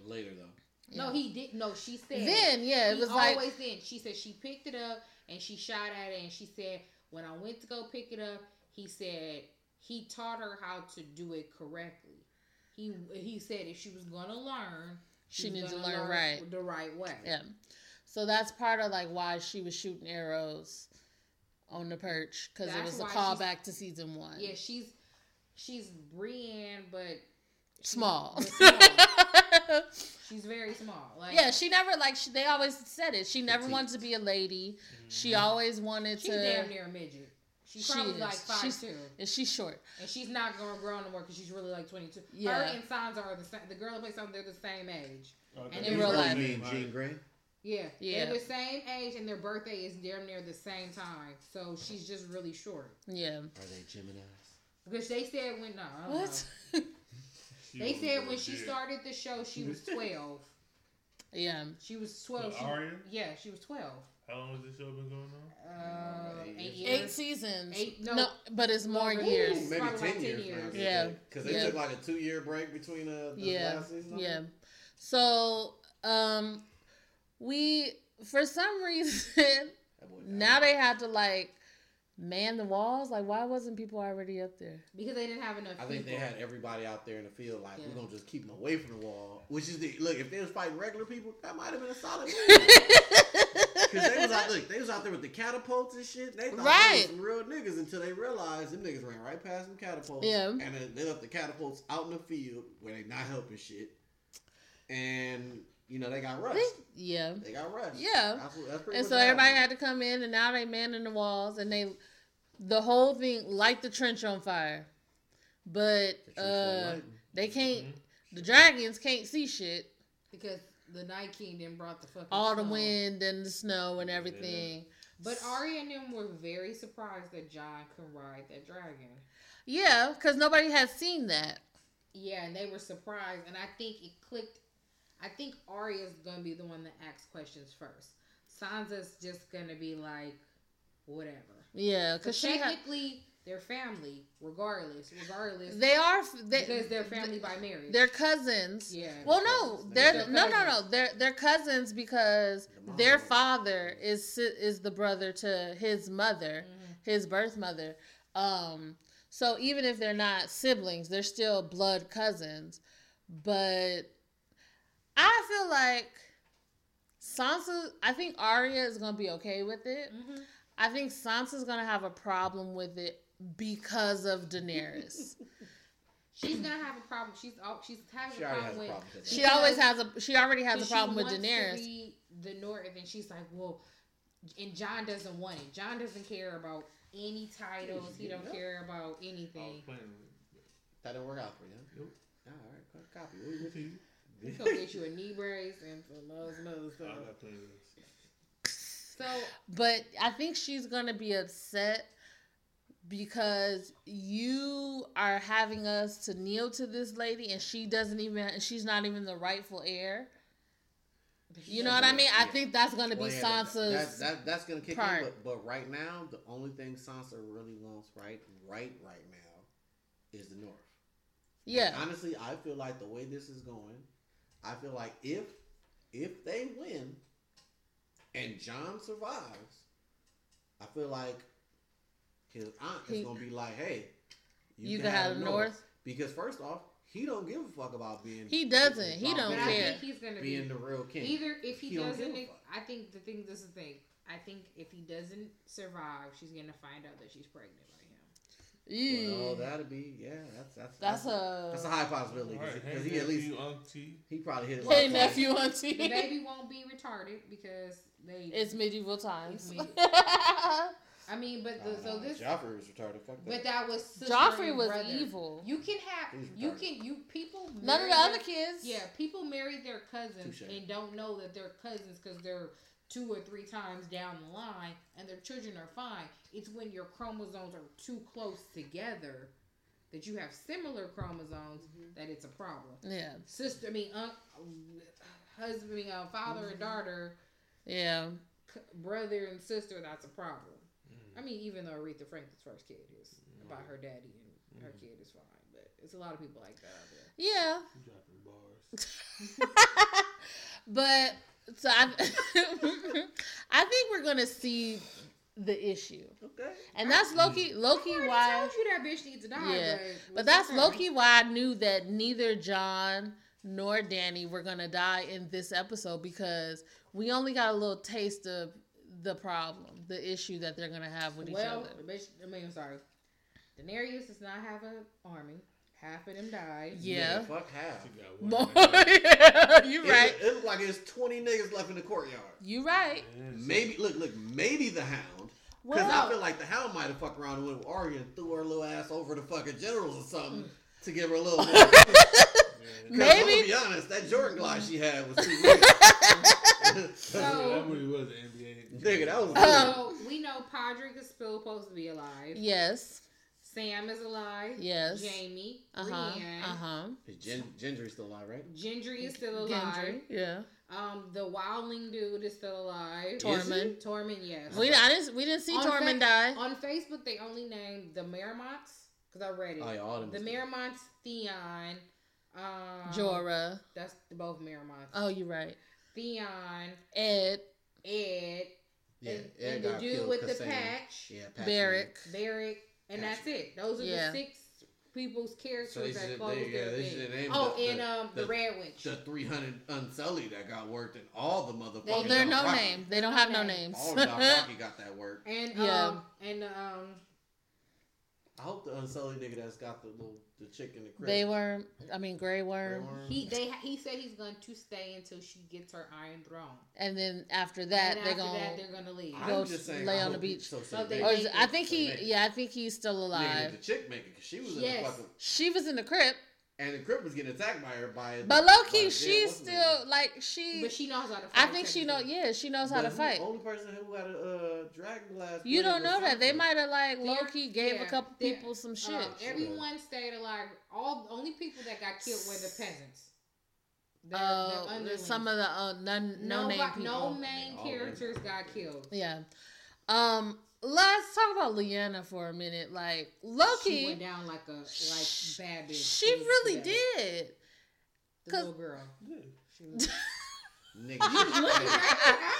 Later though. Yeah. No, he didn't. No, she said. Then yeah, it was always like then. She said she picked it up and she shot at it and she said when I went to go pick it up, he said he taught her how to do it correctly. He he said if she was gonna learn, she, she needs to learn, learn right the right way. Yeah. So that's part of like why she was shooting arrows on the perch because it was a callback to season one. Yeah, she's she's Brienne, but small. small. she's very small. Like yeah, she never like she, they always said it. She never wanted to be a lady. Mm-hmm. She always wanted she's to. She's damn near a midget. She's she probably is. like five she's, two. And she's short. And she's not gonna grow no more because she's really like twenty two. Yeah. Her and Sansa are the same. The girl that plays Sansa, they're the same age. Okay. And in real life, Jean Grey. Yeah, yeah. They're the same age, and their birthday is damn near the same time. So she's just really short. Yeah. Are they Gemini's? Because they said when no, what? they said when she started the show, she was twelve. yeah. She was twelve. She, Arya? Yeah, she was twelve. How long has this show been going on? Uh, eight, years. eight seasons. Eight, no, no but it's more years. Maybe ten, like years. years. Yeah, because they yeah. took like a two-year break between uh, the yeah. last season. Yeah. So, um, we for some reason now they have to like man the walls. Like, why wasn't people already up there? Because they didn't have enough. I think they had everybody out there in the field. Like, yeah. we're gonna just keep them away from the wall. Which is the look. If they was fighting regular people, that might have been a solid. Because they was out there, they was out there with the catapults and shit. They thought right. they was some real niggas until they realized them niggas ran right past them catapults. Yeah. And then they left the catapults out in the field where they not helping shit. And you know they got rushed. They, yeah. They got rushed. Yeah. That's, that's and so everybody had to come in, and now they manning the walls, and they the whole thing light the trench on fire. But the uh, they can't. Mm-hmm. The dragons can't see shit because the Night King then brought the fucking all snow. the wind and the snow and everything. Yeah. But Arya and them were very surprised that Jon could ride that dragon. Yeah, because nobody had seen that. Yeah, and they were surprised, and I think it clicked. I think Arya's gonna be the one that asks questions first. Sansa's just gonna be like, whatever. Yeah, because technically they're family, regardless. Regardless, they are they, because they're family by marriage. They're cousins. Yeah. Well, no, they're, they're no, no, no. They're they're cousins because the their father is is the brother to his mother, mm-hmm. his birth mother. Um, so even if they're not siblings, they're still blood cousins. But I feel like Sansa. I think Arya is gonna be okay with it. Mm-hmm. I think Sansa's gonna have a problem with it because of Daenerys. She's gonna have a problem. She's oh, she's has she a problem with. A problem she always has a. She already has a problem with Daenerys. the North, and she's like, well, and Jon doesn't want it. Jon doesn't care about any titles. He don't care about anything. That didn't work out for you. Nope. all right, copy. What, what you? He's gonna get you a knee brace and some other stuff. So, but I think she's gonna be upset because you are having us to kneel to this lady and she doesn't even she's not even the rightful heir. You know what I mean? Yeah. I think that's going to be well, yeah, Sansa's. That, that, that's going to kick part. in. But, but right now, the only thing Sansa really wants right, right, right now, is the North. Yeah. And honestly, I feel like the way this is going, I feel like if if they win, and Jon survives, I feel like his aunt he, is gonna be like, "Hey, you, you can, can, have, have North. North." Because first off, he don't give a fuck about being. He doesn't. He don't care. I think he's gonna being be, the real king. Either if he, he doesn't, I think the thing. This is the thing. I think if he doesn't survive, she's gonna find out that she's pregnant by him. Well, that'd be yeah. That's that's that's, that's a that's a high possibility because right, he at least auntie. he probably hit. Hey nephew auntie. The baby won't be retarded because they. It's medieval times. It's I mean, but the, so this Joffrey was retarded. Fuck that. But that was Joffrey was brother. evil. You can have you can you people. None of the other kids. Yeah, people marry their cousins Touché. and don't know that they're cousins because they're two or three times down the line and their children are fine. It's when your chromosomes are too close together that you have similar chromosomes mm-hmm. that it's a problem. Yeah, sister. I mean, um, husband, I mean, uh, father mm-hmm. and daughter. Yeah, brother and sister. That's a problem. I mean, even though Aretha Franklin's first kid is mm-hmm. about her daddy and her mm-hmm. kid is fine, but it's a lot of people like that out there. Yeah. Dropping bars. but so I, I think we're gonna see the issue. Okay. And that's low key. Loki. I why? Told you that bitch needs to die. Yeah. But, but that's low key. Why I knew that neither Jon nor Danny were gonna die in this episode because we only got a little taste of the problem, the issue that they're gonna have with well, each other. Well, I mean, I'm sorry. Daenerys does not have an army. Half of them died. Yeah. yeah fuck half. yeah, you right. It, it looked like there's 20 niggas left in the courtyard. You right. Maybe look, look, maybe the Hound. Because well, I feel like the Hound might have fucked around and went with Arya and threw her little ass over the fucking generals or something mm. to give her a little more. Maybe. I'm gonna be honest, that Jordan glide she had was too weird. so, that movie was an NBA. Nigga, that was. So we know Podrick is still supposed to be alive. Yes. Sam is alive. Yes. Jaime. Uh huh. Uh huh. Gen- Gendry still alive, right? Gendry is still alive. Gendry, yeah. Um, the wildling dude is still alive. Tormund. Tormund, yes. We I didn't we didn't see on Tormund fa- die. On Facebook, they only named the Mormonts because I read it. Oh, yeah, all the Mormonts, Theon, um, Jorah. That's both Mormonts. Oh, you're right. Theon. Ed. Ed. Yeah, and, Ed and the dude with the patch. Yeah, patch. Beric. Beric. And patch. that's it. Those are yeah. the six people's characters so that close they, their yeah, Oh, the, and um the, the, Red Witch, the three hundred Unsullied that got worked, and all the motherfuckers. They, they're no Rocky. name. They don't have no names. All of Rocky got that work. And yeah. um and um I hope the unsullied nigga that's got the little the chick in the crib. Bay worm. I mean Grey Worm. Grey worm. He they he said he's going to stay until she gets her Iron Throne. And then after that they're going that, they're gonna leave. Go saying, lay on the beach. So, so they or I think he yeah I think he's still alive. Nigga, the chick making because she was yes. in the fucking. She was in the crib and the crib was getting attacked by her by. But low key, she's still like she. But she knows how to. fight. I think she know. Yeah, she knows how to fight. The only person who had a uh, dragon glass. You don't know that they might have like low key gave yeah, a couple people some shit. Um, everyone stayed alive. All only people that got killed were the peasants. Uh, some of the uh, none, no, no name people. No main characters got killed. Yeah. Um, let's talk about Lyanna for a minute. Like low key she went down like a like bad bitch. She really today. did. The little girl. She was, Nigga,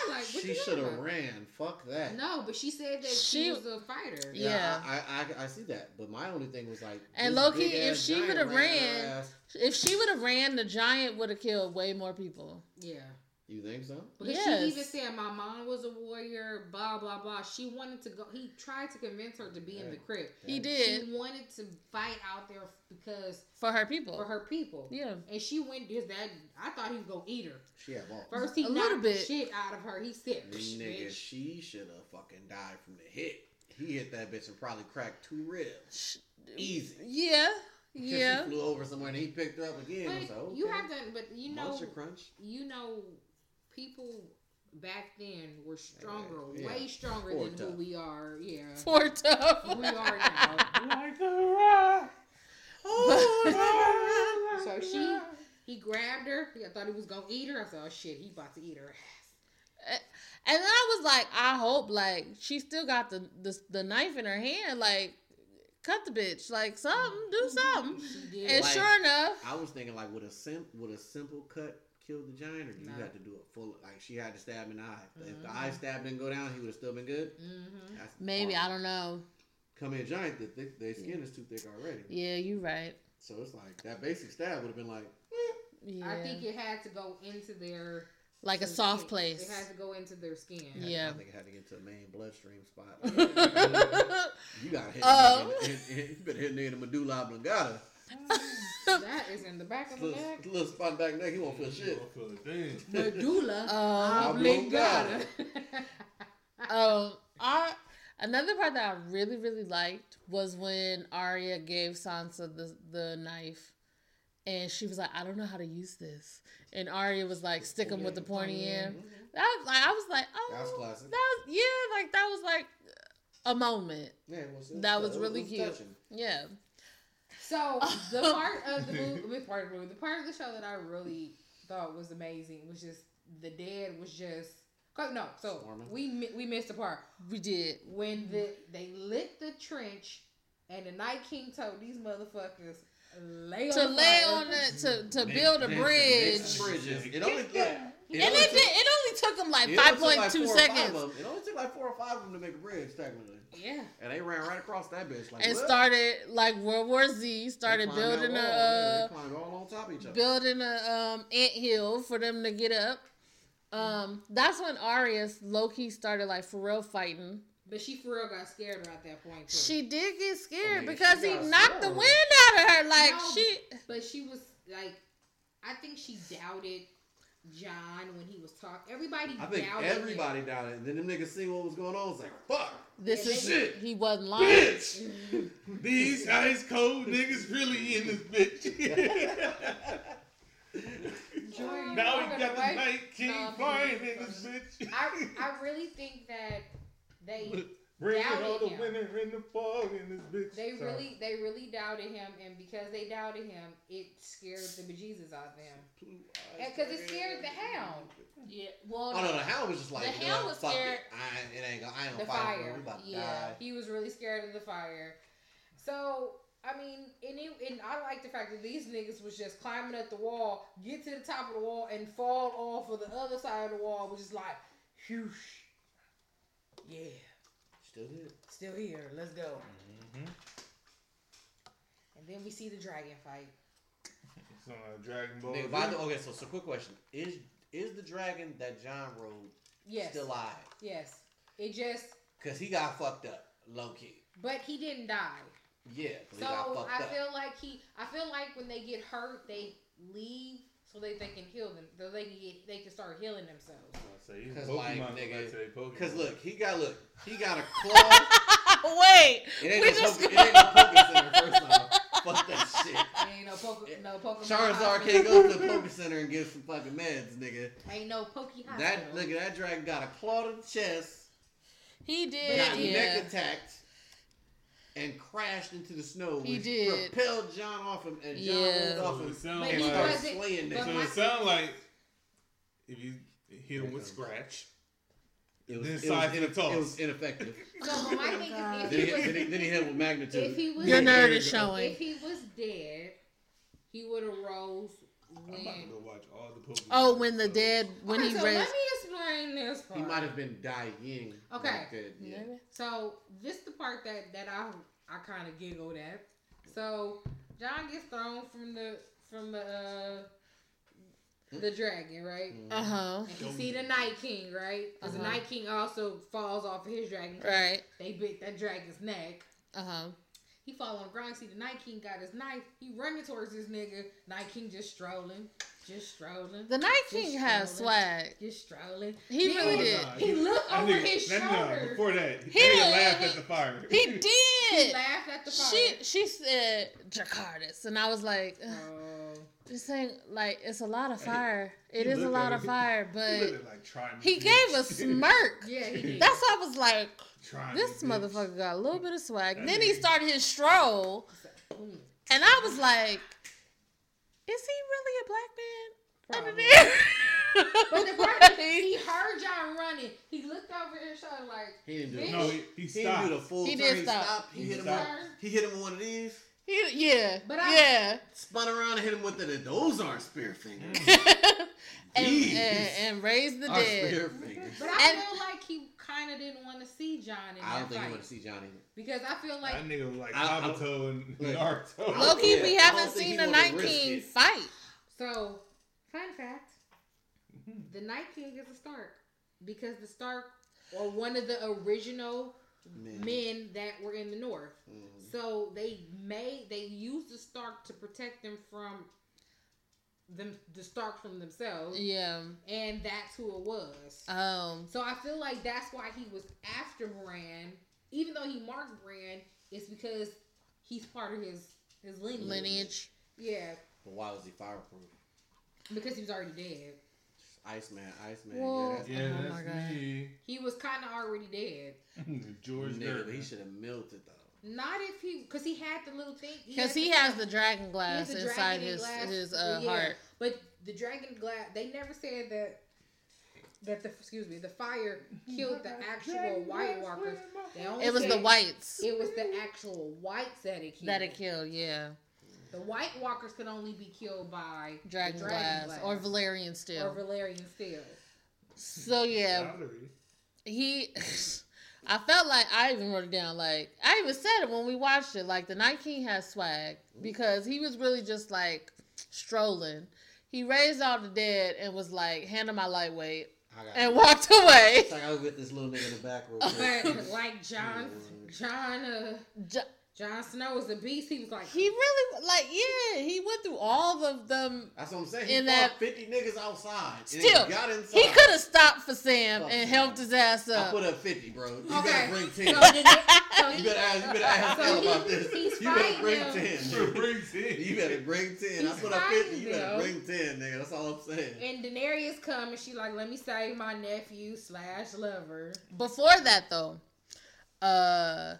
like, she should have ran. Fuck that. No, but she said that she, she was a fighter. Yeah, yeah. I, I, I see that. But my only thing was like, and low key, if she would have ran, if she would have ran, the giant would have killed way more people. Yeah. You think so? Because yes. she even said my mom was a warrior, blah blah blah. She wanted to go. He tried to convince her to be yeah. in the crib. He did. She wanted to fight out there because for her people. For her people. Yeah. And she went. His dad. I thought he was gonna eat her. She had balls. First he a knocked bit. shit out of her. He said, "Nigga, bitch. she should have fucking died from the hit. He hit that bitch and probably cracked two ribs. Easy. Yeah." Yeah. She flew over somewhere and he picked her up again. But so, okay. You have to, but you know, Monster Crunch. You know, people back then were stronger, yeah. way stronger than tough. who we are. Yeah, for tough. we are now. like a rock. Oh, so she, he grabbed her. I thought he was gonna eat her. I said, "Oh shit, he about to eat her ass." And I was like, I hope like she still got the the, the knife in her hand, like cut the bitch, like something, do something. And like, sure enough, I was thinking like with a sim with a simple cut kill the giant, or do you have to do a full? Like she had to stab him in the eye. Mm-hmm. If the eye mm-hmm. stab didn't go down, he would have still been good. Mm-hmm. Maybe I don't know. Come in giant, the thick, their skin yeah. is too thick already. Yeah, you're right. So it's like that basic stab would have been like. Eh. Yeah. I think it had to go into their like a soft skin. place. It had to go into their skin. Yeah, I think it had to get to the main bloodstream spot. you got to hit. Um, you better hit near the medulla oblongata that is in the back of the neck. Little spot back neck, he won't feel shit. Medulla uh, oblongata. um, I another part that I really really liked was when Arya gave Sansa the the knife, and she was like, "I don't know how to use this," and Arya was like, "Stick him with the pointy end." Mm-hmm. That was like I was like, "Oh, that's classic." That was yeah, like that was like a moment. Yeah, it was, that was really was cute. Touching. Yeah. So the part of the movie, part of the movie, the part of the show that I really thought was amazing was just the dead was just. Cause no, so Swarming. we we missed a part. We did when the they lit the trench, and the Night King told these motherfuckers lay to on lay on the to to build a bridge. Bridges. It only yeah. It and it, took, it only took them like five point like two seconds. It only took like four or five of them to make a bridge, technically. Yeah. And they ran right across that bitch. Like, and what? started like World War Z. Started building a uh, all on top of each other. building a um ant hill for them to get up. Um, that's when Arya low key started like for real fighting. But she for real got scared at that point too. She did get scared I mean, because he knocked the wind out of her. Like no, she, but she was like, I think she doubted Jon when he was talking. Everybody I think doubted everybody him. doubted. And then them niggas see what was going on. It's like, fuck. This is shit. He wasn't lying. Bitch. These ice cold niggas really in this bitch. Joy, now we got the night king flying in this bitch. I, I really think that they Bring all the him. winter in the fog in this bitch. They Sorry. really, they really doubted him, and because they doubted him, it scared the bejesus out of them. Because it scared the hound. Yeah. Well. Oh no, the hound was just like the hound was scared. It. I, it ain't. I ain't gonna the fight fire. About to yeah, die. he was really scared of the fire. So I mean, and, it, and I like the fact that these niggas was just climbing up the wall, get to the top of the wall, and fall off of the other side of the wall, which is like, whoosh. Yeah. Still here. Still here. Let's go. Mm-hmm. And then we see the dragon fight. It's on a Dragon Ball. Nigga, by the, okay, so so quick question: Is is the dragon that Jon rode Yes. still alive? Yes. It just, Cause he got fucked up, low key. but he didn't die. Yeah, but he got So I up. feel like he, I feel like when they get hurt, they leave so that they can heal them, so they can get, they can start healing themselves. Cause Cause, like, nigga- Cause look, he got look, he got a claw. Wait. It ain't, We no just Poke, it ain't no Poke Center, first off. Fuck that shit. Ain't no poke, no Pokemon. Charizard can't go to the Poke Center and get some fucking meds, nigga. Ain't no Poke hospital. That look that dragon got a claw to the chest, He did. Yeah. Yeah. neck attacked, and crashed into the snow. He which did. propelled Jon off him, and Jon Yeah. rolled off him it sounds But and he like, started wasn't- slaying but niggas. so it sounds like if you hit him with scratch, It was, Then it, was side to ineff- toss. it was ineffective. So, but my thing is, then, if he, he was, then, he, then he hit with magnitude. if he was, Your There nerd is showing. if he was dead, he would have rose I'm when. about to go watch all the Pokemon. Oh, when the dead, when okay, he so raised. let me explain this part. He might have been dying. Okay. Like that, yeah. So this the part that that I I kind of giggled at. So Jon gets thrown from the from the uh, the dragon, right? Uh huh. And he see the Night King, right? Because Uh-huh. the Night King also falls off of his dragon. Right. They bit that dragon's neck. Uh huh. He fall on the ground. See the Night King got his knife. He running towards this nigga. Night King just strolling, just strolling, The Night King has swag. just strolling. He Then really he- did. He looked That over nigga- his that- no, shoulder. before that, He he, he did. laughed at the fire. He did. He laughed at the fire. She she said Dracarys, and I was like, ugh, Oh. just saying, like it's a lot of fire. It he a lot of fire, but looked like, he gave a smirk. Yeah, he did. That's why I was like, Try me, this bitch. motherfucker got a little bit of swag. That then he started his stroll, and I was like, is he really a black man under Probably. there? But the part is, he heard Jon running. He looked over his shoulder like, He didn't do Bitch. No, he, he He didn't the full He turn. did he stop. stopped. He, He hit him. With, he hit him with one of these. He, yeah, But I- yeah. Spun around and hit him with the. Those aren't spear fingers. and, Jeez. and, and raise the dead. spear fingers. but I And- feel like he kind of didn't want to see Jon in I don't that think he fight want to see Johnny. because I feel like that nigga was like I- I- Kabuto and Look. Naruto. I- low key, Yeah, we I haven't don't think seen he the wanna Night risk King it. fight. so. Fun fact: the Night King is a Stark because the Stark or one of the original Man. men that were in the North. Mhm. So they made they used the Stark to protect them from them the Stark from themselves, Yeah. and that's who it was. Um. So I feel like that's why he was after Bran, even though he marked Bran. It's because he's part of his his lineage. Lineage. Yeah, But why was he fireproof? because he was already dead. Iceman, Iceman. Well, yeah, that's Yeah, Oh that's me. He was kind of already dead. George nigga. He should have melted though. Not if he, because he had the little thing. Because had he has the dragon glass has inside dragon his glass, his uh, yeah. heart. But the dragon glass, they never said that that the excuse me, the fire killed the actual White Walkers. It was the whites It was the actual whites that it killed. that it killed. Yeah, The White Walkers could only be killed by the dragon, glass, or Valyrian steel. or Valyrian steel. so yeah, he. I felt like I even wrote it down. Like I even said it when we watched it. Like the Night King has swag because he was really just like strolling. He raised all the dead and was like, "Hand him my lightweight," I got. and walked away. I gotta get this little nigga in the back real quick. But like Jon, Jon, uh, J- Jon Snow was a beast. He was like, He really like yeah. He went through all of them. That's what I'm saying. He In that- 50 niggas outside. and Still, he got inside. He could have stopped for Sam Fuck and Sam. helped his ass up. I up. put up 50, bro. You Okay. better bring 10. so, it, so you better ask. You better ask So him he- about this. he's You better fighting bring them. 10. Sure nigga. brings it. You better bring 10. I He's put up 50. fighting You better them. bring 10, nigga. That's all I'm saying. and Daenerys come and she like, let me save my nephew slash lover. Before that though, uh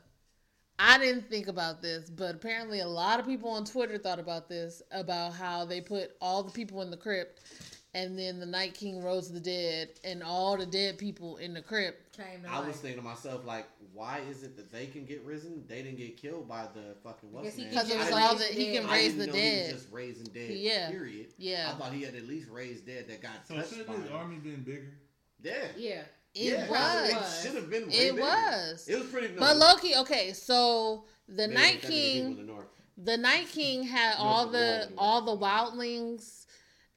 I didn't think about this, but apparently a lot of people on Twitter thought about this about how they put all the people in the crypt and then the Night King rose the dead and all the dead people in the crypt. Came to I life. was thinking to myself, like, why is it that they can get risen? They didn't get killed by the fucking what's Guess he name? can Because it Yeah, was all that he can I I raise didn't the know he dead. was just raising dead. Yeah. Period. Yeah. I thought he had at least raised dead that got So touched shouldn't his army been bigger? Yeah. Yeah. It yeah. was. was. It should have been. way It bigger. was. It was pretty. No, But low key, okay, so the maybe Night that many people King the the Night King had all the all the wildlings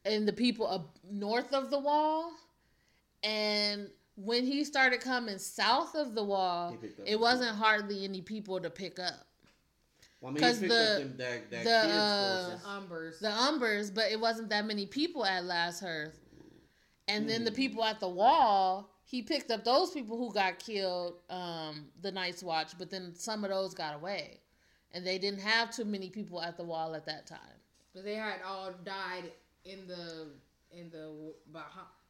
and the people up north of the wall, and when he started coming south of the wall, it wasn't hardly any people to pick up. Because well, I mean, the that, that the, uh, umbers, the umbers, but it wasn't that many people at Last Hearth. And mm. then the hmm. people at the wall, he picked up those people who got killed, um, the Night's Watch, but then some of those got away, and they didn't have too many people at the wall at that time. But they had all died in the in the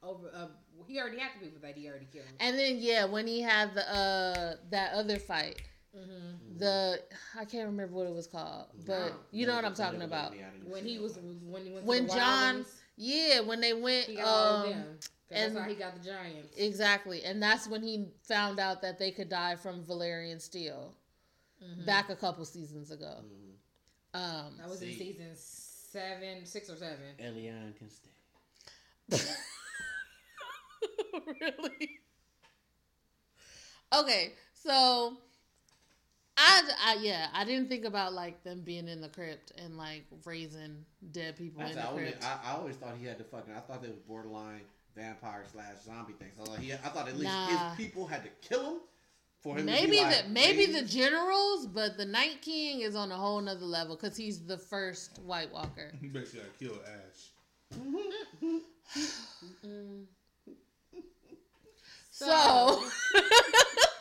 over. Uh, he already had the people that he already killed. And then yeah, when he had the uh that other fight. Mm-hmm. The I can't remember what it was called, but no. you know what I'm talking about. When he was when he went when Jon yeah, when they went, um, and that's how he got the giants. Exactly, and that's when he found out that they could die from Valyrian steel. Mm-hmm. Back a couple seasons ago. Mm-hmm. Um, that was see. in season seven, six or seven. Elion can stay. really? Okay, so I, I yeah, I didn't think about like them being in the crypt and like raising dead people That's in the I crypt. I, I, always thought he had to fucking. I thought they was borderline vampire slash zombie things. I thought he, I thought at least nah. his people had to kill him for him. Maybe like, the maybe the generals, but the Night King is on a whole nother level because he's the first White Walker. He basically got kill Ash. so.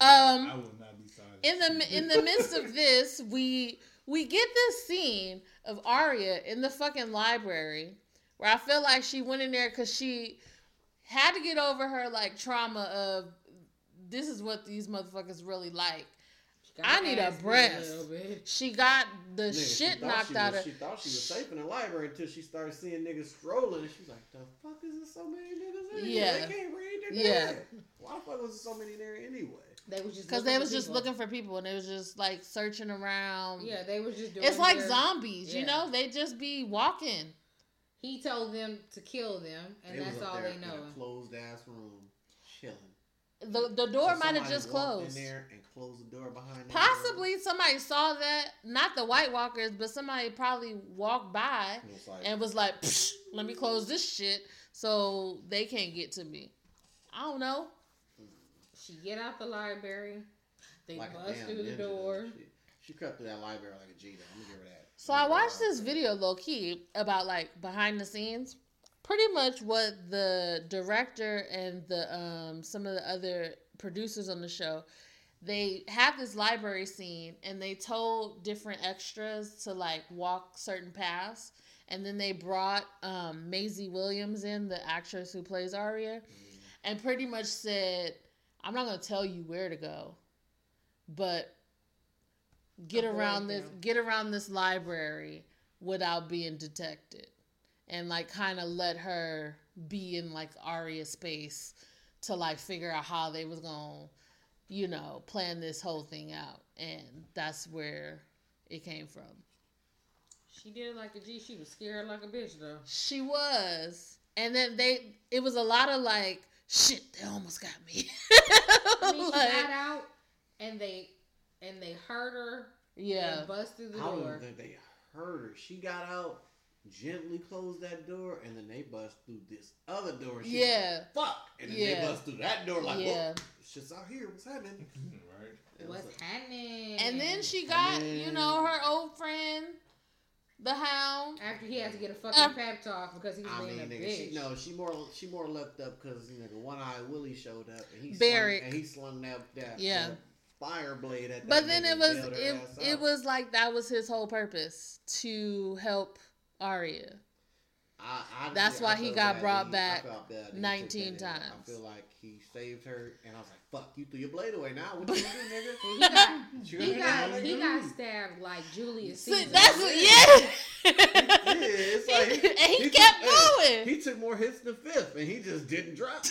Um, I will not be silent. In the in the midst of this, we we get this scene of Arya in the fucking library where I feel like she went in there because she had to get over her like trauma of this is what these motherfuckers really like. I need a breath. She got the Nigga, shit knocked out was, of. She thought she was safe in the library until she started seeing niggas strolling, and she's like, "The fuck is there so many niggas in yeah. here? They can't read. They're yeah. Dead. Why the fuck was there so many there anyway?" They was just because they was just people. looking for people and they was just like searching around. Yeah, they was just doing. It's like their, zombies, yeah. you know. They just be walking. He told them to kill them, and they that's all they know. closed ass room, chilling. The the door so might have just closed. In there and closed the door behind. Possibly somebody saw that, not the White Walkers, but somebody probably walked by like, and was like, "Let me close this shit so they can't get to me." I don't know. She get out the library. They like bust through the door. She, she crept through that library like a G. I'm gonna give her that. So I watched this video low key about like behind the scenes. Pretty much what the director and the um some of the other producers on the show they had this library scene and they told different extras to like walk certain paths and then they brought um, Maisie Williams in the actress who plays Arya mm. and pretty much said I'm not gonna tell you where to go, but get Avoid around this get around this library without being detected, and like kind of let her be in like Arya space to like figure out how they was gonna, you know, plan this whole thing out, and that's where it came from. She did like a G. She was scared like a bitch though. She was, and then they. It was a lot of like shit, they almost got me. I mean, like, she got out and they and they hurt her. Yeah, bust through the I door. think they hurt her. She got out, gently closed that door, and then they bust through this other door. She yeah, like, fuck, and then yeah. they bust through that door like, yeah, shit's out here. What's happening? right. What's like, happening? And then she got, you know, her old friend the hound. After he had to get a fucking uh, pep talk because he was I being mean, a nigga, bitch. She, no, she more she more left up because you know one eye Willie showed up and he Beric. slung, and he slung that that yeah. fire blade at. But then it was it it was like that was his whole purpose to help Arya. I, I, That's why he got brought he, back nineteen times. I feel like he saved her, and I was like, "Fuck, you threw your blade away now. What you do, nigga?" he got, he got, he got stabbed like Julius Caesar. That's what, yeah. yeah, it's like he, and he, he kept took, going. He took more hits than fifth, and he just didn't drop.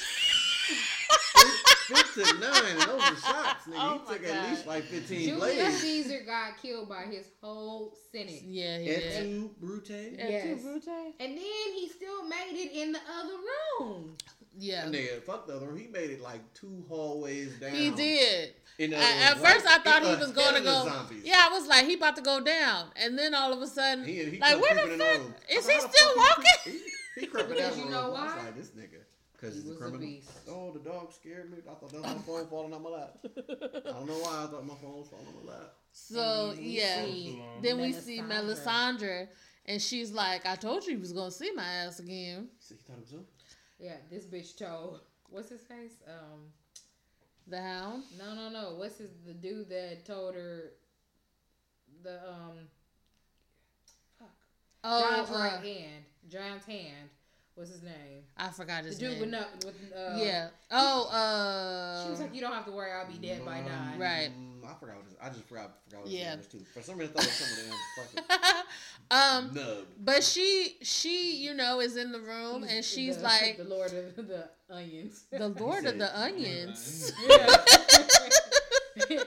Fifth took nine, and those were shots, nigga. Oh he took God. at least like fifteen Julius blades. Caesar got killed by his whole senate. Yeah, he Et did. Tu, Brute. Yes. Et tu, Brute. And then he still made it in the other room. Yeah. And then fuck the other. room. He made it like two hallways down. He did. At, at first, I thought he was going to go. Yeah, I was like, he about to go down, and then all of a sudden, he, he like, where the fuck is he still walking? He, he crept down. You know why? Like, this nigga. Because he's a criminal. A oh, the dog scared me. I thought that was my phone falling on my lap. I don't know why I thought my phone was falling on my lap. So yeah, then we see Melisandre, and she's like, "I told you he was gonna see my ass again." So you thought it was over? Yeah, this bitch told what's his face? Um, the Hound. No, no, no. What's his the dude that told her the um. Fuck. Oh, Jon's uh, right hand. Jon's hand what's his name? I forgot his the dude name. with no, with uh, yeah. Oh, uh, she was like, you don't have to worry, I'll be dead by nine. Right. Mm, I forgot. What his, I just forgot. Forgot what yeah. his name was too. For some reason, I thought it was some of them. um, Nub. But she, she, you know, is in the room and she's the, like the Lord of the Onions. The Lord of the Onions. Yeah.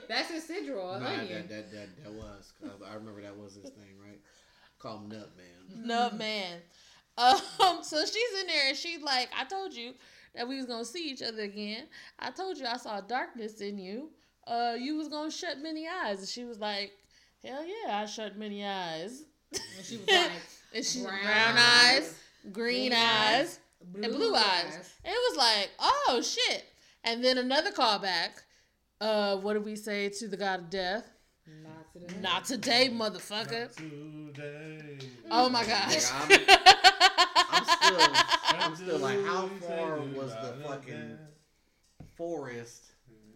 That's a Sidral, nah, onion. That, that, that, that was. I remember that was his thing, right? Called Nut Man. Nut Man. Um, so she's in there and she's like, I told you that we was gonna see each other again. I told you I saw darkness in you. Uh, you was gonna shut many eyes. And she was like, Hell yeah, I shut many eyes. And she was like, and she brown, brown eyes, green, green eyes, blue and blue eyes. eyes. And it was like, oh shit. And then another callback. Uh, what did we say to the god of death? Not today. Not today, motherfucker. Not today. Oh my gosh. I'm still, I'm still like, how far was the fucking forest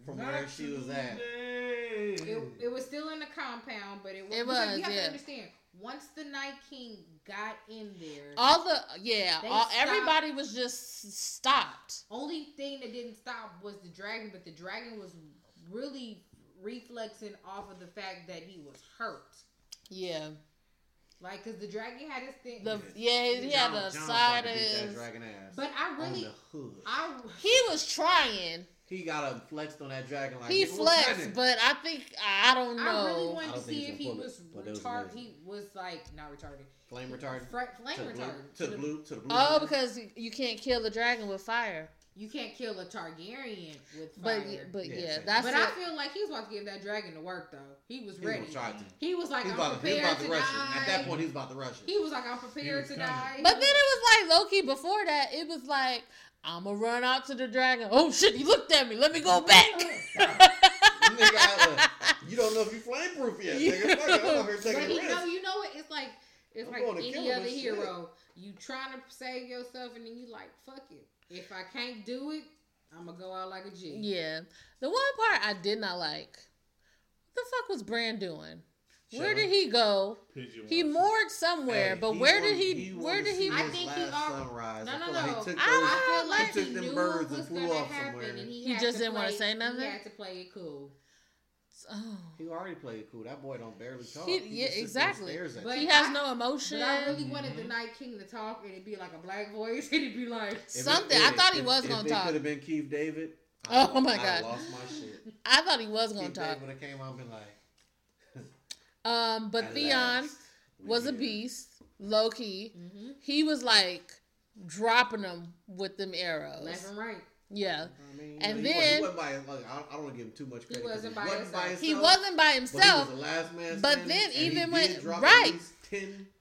from where she was at? It, it was still in the compound, but it was. It was. Like, you have yeah. to understand. Once the Night King got in there, all the yeah, all, everybody was just stopped. Only thing that didn't stop was the dragon, but the dragon was really reflexing off of the fact that he was hurt. Yeah. Like, cause the dragon had his thing. The yeah, he Jon, had the Jon side of his dragon ass. But I really, I he was trying. He got him flexed on that dragon like he flexed, but I think I don't know. I really wanted to see if he was retarded. He was like not retarded. Flame retarded. flame to retarded. To, to, the blue. To the blue. Oh, because you can't kill the dragon with fire you can't kill a Targaryen with fire. But but yeah, yeah that's. But I feel like he was about to give that dragon to work though. He was ready. He was, he was like, I'm about, prepared about to, to die. At that point, he was about to rush it. He was like, I'm prepared to die. But then it was like low key. Before that, it was like, I'm gonna run out to the dragon. Oh shit! He looked at me. Let me go back. nigga, uh, you don't know if you flameproof yet. Nigga, fuck I'm taking but you know, you know what? It's like it's I'm like any other hero. Shit. You trying to save yourself, and then you like, fuck it. If I can't do it, I'm gonna go out like a G. Yeah. The one part I did not like. What the fuck was Bran doing? Where did he go? He moored somewhere, hey, but where did he? he where did he? I think he sunrise. No, no, no. Like he took I, feel like he took them birds and flew off somewhere. he, he just didn't want to say nothing. He had to play it cool. Oh. He already played cool. That boy don't barely talk. He, he yeah, exactly. But he has I, no emotion. But I really wanted the Night King to talk, and it'd be like a black voice. It'd be like something. It, I thought he was gonna talk. Could have been Keith David. I, oh my god! I lost my shit. I thought he was gonna Keith talk. David would have came out and been like. um, but Theon was a beast, low key. Mm-hmm. He was like dropping them with them arrows, left and right. Yeah. I mean, and he then wasn't, by, like, I, don't want to give him too much credit. He wasn't, by, he wasn't by, himself. He wasn't by himself. But, he was the last but then even when right,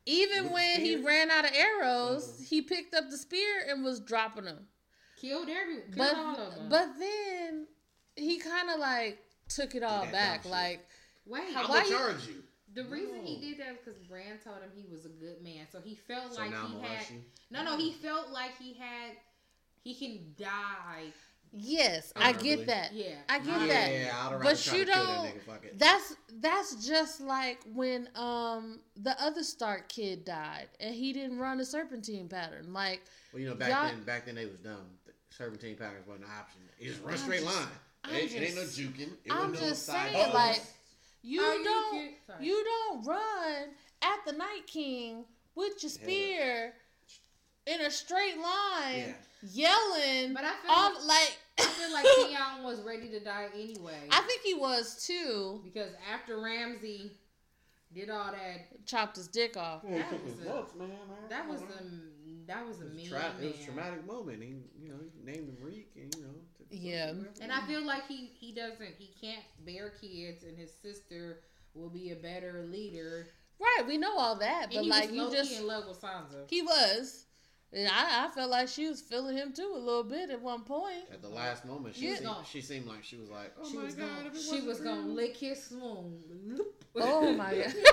even when he ran out of arrows, uh-huh. he picked up the spear and was dropping them. Killed everyone. But all of them. but then he kind of like took it all back. Like wait, how much charge you? The reason he did that because Bran told him he was a good man, so he felt so like he had. No, no, he felt like he had he can die. Yes, I get that. Yeah, I get yeah, that. Yeah, but you don't. That that's that's just like when um the other Stark kid died and he didn't run a serpentine pattern. Like, well, you know, back then, back then they was dumb. The serpentine patterns wasn't an option. It just run I'm straight just, line. It, just, it, ain't no juking. It I'm just saying, like, you oh, don't you, you, don't run at the Night King with your spear yeah. in a straight line. Yeah yelling. But I feel all, like, like I feel like Theon was ready to die anyway. I think he was too. Because after Ramsay did all that, chopped his dick off. that was, a, that was some that was a mean Tra- man. it was a traumatic moment. He, you know, he named him Reek, and you know. Yeah. And I feel like he he doesn't he can't bear kids, and his sister will be a better leader. Right, we know all that, And but he like was you just in love with Sansa. he was. And I, I felt like she was feeling him too a little bit at one point. At the last moment, she Yeah. seemed, she seemed like she was like, "Oh she my was god!" gonna she wasn't gonna you." lick his swoon. Oh my god.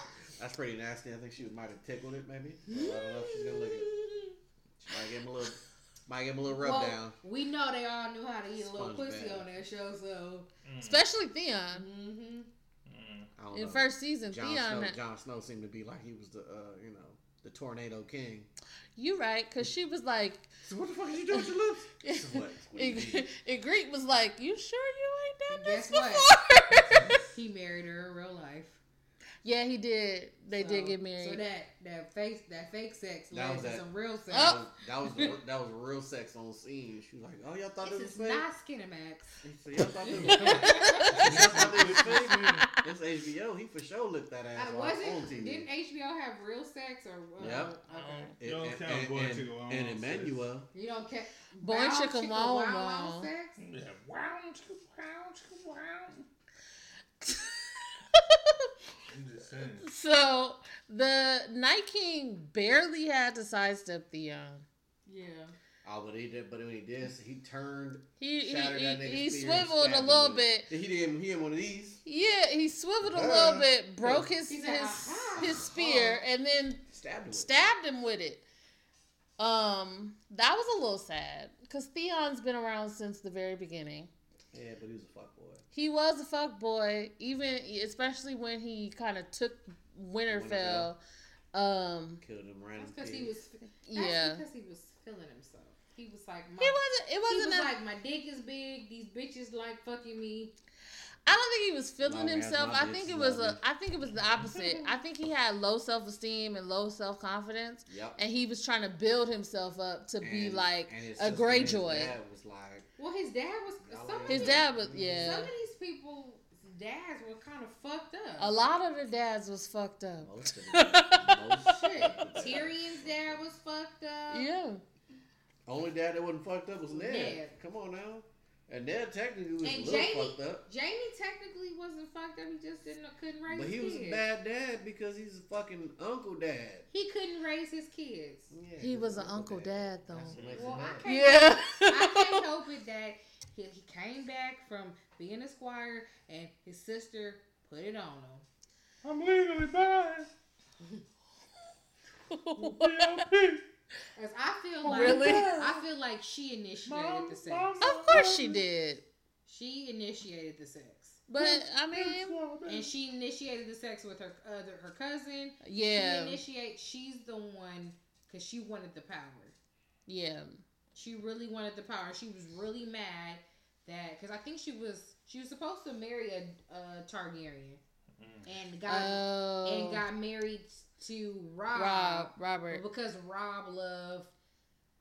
That's pretty nasty. I think she might have tickled it, maybe. But I don't know if she's gonna lick it. She might give him a little, might give him a little rub Well, down. we know they all knew how to eat a little Sponge pussy bath. on that show, so. Especially Theon. hmm I don't In know. first season, Jon Theon. Snow, had- Jon Snow seemed to be like he was the, uh, you know, the tornado king. You right, because she was like, So what the fuck did you do with your lips? This is what- what do you mean? and, and Greek was like, "You sure you ain't done Guess this what? before?" He married her in real life. Yeah, he did. They So- did get married. So that that fake that fake sex That led was to that- some real sex. Oh. That was that was, that was real sex on scene. She was like, "Oh, y'all thought This this is was fake." not Skinamax. He said, "Y'all thought this was fake." Y'all thought this was fake. This HBO, he for sure licked that ass Uh, while was on it? TV. Didn't HBO have real sex or? Uh, Yep. Okay. You don't and, count and, Boy and, Chica and Emmanuel. You don't care. Boy Wow, chicka chicka wow wow wow. sex. Yeah, wow, wow, wow. I'm just saying. so the Night King barely had to sidestep Theon. Yeah. Oh, but he did. But when he did, he turned, He he, shattered he, that he swiveled a stabbed him little bit. it. He gave him, he gave him one of these. Yeah, he swiveled a Uh, little bit, broke his his, said, his spear, and then Stabbed him. With it. stabbed him with it. Um, that was a little sad because Theon's been around since the very beginning. Yeah, but he was a fuck boy. He was a fuck boy, even especially when he kind of took Winterfell. Um, Killed him That's random. because he was. That's yeah, because he was feeling himself. He was like, my, he wasn't. It He wasn't. was a- like, my dick is big. These bitches like fucking me. I don't think he was feeling himself. I think it was a. lovely. I think it was the opposite. I think he had low self esteem and low self confidence, Yep. and he was trying to build himself up to be like a sister and his Greyjoy. dad was like, Well, his dad was. Some like of His these- dad was Some yeah. Of these people, dads were kind of fucked up. A lot of the dads was fucked up. most of them. most Shit. of. Tyrion's dad was fucked up. Yeah. Only dad that wasn't fucked up was Ned. Ned. Come on now. And Ned technically was And a little Jaime- fucked up. Jaime technically wasn't fucked up. He just didn't couldn't raise But his he was kids. a bad dad because he's a fucking uncle dad. He couldn't raise his kids. Yeah, He he's was an uncle dad though. That's what makes Well, I can't- Yeah. I can't help it that he, he came back from being a squire and his sister put it on him. I'm legally blind. DLP. As I feel like Really? I feel like she initiated the sex. of course she did. She initiated the sex. But I mean, And she initiated the sex with her other her cousin. yeah, She initiate she's the one cuz she wanted the power. yeah. She really wanted the power. She was really mad that cuz I think she was she was supposed to marry a, a Targaryen and got Oh, and got married to Rob, Rob, Robert, because Rob loved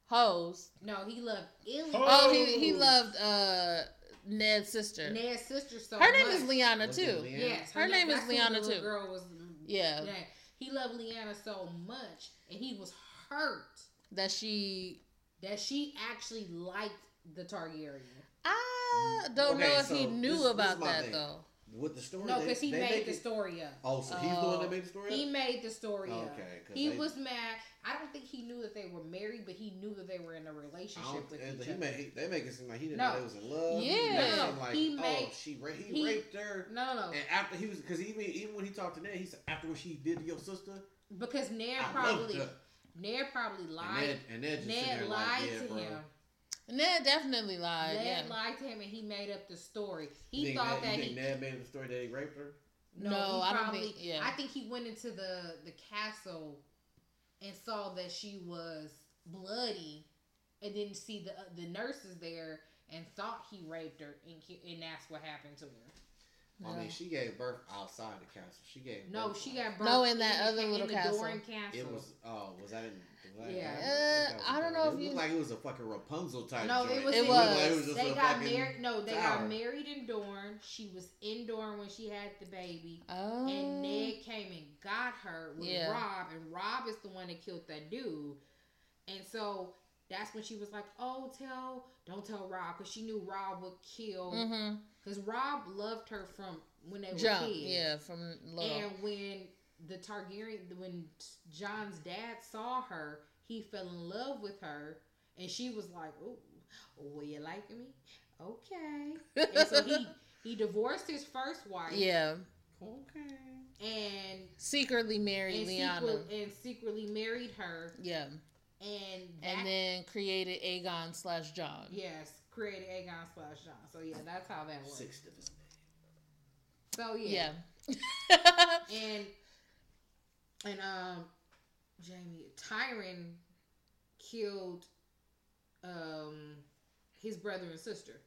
Hose. no, he loved Illy. Oh, he he loved uh Ned's sister. Ned's sister so Her name much. is Lyanna Was too. Lyanna? Yes, Her name is that's Lyanna, too. Girl was Yeah, yeah. He loved Lyanna so much, and he was hurt that she. that she actually liked the Targaryen. I don't Okay, know if so he knew this- this about my that thing. though. With the story, No, because he they made the it- story up. Oh, so he's the one that made the story up. He made the story up. Okay, 'cause He they- was mad. I don't think he knew that they were married, but he knew that they were in a relationship with and each he other. made, he, they make it seem like he didn't No. know they was in love. Yeah. He made No, like, he oh, made- she ra- he, he- raped her. no, no, no. And after he was, because even even when he talked to Ned, he said after what she did to your sister, Because Ned I loved probably her. Ned probably And lied. Ned, and Ned just sitting Ned lied like, yeah, to bro. him. Ned definitely lied. Ned yeah. lied to him, and he made up the story. He You think thought Ned, that you he think Ned made up the story that he raped her? no, No, he I don't think- yeah. I think he went into the the castle and saw that she was bloody, and didn't see the uh, the nurses there, and thought he raped her, and and that's what happened to her. I mean, she gave birth outside the castle. She gave No, birth she got birth No, in that the- other in little the castle. Doran castle. It was oh, was that in? Was Yeah. I, Uh, I don't know It if you- looked like it was a fucking Rapunzel type. No, joint. it was. It was. like it was just They a got married. No, they tower. got married in Dorne. She was in Dorne when she had the baby. Oh. And Ned came and got her with Yeah. Rob, and Rob is the one that killed that dude. And so that's when she was like, "Oh, tell, don't tell Rob," because she knew Rob would kill. Because mm-hmm. Robb loved her from when they were Jump, kids. Yeah, from love. And when the Targaryen, when Jon's dad saw her, he fell in love with her, and she was like, "Oh, will you like me? Okay." and so he he divorced his first wife. Yeah. Okay. And secretly married and Lyanna. and secretly married her. Yeah. And that, and then created Aegon slash Jon. Yes, created Aegon slash Jon. So yeah, that's how that works. Six of his So yeah. Yeah. and and um Jaime Tyrion killed um his brother and sister.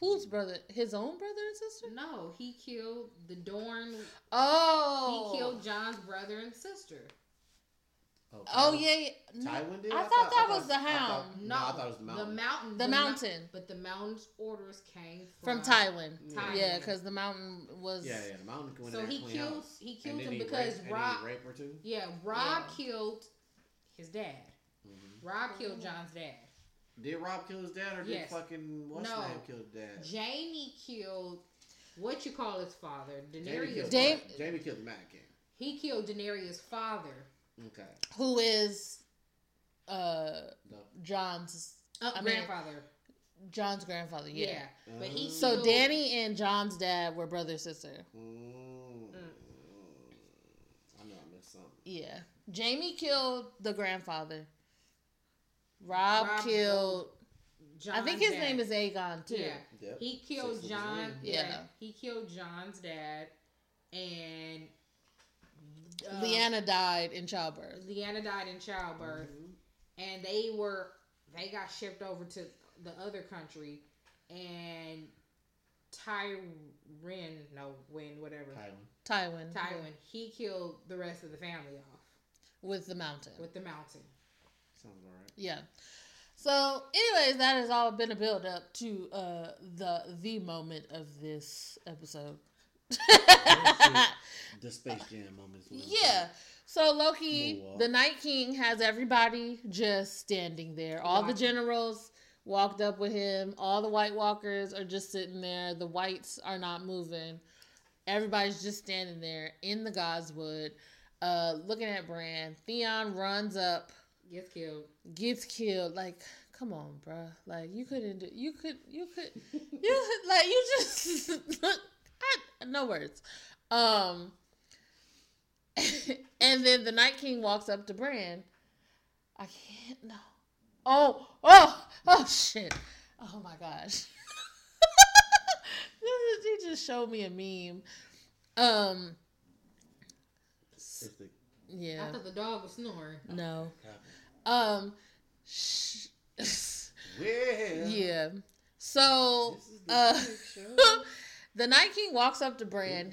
Whose brother? His own brother and sister? No, he killed the Dorne. Oh, he killed Jon's brother and sister. Oh, oh yeah, yeah. Tywin did. I, I thought, thought, that I was the Hound. no, no, I thought it was the mountain. The mountain. The, the mountain. but the mountain's orders came from, from Tywin. Tywin. Yeah, because the mountain was. Yeah, yeah, the mountain. Went so he killed. House. He killed him because raped, Robb. Yeah, Robb yeah. Rob killed his dad. Mm-hmm. Robb killed Jon's dad. Did Rob kill his dad, or yes. did fucking what's no. name kill his dad? Jaime killed what you call his father. Daenerys. Jaime killed, Jaime killed the Mad King. He killed Daenerys' father. Okay. Who is uh no. Jon's uh, I grandfather. Mean, Jon's grandfather, yeah. Yeah, but he. So killed... Dany and Jon's dad were brother sister. Mm. Mm. I know I missed something. Yeah, Jaime killed the grandfather. Rob, Robb killed. Jon I think his dad. name is Aegon too. Yeah, yep. he killed Jon. Yeah. yeah, he killed Jon's dad, and uh, Lyanna died in childbirth. Lyanna died in childbirth, mm-hmm. and they were they got shipped over to the other country, and Tyrion, no, when whatever, Tywin, Tywin, Tywin, he killed the rest of the family off with the mountain. With the mountain. Sounds alright. Yeah. So, anyways, that has all been a build up to uh, the the moment of this episode. the Space Jam moments. Yeah. So low key, the Night King, has everybody just standing there. All the generals walked up with him. All the White Walkers are just sitting there. The Whites are not moving. Everybody's just standing there in the Godswood, uh, looking at Bran. Theon runs up, gets killed. Gets killed. Like, come on, bruh. Like, you couldn't. Do, you could. You could. You like. You just. I, no words. Um, and then the Night King walks up to Bran. I can't no. Oh, oh, oh shit. Oh my gosh. he just showed me a meme. Um yeah. I thought the dog was snoring. No. Um sh- well, yeah. So uh the Night King walks up to Bran.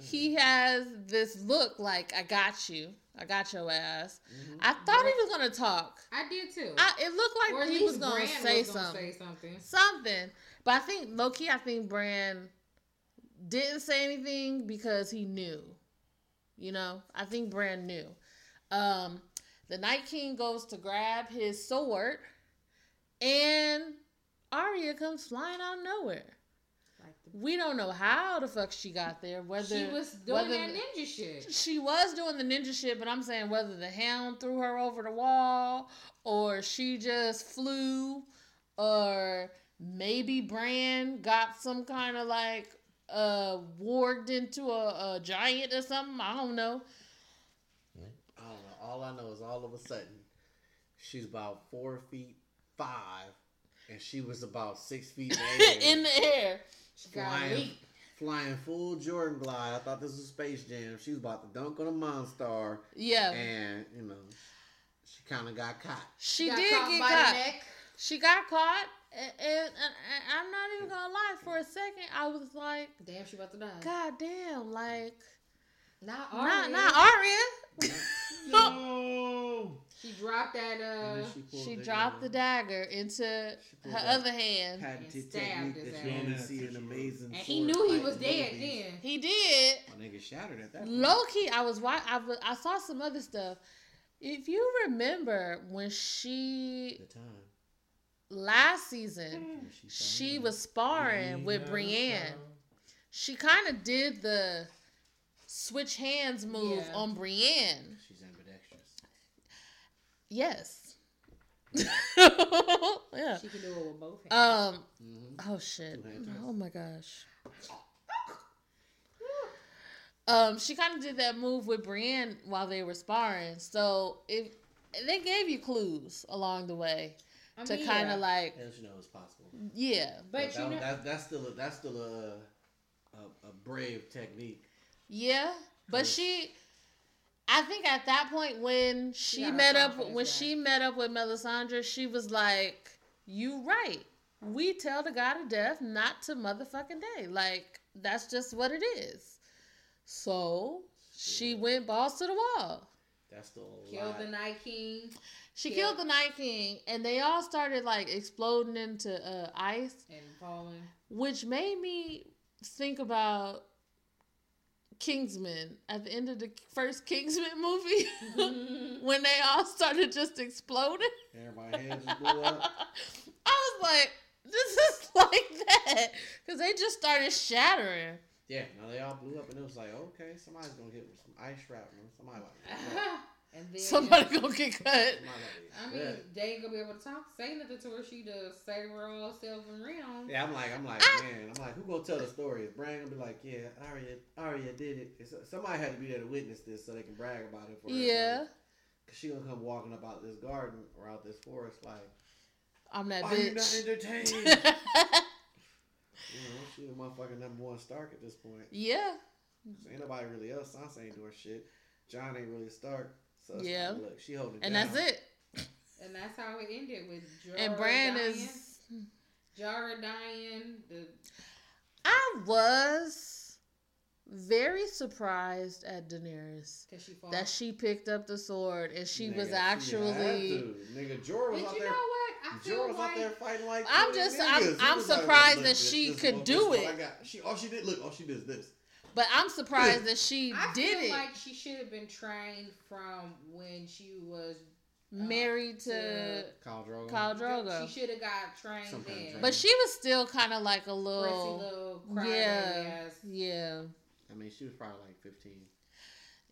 He has this look like, I got you. I got your ass. Mm-hmm. I thought he was gonna talk. I did too. I, it looked like he was gonna, say, was gonna something. say something. Something. But I think low key, I think Bran didn't say anything because he knew. You know, I think Bran knew. Um, the Night King goes to grab his sword, and Arya comes flying out of nowhere. We don't know how the fuck she got there. Whether she was doing that ninja shit. She was doing the ninja shit, but I'm saying whether the hound threw her over the wall or she just flew or maybe Bran got some kind of like uh warged into a, a giant or something. I don't know. I don't know. All I know is all of a sudden she's about four feet five and she was about six feet in the air flying, flying full Jordan glide. I thought this was Space Jam. She was about to dunk on a monster. Yeah. And, you know, she kind of got caught. She, she did caught get caught. She got caught. And, and, and, I'm not even gonna lie. For a second, I was like, "Damn, she about to die." God damn, like, not Arya. Not, not Arya. no. She dropped that. Uh, she, she dropped the dagger into her other hand. Patented technique that you only see an amazing. And he knew he was dead then. He did. My nigga shattered at that. Low key, I was I, I saw some other stuff. If you remember when she the time last season, she, she was sparring with Brienne. She kind of did the switch hands move yeah. on Brienne. She's ambidextrous. Yes. yeah. She can do it with both hands. Um. Mm-hmm. Oh shit. Oh my gosh. Um, she kind of did that move with Brienne while they were sparring. So if they gave you clues along the way I to kind of yeah. like, yeah, you know it's possible. Yeah, but, but that, know, that, that's still a, that's still a, a, a brave technique. Yeah, but she, I think at that point when she, she met up when she met up with Melisandre, she was like, "You right. We tell the god of death not to motherfucking day. Like that's just what it is." So she went balls to the wall. That's the killed lie. the Night King. She killed. killed the Night King, and they all started like exploding into uh, ice and falling, which made me think about Kingsman at the end of the first Kingsman movie mm-hmm. when they all started just exploding. Everybody heads blew up. I was like, this is like that because they just started shattering. Yeah, now they all blew up, and it was like, okay, somebody's gonna get some ice shrapnel. Somebody and then somebody gonna get cut. I mean, they ain't gonna be able to talk, say nothing to her. She just save her all self and round. Yeah, I'm like, I'm like, ah. man, I'm like, who gonna tell the story? Is Bran gonna be like, yeah, Arya, Arya did it. It's, somebody had to be there to witness this so they can brag about it for Yeah. Cause she gonna come walking about this garden or out this forest like, I'm that Are bitch. you not entertained? You know, she the motherfucking number one Stark at this point. Yeah. ain't nobody really else. Sansa ain't doing shit. Jon ain't really Stark. So yeah. Like, look, she holding And down. that's it. And that's how it ended with Jorah And Bran dying, is Jorah dying. The I was very surprised at Daenerys she that she picked up the sword and she Nigga, was actually she Nigga Jorah was but out you there. know what? I like, out there fighting like I'm just I'm, I'm surprised like, that she this, could do it. She all she did look all she did is this. But I'm surprised that she I did feel it. Like she should have been trained from when she was uh, married to, to Khal Drogo. Khal Drogo. She should have got trained then. But she was still kind of like a little, little yeah, yeah. I mean, she was probably like 15.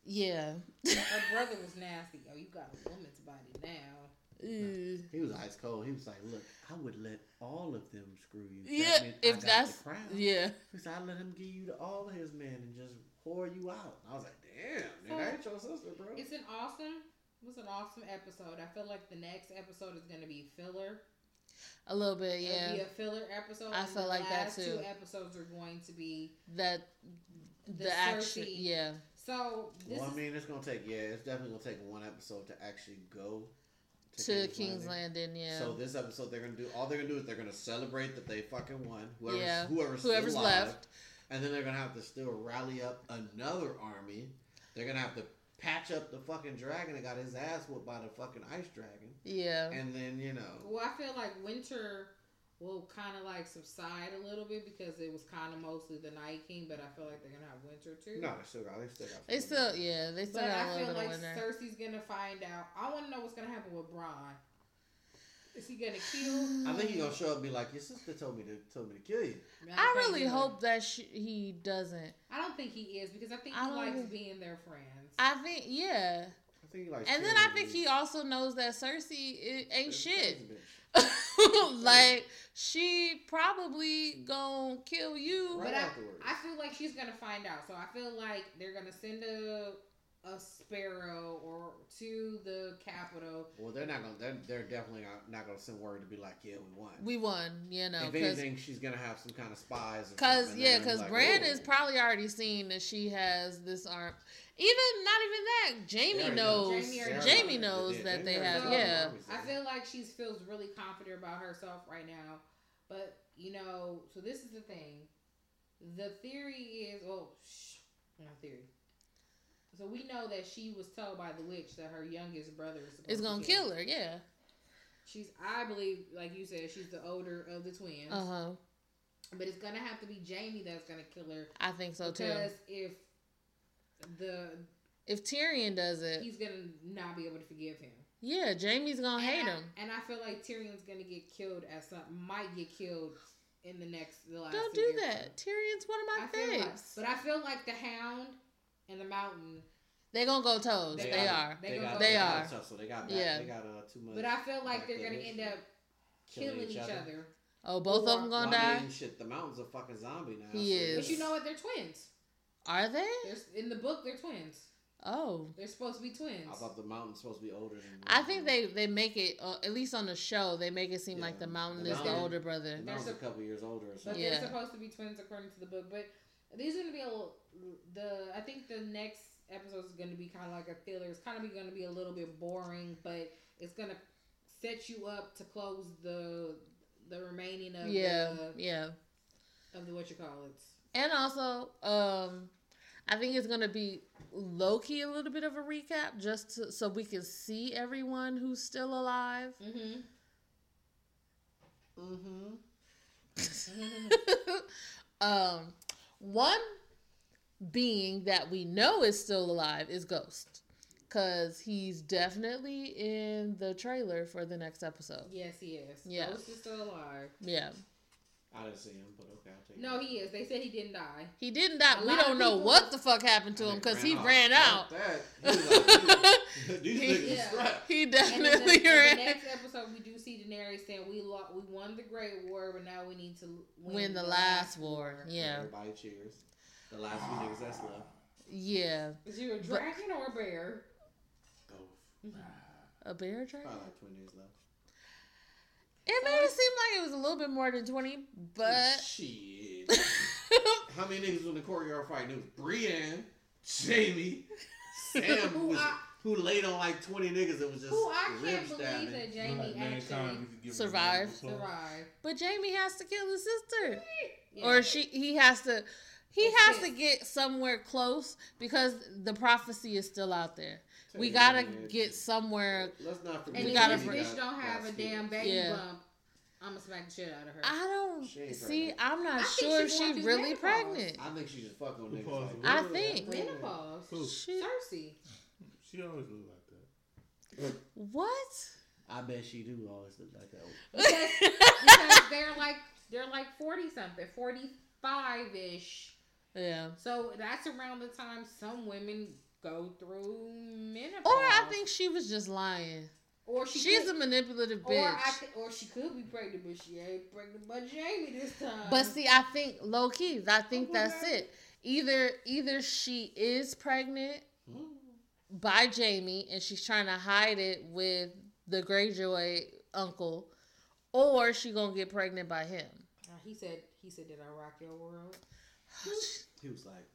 Yeah. Her brother was nasty. Oh, you got a woman's body now. Mm. He was ice cold. He was like, "Look, I would let all of them screw you. Yeah, that if that's yeah. He said, "I let him give you to all of his men and just pour you out." I was like, "Damn, so, that ain't your sister, bro." It's an awesome. It was an awesome episode. I feel like the next episode is gonna be filler. A little bit, yeah. It'll be a filler episode. I feel like that too. Two episodes are going to be that the, the action, yeah. So well, I mean, it's gonna take yeah, it's definitely gonna take one episode to actually go to, to King's, King's Landing. Landing. Yeah. So this episode, they're gonna do all they're gonna do is they're gonna celebrate that they fucking won. Whoever's, yeah. Whoever's, whoever's alive, left, and then they're gonna have to still rally up another army. They're gonna have to patch up the fucking dragon that got his ass whooped by the fucking ice dragon. Yeah. And then you know. Well, I feel like winter will kind of like subside a little bit because it was kind of mostly the Night King, but I feel like they're gonna have winter too. No, they still got. They still got. They still, yeah, they still but got I a little bit like of winter. Cersei's gonna find out. I want to know what's gonna happen with Bronn. Is he gonna kill? I think he's gonna show up and be like, "Your sister told me to told me to kill you." I, I really hope that she, he doesn't. I don't think he is because I think he I likes being their friends. I think yeah. I think he likes. And then I think he also knows that Cersei ain't shit. like she probably gonna kill you. Right but I, I feel like she's gonna find out. So I feel like they're gonna send a a sparrow or to the capital. Well, they're not gonna. They're, they're definitely not, not gonna send word to be like, "Yeah, we won." We won. You know. If anything, she's gonna have some kind of spies. Because yeah, because like, Bran is probably already seen that she has this arm. Even not even that. Jaime knows. Jamie Jaime knows that they have. So, yeah. I feel like she feels really confident about herself right now. But you know, so this is the thing. The theory is, oh, well, shh, not theory. So we know that she was told by the witch that her youngest brother is, is gonna to kill her. Yeah. She's, I believe, like you said, she's the older of the twins. Uh huh. But it's gonna have to be Jaime that's gonna kill her. I think so because too. Because if the if Tyrion does it, he's gonna not be able to forgive him. Yeah, Jaime's gonna and hate I, him. And I feel like Tyrion's gonna get killed at some might get killed in the next the last. Don't do that. Tyrion's one of my faves. Like, but I feel like the Hound and the Mountain. They gonna go toes. They, they are. They, they, got, they, they are. So they got. Back, yeah. They got uh, too much. But I feel like they're gonna end up killing, each, other. other. Oh, both or, of them gonna well, die. I mean, shit, the Mountain's a fucking zombie now. He so is. But you know what? They're twins. Are they? They're, in the book, they're twins. Oh, they're supposed to be twins. I thought the mountain's supposed to be older than. I think they they make it uh, at least on the show they make it seem yeah. like the mountain the is mountain, the older brother. The mountain's a couple years older. Or something. But yeah. they're supposed to be twins according to the book. But these are gonna be a the I think the next episode is gonna be kind of like a filler. It's kind of gonna be a little bit boring, but it's gonna set you up to close the the remaining of yeah the, yeah of the what you call it. And also, um, I think it's gonna be low key a little bit of a recap, just to, so we can see everyone who's still alive. Mm-hmm. Mm-hmm. um, one being that we know is still alive is Ghost, because he's definitely in the trailer for the next episode. Yes, he is. Yeah, Ghost is still alive. Yeah. I didn't see him, but okay, I'll take it. No, he is. They said he didn't die. He didn't die. A we don't know what the fuck happened to him because he ran out. he, he definitely the, ran. In the next episode, we do see Daenerys saying we lo- we won the Great War, but now we need to win, win the, the, last, war. war. Yeah. Everybody cheers. The last few niggas that's left. Yeah. Is you a dragon but, or a bear? Both. Mm-hmm. A bear dragon? Probably like 20 days left. It made it seem like it was a little bit more than 20, but. Oh, shit. How many niggas was in the courtyard fighting? It was Brienne, Jaime, Sam, who, was, I, who laid on like 20 niggas. It was just. Who I can't believe that Jaime actually survived. Survived. But Jaime has to kill his sister. Yeah. Or she he has to. He it's has to get somewhere close because the prophecy is still out there we gotta get somewhere. Let's not forget. And if this bitch don't have a damn baby yeah. bump, I'm gonna smack the shit out of her. I don't see. I'm not I sure if she's really menopause. pregnant. I think she just fucking on niggas. Like, I think menopause. She, Cersei. She always look like that. What? I bet she do always look like that. because, because they're like they're like forty something, forty five ish. Yeah. So that's around the time some women go through menopause. Or I think she was just lying. Or she she's could, a manipulative bitch. Or, th- or she could be pregnant, but she ain't pregnant by Jaime this time. But see, I think low key, I think oh that's God. it. Either either she is pregnant mm. by Jaime and she's trying to hide it with the Greyjoy uncle, or she gonna get pregnant by him. Uh, he said he said, "Did I rock your world?" He was like,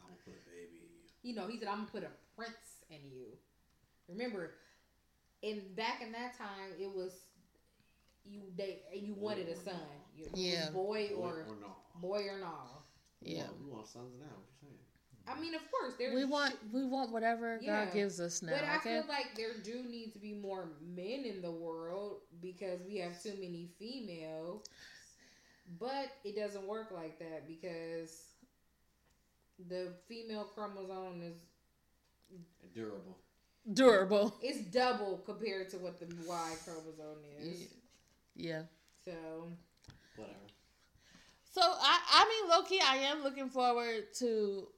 I'm gonna put a baby in you You know, he said, "I'm gonna put a prince in you." Remember, in back in that time, it was you they you wanted a son, you, yeah, boy or, boy or no, boy or no. Yeah, we want sons now. What you saying? I mean, of course, there. We want we want whatever yeah. God gives us now. But I okay? feel like there do need to be more men in the world because we have too many females. But it doesn't work like that because the female chromosome is durable. Durable. It's double compared to what the Y chromosome is. Yeah. So whatever. So I I mean low key, I am looking forward to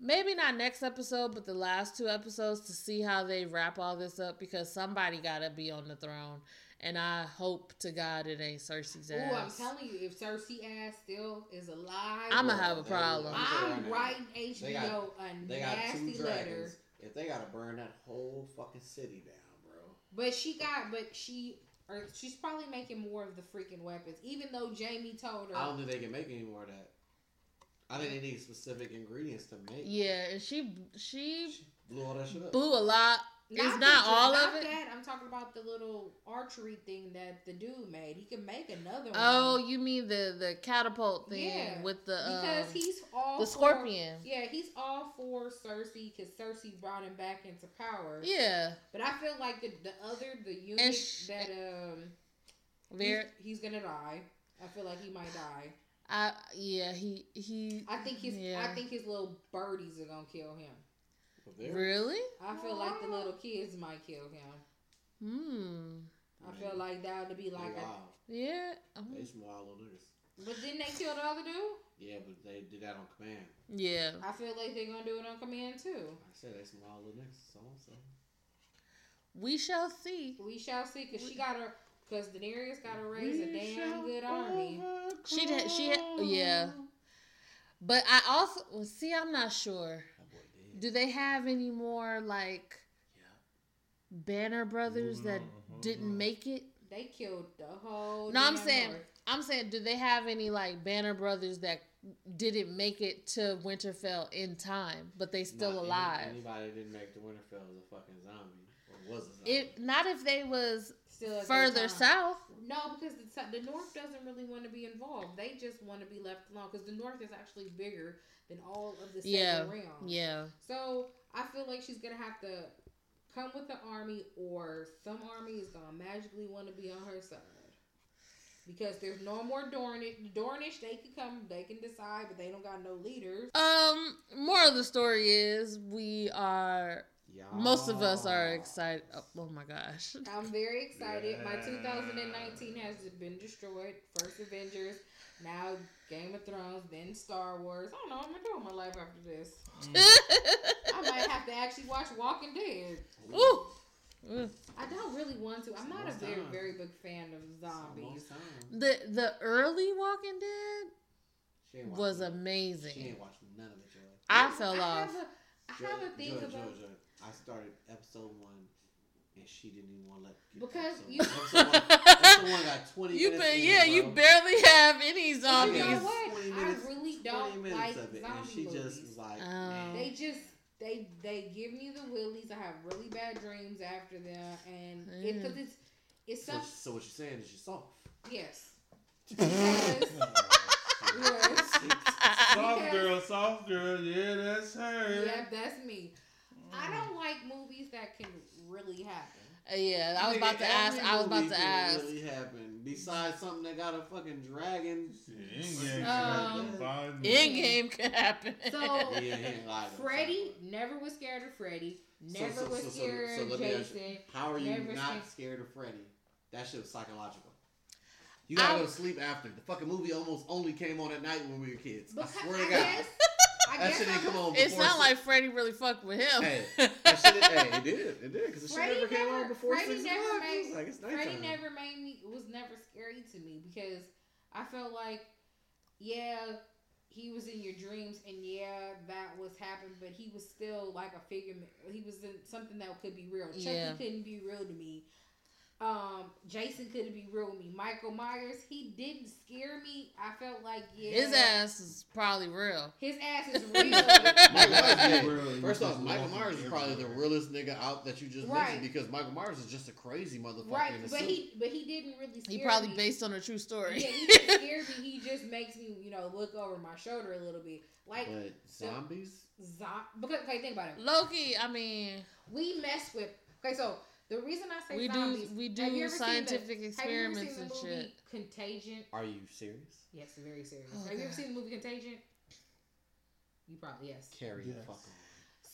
maybe not next episode but the last two episodes to see how they wrap all this up because somebody got to be on the throne and I hope to God it ain't Cersei's ass. Oh, I'm telling you, if Cersei ass still is alive, I'm gonna have a problem. I'm writing HBO they got, a nasty letter. If they gotta burn that whole fucking city down, bro. But she got, but she, or she's probably making more of the freaking weapons. Even though Jaime told her, I don't think they can make any more of that. I think they need specific ingredients to make. Yeah, and she she, she blew all that shit up. Blew a lot not it's not all of it. That. I'm talking about the little archery thing that the dude made. He can make another one. Oh, you mean the the catapult thing yeah, with the because um, he's all the scorpion. Yeah, he's all for Cersei because Cersei brought him back into power. Yeah, but I feel like the the other the unit sh- that um, he's, he's gonna die. I feel like he might die. I yeah he he. I think his yeah. I think his little birdies are gonna kill him. Really? I feel like the little kids might kill him. Hmm. I feel like that would be like a yeah. They some wild little niggas. But didn't they kill the other dude? Yeah, but they did that on command. Yeah. I feel like they're gonna do it on command too. I said they some wild little niggas. So, so. We shall see. We shall see, cause she got her, cause Daenerys got to raise a damn good army. She did. She had yeah. But I also well, see. I'm not sure. Do they have any more like yeah. Banner brothers that mm-hmm, mm-hmm, didn't mm-hmm. make it? They killed the whole. No, I'm saying. North. I'm saying, do they have any like Banner brothers that didn't make it to Winterfell in time, but they still not alive? Any, anybody didn't make the Winterfell was a fucking zombie or was a zombie. It not if they was still further south. No, because the, the North doesn't really want to be involved. They just want to be left alone because the North is actually bigger than all of the seven yeah. realms. Yeah. So I feel like she's gonna have to come with the army, or some army is gonna magically want to be on her side. Because there's no more Dornish. Dornish, they can come, they can decide, but they don't got no leaders. Um, more of the story is we are most of us are excited. Oh, oh, my gosh. I'm very excited. Yeah. My 2019 has been destroyed. First Avengers, now Game of Thrones, then Star Wars. I don't know what I'm gonna do with my life after this. Mm. I might have to actually watch Walking Dead. Ooh. I don't really want to. I'm not a very time. very big fan of zombies. The the early Walking Dead was amazing. She ain't watched none of it. I, I fell I off. Have a, I have a thing about. I started episode one, and she didn't even want to let. Because episode you. Episode one, episode one got twenty. You been, yeah, you barely have any zombies. You know what? Minutes, I really don't like of it, zombie and she movies. just was like, um, they just they they give me the willies. I have really bad dreams after them, and mm. it because it's it's so, so what you're saying is you're soft. Yes. yes. yes. Soft girl, soft girl, yeah, that's her. Yeah, that's me. I don't like movies that can really happen. Uh, yeah, I was about to ask. I was about to ask. Really happen besides something that got a fucking dragon. In um, game can happen. So yeah, Freddy never was scared of Freddy. Never so, so, was so, scared of Jason. how are you not scared. scared of Freddy? That shit was psychological. You gotta I, go to sleep after. The fucking movie almost only came on at night when we were kids. I swear to God. I that shit didn't come on. It's not like Freddy really fucked with him. Hey, that shit, hey, it did, it did, because the shit never came on before Freddy six never made, like it's Freddy never made me It was never scary to me because I felt like, yeah, he was in your dreams and yeah, that was happened, but he was still like a figure. He was in something that could be real. Chucky yeah. couldn't be real to me. Um, Jason couldn't be real with me. Michael Myers, he didn't scare me. I felt like yeah, his ass is probably real. His ass is real. First off, Michael Myers is probably the realest nigga out that you just right. mentioned because Michael Myers is just a crazy motherfucker. Right, but suit. he but he didn't really. he probably me. based on a true story. Yeah, he didn't scare me. He just makes me you know look over my shoulder a little bit. Like but zombies. Zom- because okay, think about it. low key, I mean, we mess with. Okay, so the reason I say we zombies, do we do scientific the, experiments and shit. Contagion. Are you serious? Yes, very serious. Oh, have God. you ever seen the movie Contagion? You probably yes. Carry yes. fuck on.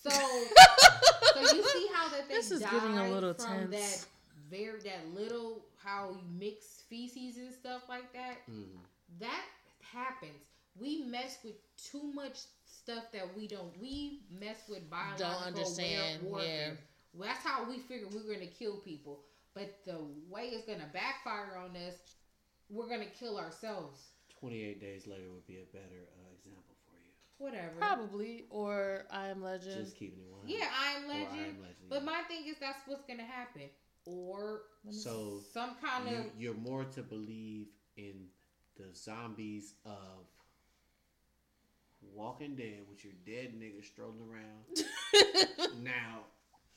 So, so you see how that they this is getting a little from tense. that very that little how you mix feces and stuff like that. Mm-hmm. That happens. We mess with too much stuff that we don't. We mess with biological don't understand. warfare. Yeah well, that's how we figured we were going to kill people. But the way it's going to backfire on us, we're going to kill ourselves. 28 days later would be a better uh, example for you. Whatever. Probably. Or I Am Legend. Just keeping it one. Yeah, I Am Legend. I Am Legend but yeah. my thing is that's what's going to happen. Or so some kind you, of. You're more to believe in the zombies of Walking Dead with your dead niggas strolling around. now,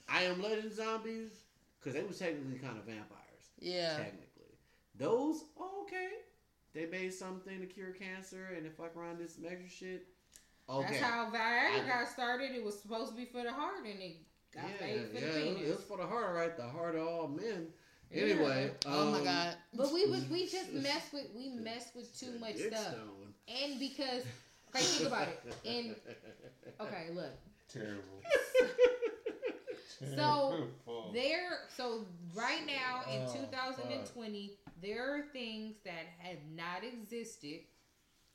I Am Legend zombies, because they were technically kind of vampires. Yeah. Technically. Those, okay. They made something to cure cancer and to fuck around this measure shit. Okay. That's how Viagra got started. It was supposed to be for the heart and it got yeah, made for yeah, the penis. It was for the heart, right? The heart of all men. Anyway, yeah. oh my um, god! But we was we just mess with we mess with too much stuff, stone. and because okay, think about it. And okay, look, Terrible. so there, so right now in oh, 2020, fuck. there are things that have not existed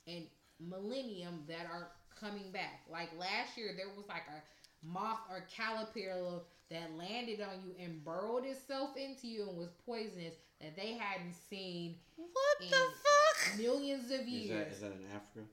in millennium that are coming back. Like last year, there was like a moth or caterpillar that landed on you and burrowed itself into you and was poisonous that they hadn't seen. What the fuck? Millions of years. Is that, is that in Africa?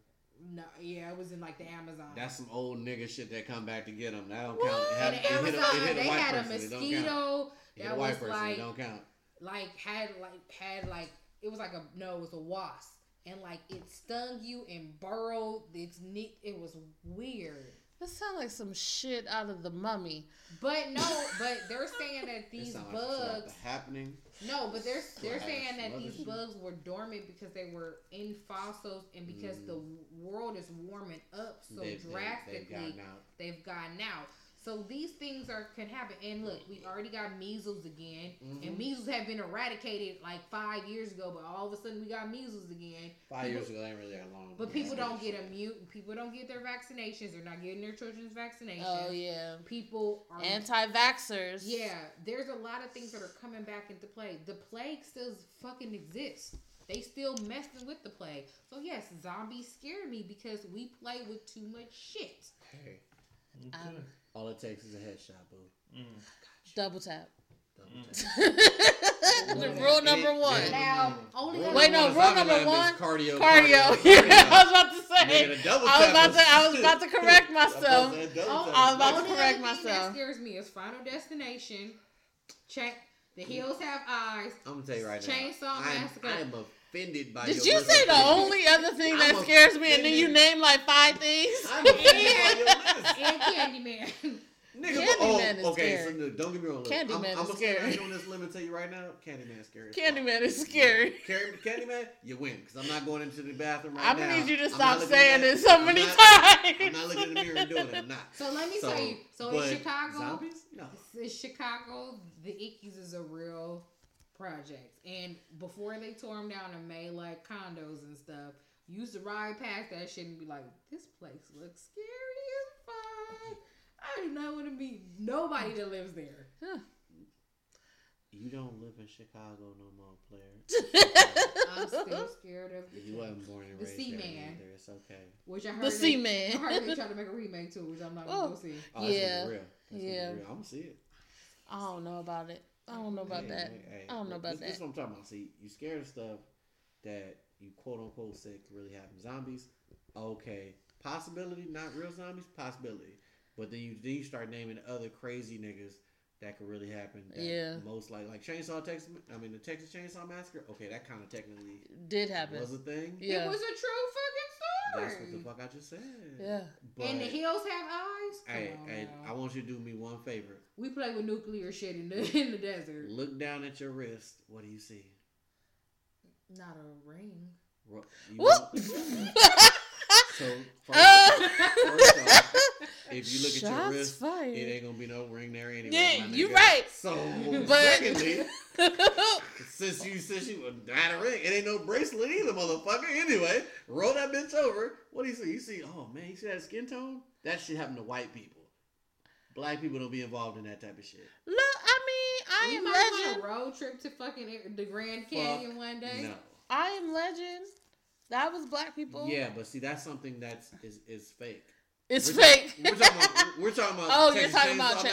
No, yeah, it was in like the Amazon. That's some old nigga shit that come back to get them. That don't what? count. It had, in the Amazon, hit a, they had a mosquito that was person, like don't count. Like had like had like it was like a no, it was a wasp, and like it stung you and burrowed its neat. It was weird. That sounds like some shit out of the mummy. But no, but they're saying that these bugs like happening. No, but they're they're saying that these bugs were dormant because they were in fossils and because mm. the world is warming up so they, drastically. They, they've, gotten they've gotten out. So these things are can happen. And look, we already got measles again, mm-hmm. and measles have been eradicated like five years ago, but all of a sudden we got measles again. Five people, years ago, ain't really that long. But people don't get immune. People don't get their vaccinations. They're not getting their children's vaccinations. Oh yeah. People are anti-vaxxers. Yeah, there's a lot of things that are coming back into play. The plague still fucking exists. They still messing with the plague. So yes, zombies scare me because we play with too much shit. Hey. Okay. Um, all it takes is a headshot, boo. Mm. Double tap. Mm. rule number one. Now, only wait, no, rule number one. Cardio. Cardio. cardio. Yeah, I was about to say. I was about to. I was about to correct myself. I was about to correct myself. That scares me is Final Destination. Check. The hills have eyes. I'm gonna tell you right Chainsaw now. Chainsaw Massacre. I'm, I'm offended by. Did you say the only other thing that scares me, and then you name like five things? I'm offended by your list. And Candyman. Nigga, Candyman oh, okay, scary. so don't get me wrong. Look, Candyman I'm, I'm is scary. I'm on this limit. Tell you right now, Candyman is scary. Candyman is scary. Candyman, you win because I'm not going into the bathroom right I'm now. I'm gonna need you to stop saying it so many I'm not, times. I'm not looking in the mirror and doing it. I'm not. So let me so, tell you. So in Chicago, zombies? No. In Chicago, the Ickes is a real project. And before they tore them down and made like condos and stuff, used to ride past that shit and be like, "This place looks scary as fuck." I do not want to meet nobody that lives there. Huh. You don't live in Chicago no more, player. I'm still scared of the. You wasn't born and the raised Sea Man. Either. It's okay. Which I heard. The Sea Man. I heard they tried to make a remake too, which I'm not oh. gonna go oh. see. Oh, yeah. Real. That's yeah. Real. I'm gonna see it. I don't know about it. I don't know about hey, that. Hey, I don't know about this, that. This is what I'm talking about. See, you scared of stuff that you quote unquote say could really happen. Zombies, okay. Possibility, not real zombies, possibility. But then you then you start naming other crazy niggas that could really happen. yeah. Most like like Chainsaw Texas. I mean the Texas Chainsaw Massacre. Okay, that kind of technically did happen. Was a thing. Yeah. It was a true fucking story. That's what the fuck I just said. Yeah. But, and the hills have eyes. Come hey, hey, I want you to do me one favor. We play with nuclear shit in the in the desert. Look down at your wrist. What do you see? Not a ring. so first, uh. first off, if you look Shots at your wrist, fired. it ain't gonna be no ring there anyway. Yeah, you right. So but... secondly, since you since you had a ring, it ain't no bracelet either, motherfucker. Anyway, roll that bitch over. What do you see? You see? Oh man, you see that skin tone? That shit happen to white people. Black people don't be involved in that type of shit. Look, I mean, I we am legend. a road trip to fucking the Grand Canyon Fuck one day. No. I am legend. That was black people. Yeah, but see, that's something that's is is fake. It's we're fake. we're talking about. We're talking about. oh, you're talking about.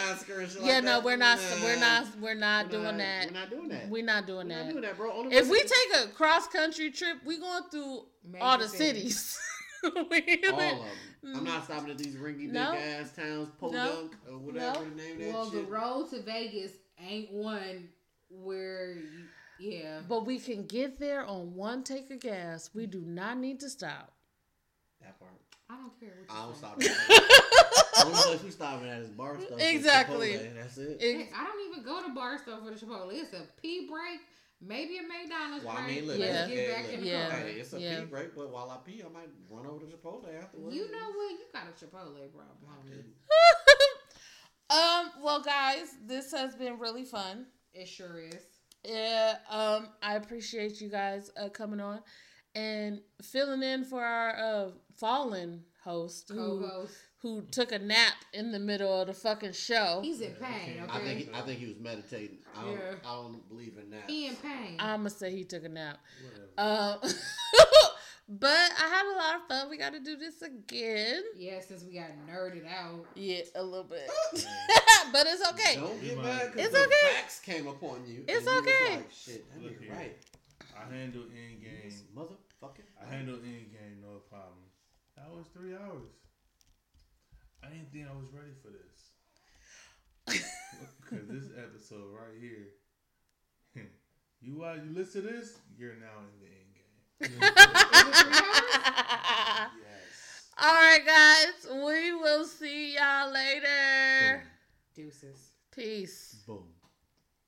yeah, like no, we're not. Nah, we're not. We're not we're doing not, that. We're not doing that. We're not doing we're that. Not doing that, bro. Only if we take a cross country trip, we going through Major all the cities. all of them. I'm not stopping at these ringy big ass towns, Podunk or whatever the name Well, the road to Vegas ain't one where. Yeah. But we can get there on one take of gas. We do not need to stop. That part. I don't care what you I don't stop. the only place we stopping at is Barstow. Exactly. That's it. Hey, I don't even go to bar Barstow for the Chipotle. It's a pee break. Maybe a McDonald's well, break. I mean, look, yeah. get back look, in the yeah. car. Hey, it's a yeah. pee break, but while I pee, I might run over to Chipotle afterwards. You know what? You got a Chipotle problem, um. Well, guys, this has been really fun. It sure is. Yeah. Um. I appreciate you guys uh, coming on and filling in for our uh, fallen host, co-host, who took a nap in the middle of the fucking show. He's in pain. Okay. I think he, I think he was meditating. I don't, yeah. I don't believe in that. He in pain. I'ma say he took a nap. Um, but I had a lot of fun. We got to do this again. Yeah, since we got nerded out. Yeah, a little bit. but it's okay. Don't get mad because it's okay. facts came upon you. It's okay. Like, Shit, Look here. right. I handle in game. Motherfucker. I handle in game no problem. That was three hours. I didn't think I was ready for this. Because this episode right here, you uh, you listen to this, you're now in the end game. Yes. All right, guys. We will see y'all later. Deuces. Peace. Boom.